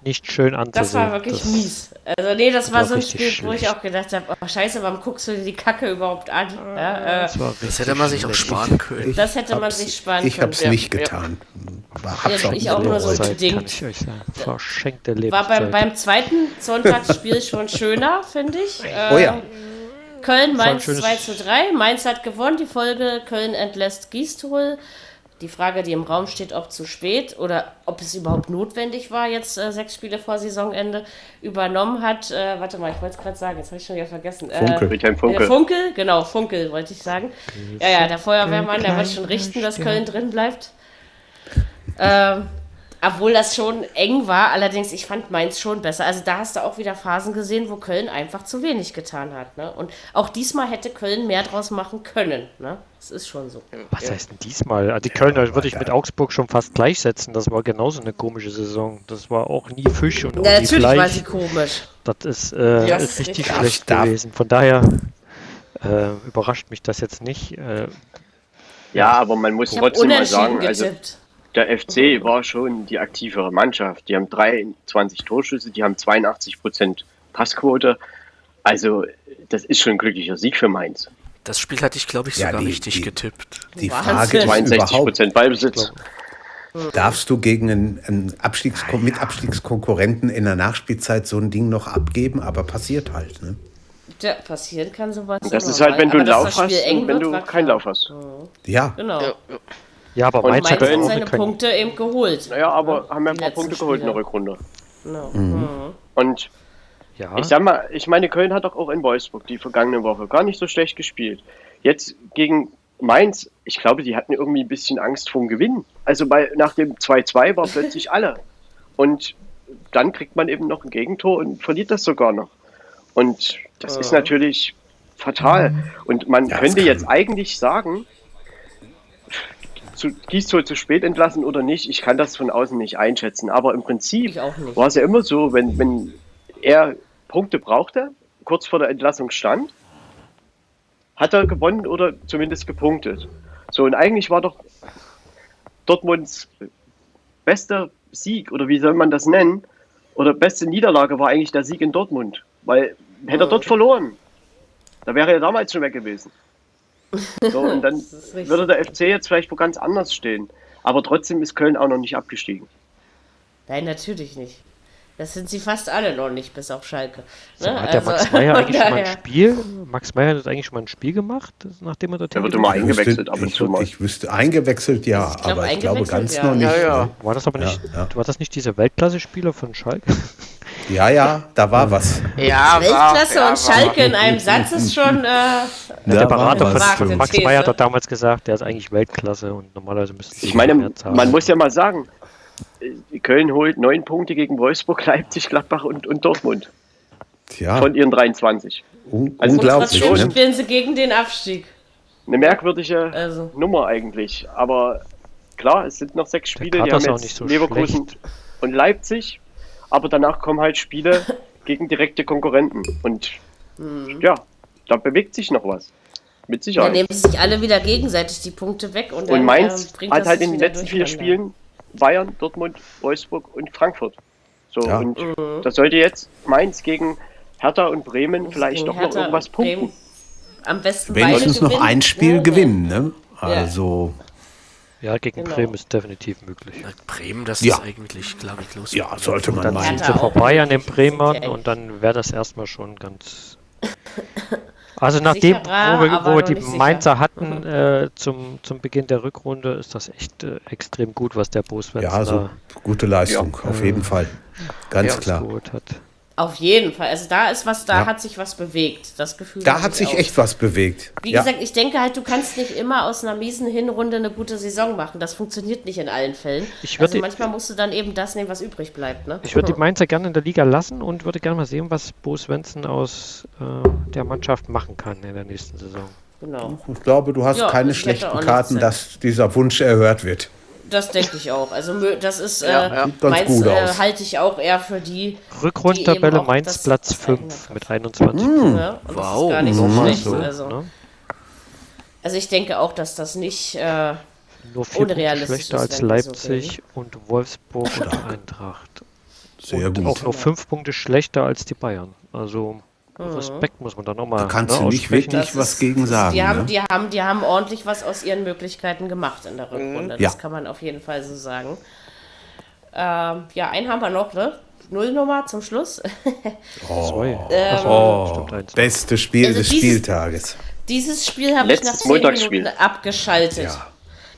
nicht schön anzusehen. Das war wirklich das, mies. Also nee, das, das war so ein Spiel, schlecht. wo ich auch gedacht habe, oh scheiße, warum guckst du dir die Kacke überhaupt an? Ja, äh, das, das, hätte man sich auch sparen können. Das hätte man sich sparen ich können. Ich habe es nicht getan. Ja. Hab's auch ich auch nur so bedingt. Verschenkte Lebenszeit. War beim, beim zweiten Sonntagsspiel schon schöner, finde ich. Äh, oh ja. Köln-Mainz 2 zu 3. Mainz hat gewonnen. Die Folge Köln entlässt Gistol die Frage, die im Raum steht, ob zu spät oder ob es überhaupt notwendig war, jetzt äh, sechs Spiele vor Saisonende übernommen hat. Äh, warte mal, ich wollte es gerade sagen, jetzt habe ich schon wieder vergessen. Funkel, äh, Funkel. Funkel, genau, Funkel wollte ich sagen. Ja, ja, der Feuerwehrmann, der wird schon richten, dass Köln drin bleibt. Ähm, obwohl das schon eng war, allerdings, ich fand Mainz schon besser. Also da hast du auch wieder Phasen gesehen, wo Köln einfach zu wenig getan hat. Ne? Und auch diesmal hätte Köln mehr draus machen können. Ne? Das ist schon so. Was ja. heißt denn diesmal? Also die Kölner würde ich mit Augsburg schon fast gleichsetzen. Das war genauso eine komische Saison. Das war auch nie Fisch und auch ja, nie natürlich Fleisch. war sie komisch. Das ist, äh, ja, ist richtig schlecht gewesen. Von daher äh, überrascht mich das jetzt nicht. Äh, ja, aber man muss trotzdem mal sagen, also der FC war schon die aktivere Mannschaft. Die haben 23 Torschüsse, die haben 82 Prozent Passquote. Also, das ist schon ein glücklicher Sieg für Mainz. Das Spiel hatte ich, glaube ich, sogar ja, die, richtig die, getippt. Die Frage 62 Prozent Ballbesitz. Darfst du gegen einen, einen Abstiegs ja, mit Abstiegskonkurrenten in der Nachspielzeit so ein Ding noch abgeben? Aber passiert halt, ne? Ja, passieren kann sowas. Das ist halt, wenn du einen Lauf hast und wenn du keinen Lauf hast. Ja. Genau. Ja, ja, aber und Mainz hat seine können. Punkte eben geholt. Naja, aber ja, haben ja ein paar Punkte geholt in der Rückrunde. No. Mhm. mhm. Und ja. ich sag mal, ich meine, Köln hat doch auch in Wolfsburg die vergangene Woche gar nicht so schlecht gespielt. Jetzt gegen Mainz, ich glaube, die hatten irgendwie ein bisschen Angst vor dem Gewinn. Also bei, nach dem 2-2 war <laughs> plötzlich alle. Und dann kriegt man eben noch ein Gegentor und verliert das sogar noch. Und das ja. ist natürlich fatal. Und man ja, könnte jetzt eigentlich sagen, zu, Gießzoll zu spät entlassen oder nicht, ich kann das von außen nicht einschätzen. Aber im Prinzip war es ja immer so, wenn, wenn er Punkte brauchte, kurz vor der Entlassung stand, hat er gewonnen oder zumindest gepunktet. So, und eigentlich war doch Dortmunds bester Sieg, oder wie soll man das nennen, oder beste Niederlage war eigentlich der Sieg in Dortmund. Weil hätte er dort verloren, da wäre er damals schon weg gewesen. So, und <laughs> dann würde der FC jetzt vielleicht wo ganz anders stehen. Aber trotzdem ist Köln auch noch nicht abgestiegen. Nein, natürlich nicht. Das sind sie fast alle noch nicht, bis auf Schalke. Ne? So, hat der also, Max Meyer <laughs> eigentlich schon mal ein Spiel? Max Meyer hat eigentlich schon mal ein Spiel gemacht, nachdem er dort Er wird immer eingewechselt ab und zu mal. Ich wüsste, eingewechselt ja, ich glaub, aber ich glaube ganz ja. noch nicht. Ja, ja. Ne? War das aber nicht, war das nicht dieser Weltklasse-Spieler von Schalke? Ja, ja, da war was. Ja, Weltklasse war, und Schalke in einem Satz ist schon. Äh, ja, der Berater von Max Meyer hat doch damals gesagt, der ist eigentlich Weltklasse und normalerweise müsste Ich meine, man muss ja mal sagen, Köln holt neun Punkte gegen Wolfsburg, <laughs> Leipzig, Gladbach und, und Dortmund. Tja. Von ihren 23. Un also unglaublich. Und ne? spielen sie gegen den Abstieg. Eine merkwürdige also. Nummer eigentlich. Aber klar, es sind noch sechs Spiele. Die haben jetzt so Leverkusen schlecht. und Leipzig aber danach kommen halt Spiele <laughs> gegen direkte Konkurrenten. Und mhm. ja, da bewegt sich noch was. Mit Sicherheit. Dann nehmen sich alle wieder gegenseitig die Punkte weg. Und, und Mainz äh, hat halt in den letzten vier Spielen Bayern, Dortmund, Wolfsburg und Frankfurt So, ja. und mhm. da sollte jetzt Mainz gegen Hertha und Bremen vielleicht doch noch irgendwas punkten. Bremen. Am besten Wenigstens noch ein Spiel ja. gewinnen, ne? Also. Ja, gegen genau. Bremen ist definitiv möglich. Ja, Bremen, das ja. ist eigentlich, glaube ich, los. Ja, sollte man dann meinen. Sind sie vorbei an den Bremern und dann wäre das erstmal schon ganz. Also nachdem, wo wir, wo wir die Mainzer hatten äh, zum, zum Beginn der Rückrunde, ist das echt äh, extrem gut, was der Boswens Ja, also gute Leistung, ja. auf jeden Fall. Ganz klar. Hat. Auf jeden Fall. Also da ist was, da ja. hat sich was bewegt. Das Gefühl. Da hat sich auch. echt was bewegt. Wie ja. gesagt, ich denke halt, du kannst nicht immer aus einer miesen Hinrunde eine gute Saison machen. Das funktioniert nicht in allen Fällen. also manchmal musst du dann eben das nehmen, was übrig bleibt. Ne? Ich würde die Mainzer gerne in der Liga lassen und würde gerne mal sehen, was Bo Svensson aus äh, der Mannschaft machen kann in der nächsten Saison. Genau. Ich glaube, du hast ja, keine schlechten Karten, dass dieser Wunsch erhört wird. Das denke ich auch. Also das ist ja, äh, ja. Mainz äh, halte ich auch eher für die Rückrundtabelle Mainz Platz 5 mit 21 mmh. ja, wow. Das ist gar nicht so mhm. schlecht. So, also. Ne? also ich denke auch, dass das nicht äh, nur vier unrealistisch schlechter ist, als Leipzig so und Wolfsburg und <laughs> Eintracht. Sehr und gut. Auch nur fünf Punkte schlechter als die Bayern. Also Mhm. Respekt muss man da nochmal. Da kannst ne, du nicht wirklich was gegen sagen. Die haben, ne? die, haben, die haben ordentlich was aus ihren Möglichkeiten gemacht in der mhm. Rückrunde. Das ja. kann man auf jeden Fall so sagen. Ähm, ja, einen haben wir noch, ne? Nullnummer zum Schluss. <laughs> oh, ähm, oh beste Spiel also des dieses, Spieltages. Dieses Spiel habe ich nach 10 Minuten abgeschaltet. Ja.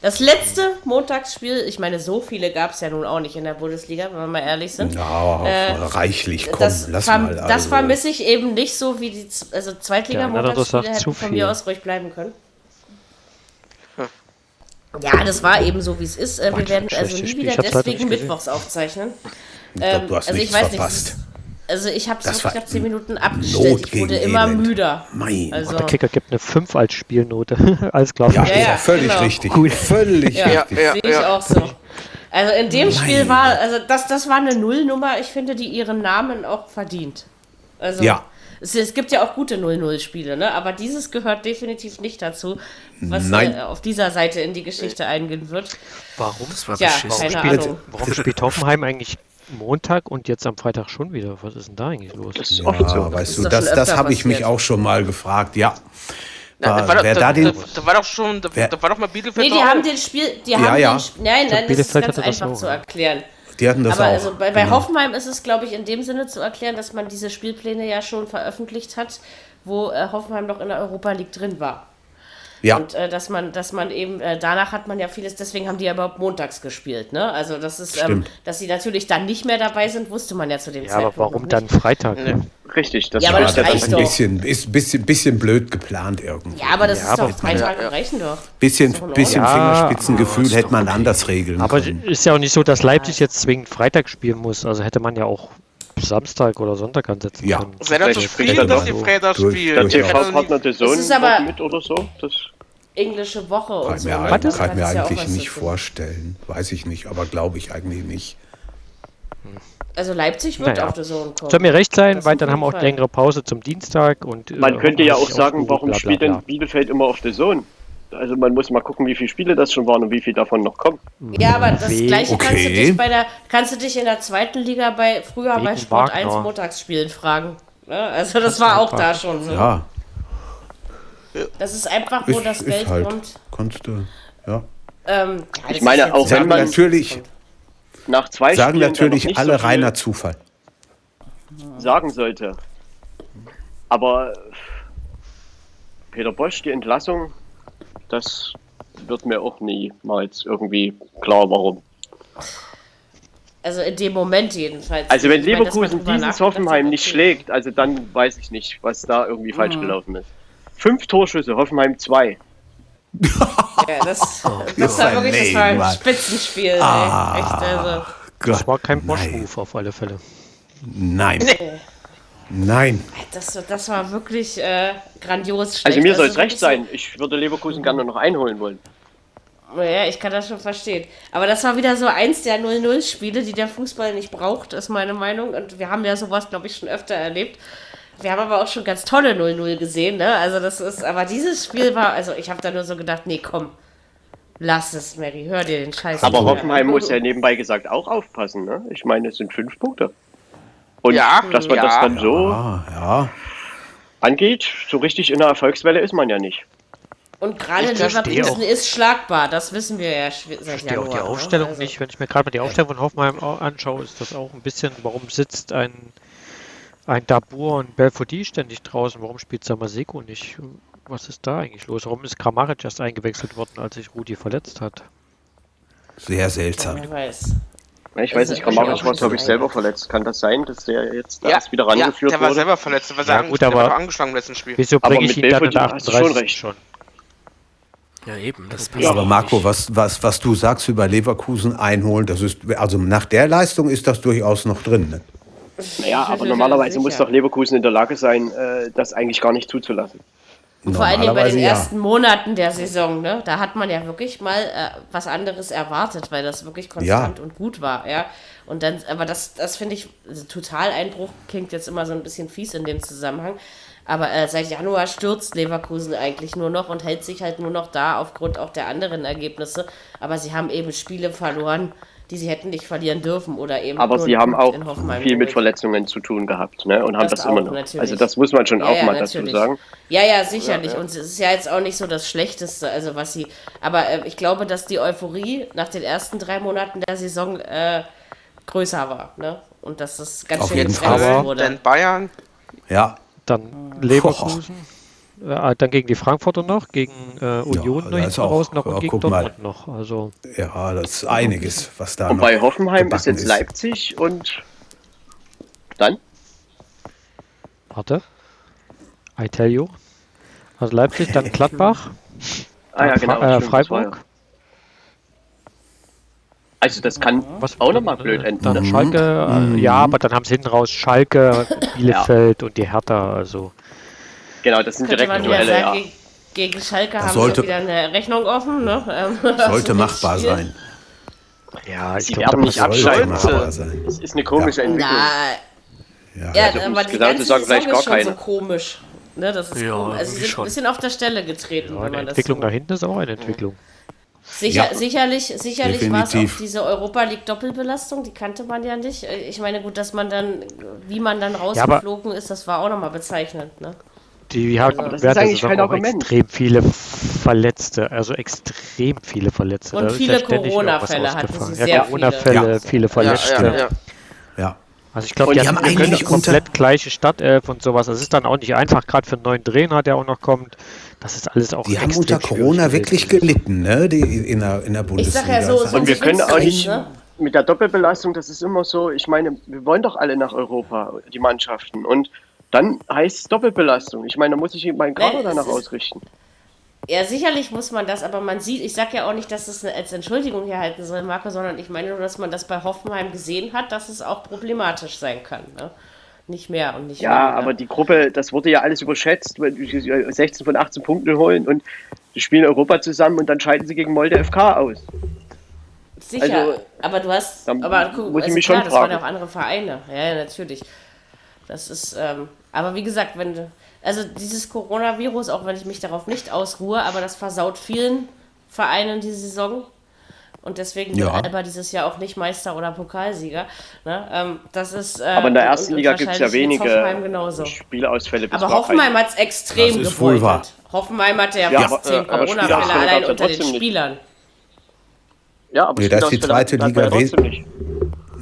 Das letzte Montagsspiel, ich meine, so viele gab es ja nun auch nicht in der Bundesliga, wenn wir mal ehrlich sind. Ja, äh, reichlich, komm, das lass mal. Also. Das vermisse ich eben nicht so wie die also Zweitliga-Montagsspiele ja, hätten von mir aus ruhig bleiben können. Ja, das war eben so, wie es ist. Äh, wir werden also nie wieder deswegen Mittwochs aufzeichnen. Ähm, du hast also ich weiß verpasst. nicht, also ich habe es nach 10 Minuten abgestellt. Ich wurde immer Elend. müder. Mein. Also. der Kicker gibt eine 5 als Spielnote. <laughs> Alles klar. Ja, ja, ja völlig genau. richtig. Cool. Völlig ja, richtig. Ja, Sehe ich auch so. Also in dem mein. Spiel war, also das, das war eine Nullnummer. Ich finde, die ihren Namen auch verdient. Also, ja. Es, es gibt ja auch gute 0-0-Spiele, ne? aber dieses gehört definitiv nicht dazu, was äh, auf dieser Seite in die Geschichte eingehen wird. Warum? Das war ja, keine Ahnung. Spielt, warum spielt Hoffenheim eigentlich Montag und jetzt am Freitag schon wieder. Was ist denn da eigentlich los? Das ist ja, so. weißt du, das, das habe ich mich auch schon mal gefragt, ja. Na, da, war, wer da, da, den, da, war doch schon, da, da war doch mal Bielefeld. Nee, die haben den Spiel, die haben ja. Den, nein, nein, das ist ganz einfach so, zu erklären. Die hatten das Aber auch. Also bei, bei genau. Hoffenheim ist es, glaube ich, in dem Sinne zu erklären, dass man diese Spielpläne ja schon veröffentlicht hat, wo äh, Hoffenheim noch in der Europa League drin war. Ja. Und äh, dass man, dass man eben, äh, danach hat man ja vieles, deswegen haben die ja überhaupt montags gespielt, ne? Also das ist, ähm, dass sie natürlich dann nicht mehr dabei sind, wusste man ja zu dem ja, Zeitpunkt. Aber warum dann Freitag? Nee. Richtig, das, ja, aber das, das ist ein bisschen, ist bisschen, bisschen blöd geplant irgendwie. Ja, aber das ja, ist aber doch, drei Tage reichen doch. Bisschen, bisschen Fingerspitzengefühl hätte man okay. anders regeln aber können. Aber ist ja auch nicht so, dass Leipzig jetzt zwingend Freitag spielen muss. Also hätte man ja auch Samstag oder Sonntag ansetzen ja. können. Wäre das zufrieden, dass die Freitag spielen? Der TV-Partner der Sohn mit oder so? Das englische Woche und kann so. Mir, ne? kann, kann mir eigentlich ja nicht vorstellen. Weiß ich nicht, aber glaube ich eigentlich nicht. Also Leipzig wird naja. auf der Zone kommen. Soll mir recht sein, weil dann haben wir auch längere Pause zum Dienstag. und Man äh, könnte ja auch sagen, warum bla, bla, spielt denn Bielefeld immer auf der Zone? Also man muss mal gucken, wie viele Spiele das schon waren und wie viele davon noch kommen. Ja, aber das gleiche okay. kannst du dich bei der kannst du dich in der zweiten Liga bei früher Wegen bei Sport Wagner. 1 Montagsspielen fragen. Ne? Also das, das war auch da schon so. Ja, das ist einfach, wo ist, das Geld halt. kommt. Konntest du, ja. Ähm, ich meine, auch wenn man natürlich nach zwei sagen Spielen natürlich alle so reiner Zufall sagen sollte. Aber Peter Bosch, die Entlassung, das wird mir auch niemals irgendwie klar, warum. Also in dem Moment jedenfalls. Also wenn Leverkusen dieses Hoffenheim nicht schlägt, also dann weiß ich nicht, was da irgendwie falsch mhm. gelaufen ist. Fünf Torschüsse, Hoffenheim zwei. <laughs> ja, das, oh, das war wirklich das war ein Spitzenspiel. Ah, Echt, also. Das war kein Bosch-Move auf alle Fälle. Nein. Nee. Nein. Das, das war wirklich äh, grandios schlecht. Also mir soll es also recht sein. Ich würde Leverkusen gerne noch einholen wollen. Ja, ich kann das schon verstehen. Aber das war wieder so eins der 0-0-Spiele, die der Fußball nicht braucht, ist meine Meinung. Und wir haben ja sowas, glaube ich, schon öfter erlebt. Wir haben aber auch schon ganz tolle 0-0 gesehen, ne? Also das ist, aber dieses Spiel war, also ich habe da nur so gedacht, nee, komm, Lass es, Mary, hör dir den Scheiß Aber Hoffenheim muss ja nebenbei gesagt auch aufpassen, ne? Ich meine, es sind fünf Punkte. Und ja, dass man ja. das dann so ja, ja. angeht, so richtig in der Erfolgswelle ist man ja nicht. Und gerade Leverkusen ist schlagbar, das wissen wir ja seit Januar. auch die ne? Aufstellung also. nicht, wenn ich mir gerade mal die Aufstellung von Hoffenheim anschaue, ist das auch ein bisschen, warum sitzt ein, ein Dabur und Belfodil ständig draußen, warum spielt Samaseko nicht? Was ist da eigentlich los? Warum ist Kramaric erst eingewechselt worden, als sich Rudi verletzt hat? Sehr seltsam. Ja, weiß. Ich weiß nicht, Kramaric war, glaube ich, selber verletzt. Kann das sein, dass der jetzt ja, erst wieder rangeführt ja, der war selber verletzt. War, ja, gut, aber, der war angeschlagen im letzten Spiel. Wieso bringe ich ihn dann in der 38 schon recht? Schon? Ja, eben. Das ja, aber Marco, was, was, was du sagst über Leverkusen einholen, das ist, also nach der Leistung ist das durchaus noch drin. Ne? Naja, aber normalerweise muss doch Leverkusen in der Lage sein, äh, das eigentlich gar nicht zuzulassen. Vor allem bei den ja. ersten Monaten der Saison, ne? Da hat man ja wirklich mal äh, was anderes erwartet, weil das wirklich konstant ja. und gut war, ja. Und dann, aber das, das finde ich, also total Einbruch klingt jetzt immer so ein bisschen fies in dem Zusammenhang. Aber äh, seit Januar stürzt Leverkusen eigentlich nur noch und hält sich halt nur noch da aufgrund auch der anderen Ergebnisse. Aber sie haben eben Spiele verloren, die sie hätten nicht verlieren dürfen oder eben. Aber sie haben auch viel mit Verletzungen zu tun gehabt, ne? Und haben das, das immer noch. Natürlich. Also das muss man schon ja, auch ja, mal natürlich. dazu sagen. Ja, ja, sicherlich. Ja, Und es ist ja jetzt auch nicht so das Schlechteste, also was sie. Aber äh, ich glaube, dass die Euphorie nach den ersten drei Monaten der Saison äh, größer war, ne? Und dass das ganz Auf schön jeden Fall. wurde. Denn Bayern. Ja. Dann Leverkusen. Äh, dann gegen die Frankfurter noch, gegen äh, Union ja, noch hinten raus noch ja, und gegen Dortmund mal. noch. Also, ja, das ist einiges, was da und noch. Bei Hoffenheim ist jetzt ist. Leipzig und dann? Warte. I tell you. Also Leipzig, dann <laughs> Gladbach. ah ja, genau. Äh, Freiburg. Also das kann was auch nochmal blöd enden. Dann ne? Schalke, mhm. ja, aber dann haben sie hinten raus Schalke, <laughs> Bielefeld ja. und die Hertha. Also Genau, das sind direkte Duelle, ja. Gegen, gegen Schalke das haben sollte, wir wieder eine Rechnung offen. Ne? Ähm, <laughs> sollte machbar Spiel. sein. Ja, ich glaube, nicht abschalten. Das ist eine komische ja. Entwicklung. Na, ja, ja also, aber die ganze sagen, vielleicht gar ist schon keine. so komisch. Ne, das ist ja, komisch. Also sie sind ein bisschen auf der Stelle getreten. Ja, wenn man Entwicklung das so da hinten ist auch eine Entwicklung. Sicher, ja, sicherlich sicherlich war es auch diese Europa League Doppelbelastung, die kannte man ja nicht. Ich meine, gut, dass man dann, wie man dann rausgeflogen ja, ist, das war auch nochmal bezeichnend. Ne? Die haben aber das ist eigentlich kein Argument. extrem viele Verletzte, also extrem viele Verletzte. Und viele Corona-Fälle hatten sie sehr ja, Corona-Fälle, viele. viele Verletzte. Ja, ja, ja. Also ich glaube, die, die haben eigentlich komplett gleiche Stadtelf und sowas. Das ist dann auch nicht einfach, gerade für einen neuen Trainer, der auch noch kommt. Das ist alles auch Die haben unter Corona wirklich gelitten, ne? Die in der, in der Bundesliga. Ich sag ja so, und wir können auch nicht ne? mit der Doppelbelastung, das ist immer so, ich meine, wir wollen doch alle nach Europa, die Mannschaften. Und dann heißt es Doppelbelastung. Ich meine, da muss ich meinen Kader danach ausrichten. Ja, sicherlich muss man das, aber man sieht, ich sage ja auch nicht, dass es das als Entschuldigung hier halten soll, Marco, sondern ich meine nur, dass man das bei Hoffenheim gesehen hat, dass es auch problematisch sein kann. Ne? Nicht mehr und nicht Ja, mehr, aber die Gruppe, das wurde ja alles überschätzt, weil die 16 von 18 Punkten holen und die spielen Europa zusammen und dann scheiden sie gegen Molde FK aus. Sicher, also, aber du hast, aber guck, muss ich also mich klar, schon das fragen. waren ja auch andere Vereine. Ja, natürlich. Das ist, ähm, aber wie gesagt, wenn also dieses Coronavirus, auch wenn ich mich darauf nicht ausruhe, aber das versaut vielen Vereinen die Saison. Und deswegen ja. wird Alba dieses Jahr auch nicht Meister oder Pokalsieger. Ne? Ähm, das ist, äh, aber in der ersten Liga gibt es ja wenige Spielausfälle. aber Hoffenheim hat es extrem gebeutelt. Hoffenheim hatte ja, ja fast zehn Corona-Fälle allein unter den Spielern. Ja, aber nee, das ist die zweite Liga wesentlich.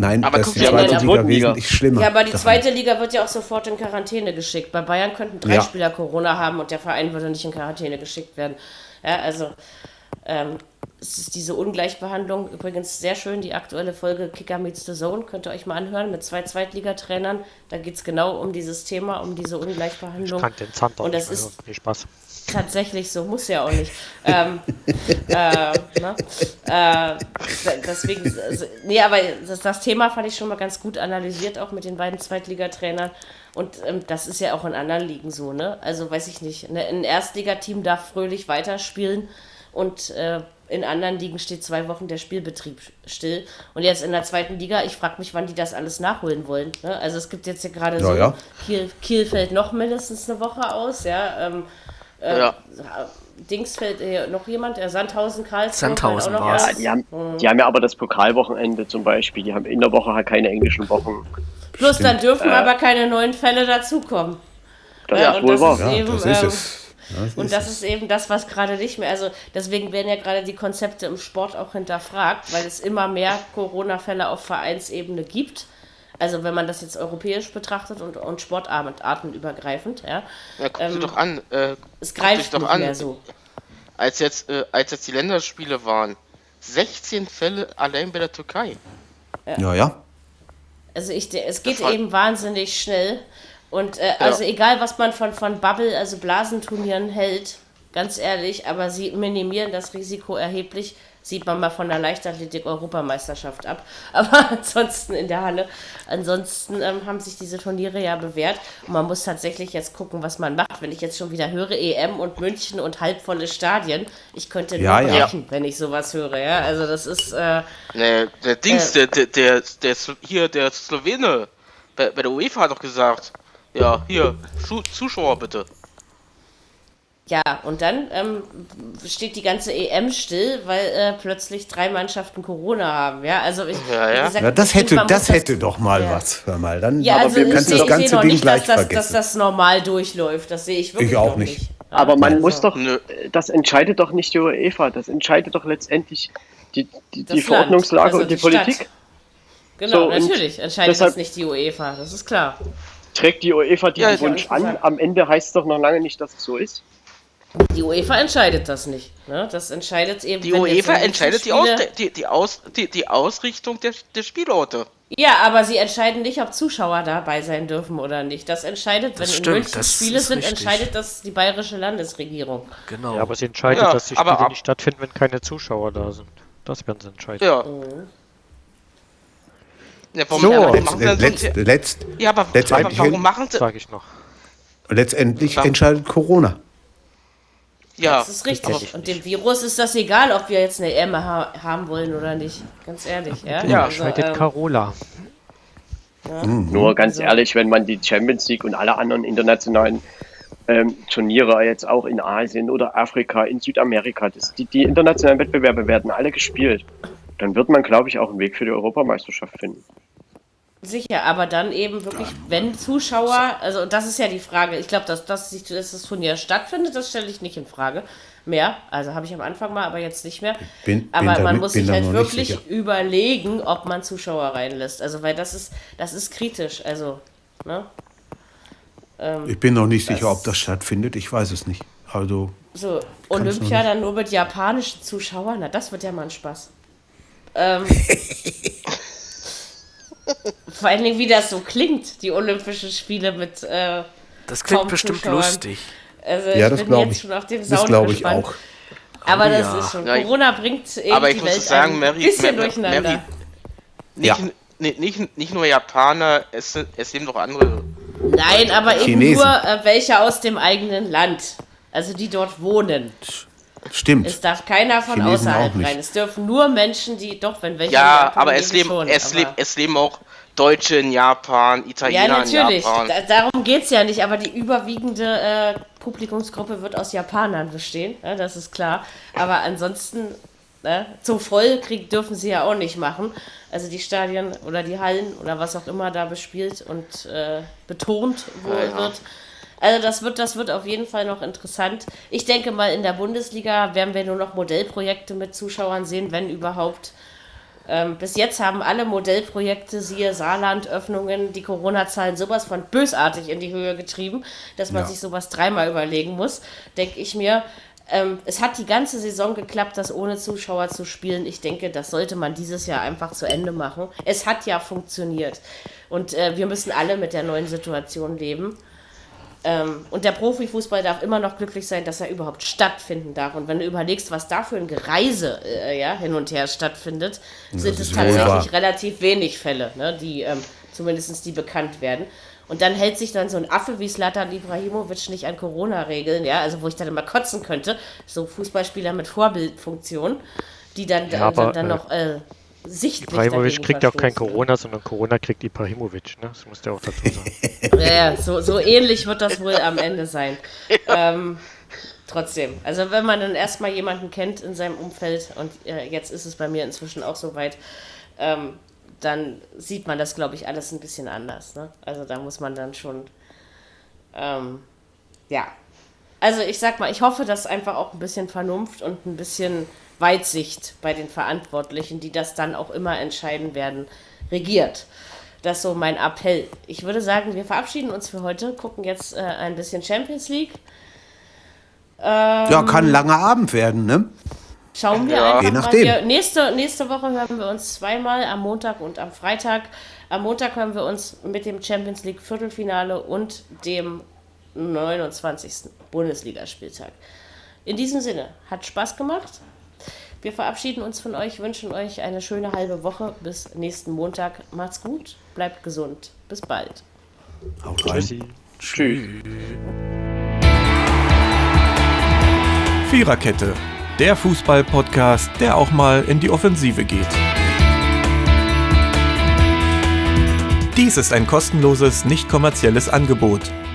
Nein, aber das ist die zweite ja, Liga wesentlich schlimmer. Ja, aber die zweite Liga wird ja auch sofort in Quarantäne geschickt. Bei Bayern könnten drei ja. Spieler Corona haben und der Verein würde nicht in Quarantäne geschickt werden. Ja, also ähm, es ist diese Ungleichbehandlung. Übrigens sehr schön, die aktuelle Folge Kicker Meets the Zone, könnt ihr euch mal anhören, mit zwei Zweitligatrainern. Da geht es genau um dieses Thema, um diese Ungleichbehandlung. Ich kann den Zander und das ist viel Spaß tatsächlich so, muss ja auch nicht. ähm, <laughs> äh, ne? äh, deswegen, also, nee, aber das, das, Thema fand ich schon mal ganz gut analysiert, auch mit den beiden Zweitligatrainern. Und ähm, das ist ja auch in anderen Ligen so, ne? Also weiß ich nicht. Ne? Ein Erstligateam darf fröhlich weiterspielen und äh, in anderen Ligen steht zwei Wochen der Spielbetrieb still. Und jetzt in der zweiten Liga, ich frage mich, wann die das alles nachholen wollen. Ne? Also es gibt jetzt ja gerade ja, so, ja. Kiel, Kiel fällt noch mindestens eine Woche aus, ja. Ähm, äh, ja. Dings fällt äh, noch jemand, der Sandhausen, Karlsruhe. Sandhausen war ja, die, haben, mhm. die haben ja aber das Pokalwochenende zum Beispiel. Die haben in der Woche halt keine englischen Wochen. Plus Stimmt. dann dürfen äh, aber keine neuen Fälle dazukommen. Das ja, ist wohl wahr. Ja, das ist es. Das und das ist eben das, was gerade nicht mehr, also deswegen werden ja gerade die Konzepte im Sport auch hinterfragt, weil es immer mehr Corona-Fälle auf Vereinsebene gibt. Also wenn man das jetzt europäisch betrachtet und, und sportartenübergreifend, ja. Ja, guck ähm, dir doch an. Äh, es greift doch nicht an. mehr so. Als jetzt, äh, als jetzt die Länderspiele waren, 16 Fälle allein bei der Türkei. Ja, ja. ja. Also ich, es geht eben wahnsinnig schnell. Und äh, also egal, was man von, von Bubble, also Blasenturnieren hält, ganz ehrlich, aber sie minimieren das Risiko erheblich. Sieht man mal von der Leichtathletik-Europameisterschaft ab. <laughs> Aber ansonsten in der Halle, ansonsten ähm, haben sich diese Turniere ja bewährt. Und man muss tatsächlich jetzt gucken, was man macht. Wenn ich jetzt schon wieder höre, EM und München und halbvolle Stadien, ich könnte nur ja, brechen, ja. wenn ich sowas höre. Ja, also das ist. Äh, nee, der Dings, äh, der, der, der, der, hier, der Slowene, bei, bei der UEFA hat doch gesagt, ja, hier, Zuschauer bitte. Ja, und dann ähm, steht die ganze EM still, weil äh, plötzlich drei Mannschaften Corona haben. Ja, also ich, ja, ja. Gesagt, ja das hätte, das hätte das, doch mal ja. was. Hör mal, dann ja, also ich, kannst das ganze Ding nicht, gleich dass, vergessen. Dass, dass das normal durchläuft, das sehe ich wirklich ich auch nicht. nicht. Aber man also. muss doch, das entscheidet doch nicht die UEFA, das entscheidet doch letztendlich die, die, die Verordnungslage also und die, die Politik. Genau, so, natürlich entscheidet deshalb, das nicht die UEFA, das ist klar. Trägt die UEFA diesen ja, Wunsch an? Am Ende heißt es doch noch lange nicht, dass es so ist. Die UEFA entscheidet das nicht. Ne? Das entscheidet eben. Die UEFA entscheidet die, Aus, die, die, Aus, die, die Ausrichtung der, der Spielorte. Ja, aber sie entscheiden nicht, ob Zuschauer dabei sein dürfen oder nicht. Das entscheidet, wenn das stimmt, in München Spiele sind, richtig. entscheidet das die bayerische Landesregierung. Genau. Ja, aber sie entscheidet, ja, dass die Spiele nicht stattfinden, wenn keine Zuschauer da sind. Das werden sie entscheiden. Ja. Mhm. Ja, warum, so, ja, letzt, letzt, letzt, letzt, ja, aber, aber warum machen sie... Sag ich noch. Letztendlich entscheidet Corona. Ja. Das ist richtig. Und dem Virus ist das egal, ob wir jetzt eine EM ha haben wollen oder nicht. Ganz ehrlich. Ja, ja also, ähm, Carola. Ja. Mhm. Nur ganz also. ehrlich, wenn man die Champions League und alle anderen internationalen ähm, Turniere jetzt auch in Asien oder Afrika, in Südamerika, das, die, die internationalen Wettbewerbe werden alle gespielt dann wird man, glaube ich, auch einen Weg für die Europameisterschaft finden. Sicher, aber dann eben wirklich, wenn Zuschauer, also das ist ja die Frage, ich glaube, dass, dass, dass das Turnier stattfindet, das stelle ich nicht in Frage mehr. Also habe ich am Anfang mal, aber jetzt nicht mehr. Bin, aber bin man muss sich halt wirklich überlegen, ob man Zuschauer reinlässt. Also weil das ist, das ist kritisch. Also, ne? Ähm, ich bin noch nicht sicher, ob das stattfindet. Ich weiß es nicht. Also. So, Olympia dann nur mit japanischen Zuschauern, na das wird ja mal ein Spaß. Ähm, <laughs> vor allen Dingen, wie das so klingt, die Olympischen Spiele mit. Äh, das klingt bestimmt Zuschauern. lustig. Also ja, ich bin jetzt ich. schon auf dem Sound Das glaube ich auch. Aber oh, das ja. ist schon. Corona bringt eben aber ich die muss Welt sagen, ein Mary, bisschen Mary, durcheinander. Mary, nicht, ja. nicht, nicht, nicht nur Japaner, es, es leben doch andere. Nein, aber Chinesen. eben nur äh, welche aus dem eigenen Land. Also die dort wohnen. Stimmt. Es darf keiner von Chinesen außerhalb rein. Es dürfen nur Menschen, die doch, wenn welche. Ja, aber es leben, schon, es, aber leben, es leben auch Deutsche in Japan, Italiener ja, natürlich. in Japan. Da, darum geht es ja nicht, aber die überwiegende äh, Publikumsgruppe wird aus Japanern bestehen, ja, das ist klar. Aber ansonsten, ne, zum Vollkrieg dürfen sie ja auch nicht machen. Also die Stadien oder die Hallen oder was auch immer da bespielt und äh, betont wohl ja, ja. wird also das wird, das wird auf jeden Fall noch interessant. Ich denke mal, in der Bundesliga werden wir nur noch Modellprojekte mit Zuschauern sehen, wenn überhaupt. Ähm, bis jetzt haben alle Modellprojekte, siehe Saarland, Öffnungen, die Corona-Zahlen sowas von bösartig in die Höhe getrieben, dass man ja. sich sowas dreimal überlegen muss, denke ich mir. Ähm, es hat die ganze Saison geklappt, das ohne Zuschauer zu spielen. Ich denke, das sollte man dieses Jahr einfach zu Ende machen. Es hat ja funktioniert. Und äh, wir müssen alle mit der neuen Situation leben. Ähm, und der Profifußball darf immer noch glücklich sein, dass er überhaupt stattfinden darf. Und wenn du überlegst, was da für ein Gereise äh, ja, hin und her stattfindet, sind es tatsächlich wahr. relativ wenig Fälle, ne, die ähm, zumindest die bekannt werden. Und dann hält sich dann so ein Affe wie Slatan Ibrahimovic nicht an Corona-Regeln, ja, also wo ich dann immer kotzen könnte, so Fußballspieler mit Vorbildfunktion, die dann, ja, aber, dann, dann äh, noch äh, sichtlich Ibrahimovic kriegt ja auch kein Corona, sondern Corona kriegt Ibrahimovic, ne? Das muss der auch dazu sagen. <laughs> ja, so, so ähnlich wird das wohl am Ende sein. <laughs> ähm, trotzdem. Also wenn man dann erstmal jemanden kennt in seinem Umfeld und äh, jetzt ist es bei mir inzwischen auch soweit, ähm, dann sieht man das, glaube ich, alles ein bisschen anders. Ne? Also da muss man dann schon, ähm, ja. Also ich sag mal, ich hoffe, dass einfach auch ein bisschen Vernunft und ein bisschen Weitsicht bei den Verantwortlichen, die das dann auch immer entscheiden werden, regiert. Das ist so mein Appell. Ich würde sagen, wir verabschieden uns für heute, gucken jetzt äh, ein bisschen Champions League. Ähm, ja, kann ein langer Abend werden, ne? Schauen wir ja. einfach Je nachdem. mal. Wir, nächste, nächste Woche hören wir uns zweimal, am Montag und am Freitag. Am Montag hören wir uns mit dem Champions League Viertelfinale und dem 29. Bundesligaspieltag. In diesem Sinne, hat Spaß gemacht. Wir verabschieden uns von euch, wünschen euch eine schöne halbe Woche. Bis nächsten Montag. Macht's gut, bleibt gesund. Bis bald. Haut rein. Tschüss. Viererkette, der Fußball-Podcast, der auch mal in die Offensive geht. Dies ist ein kostenloses, nicht kommerzielles Angebot.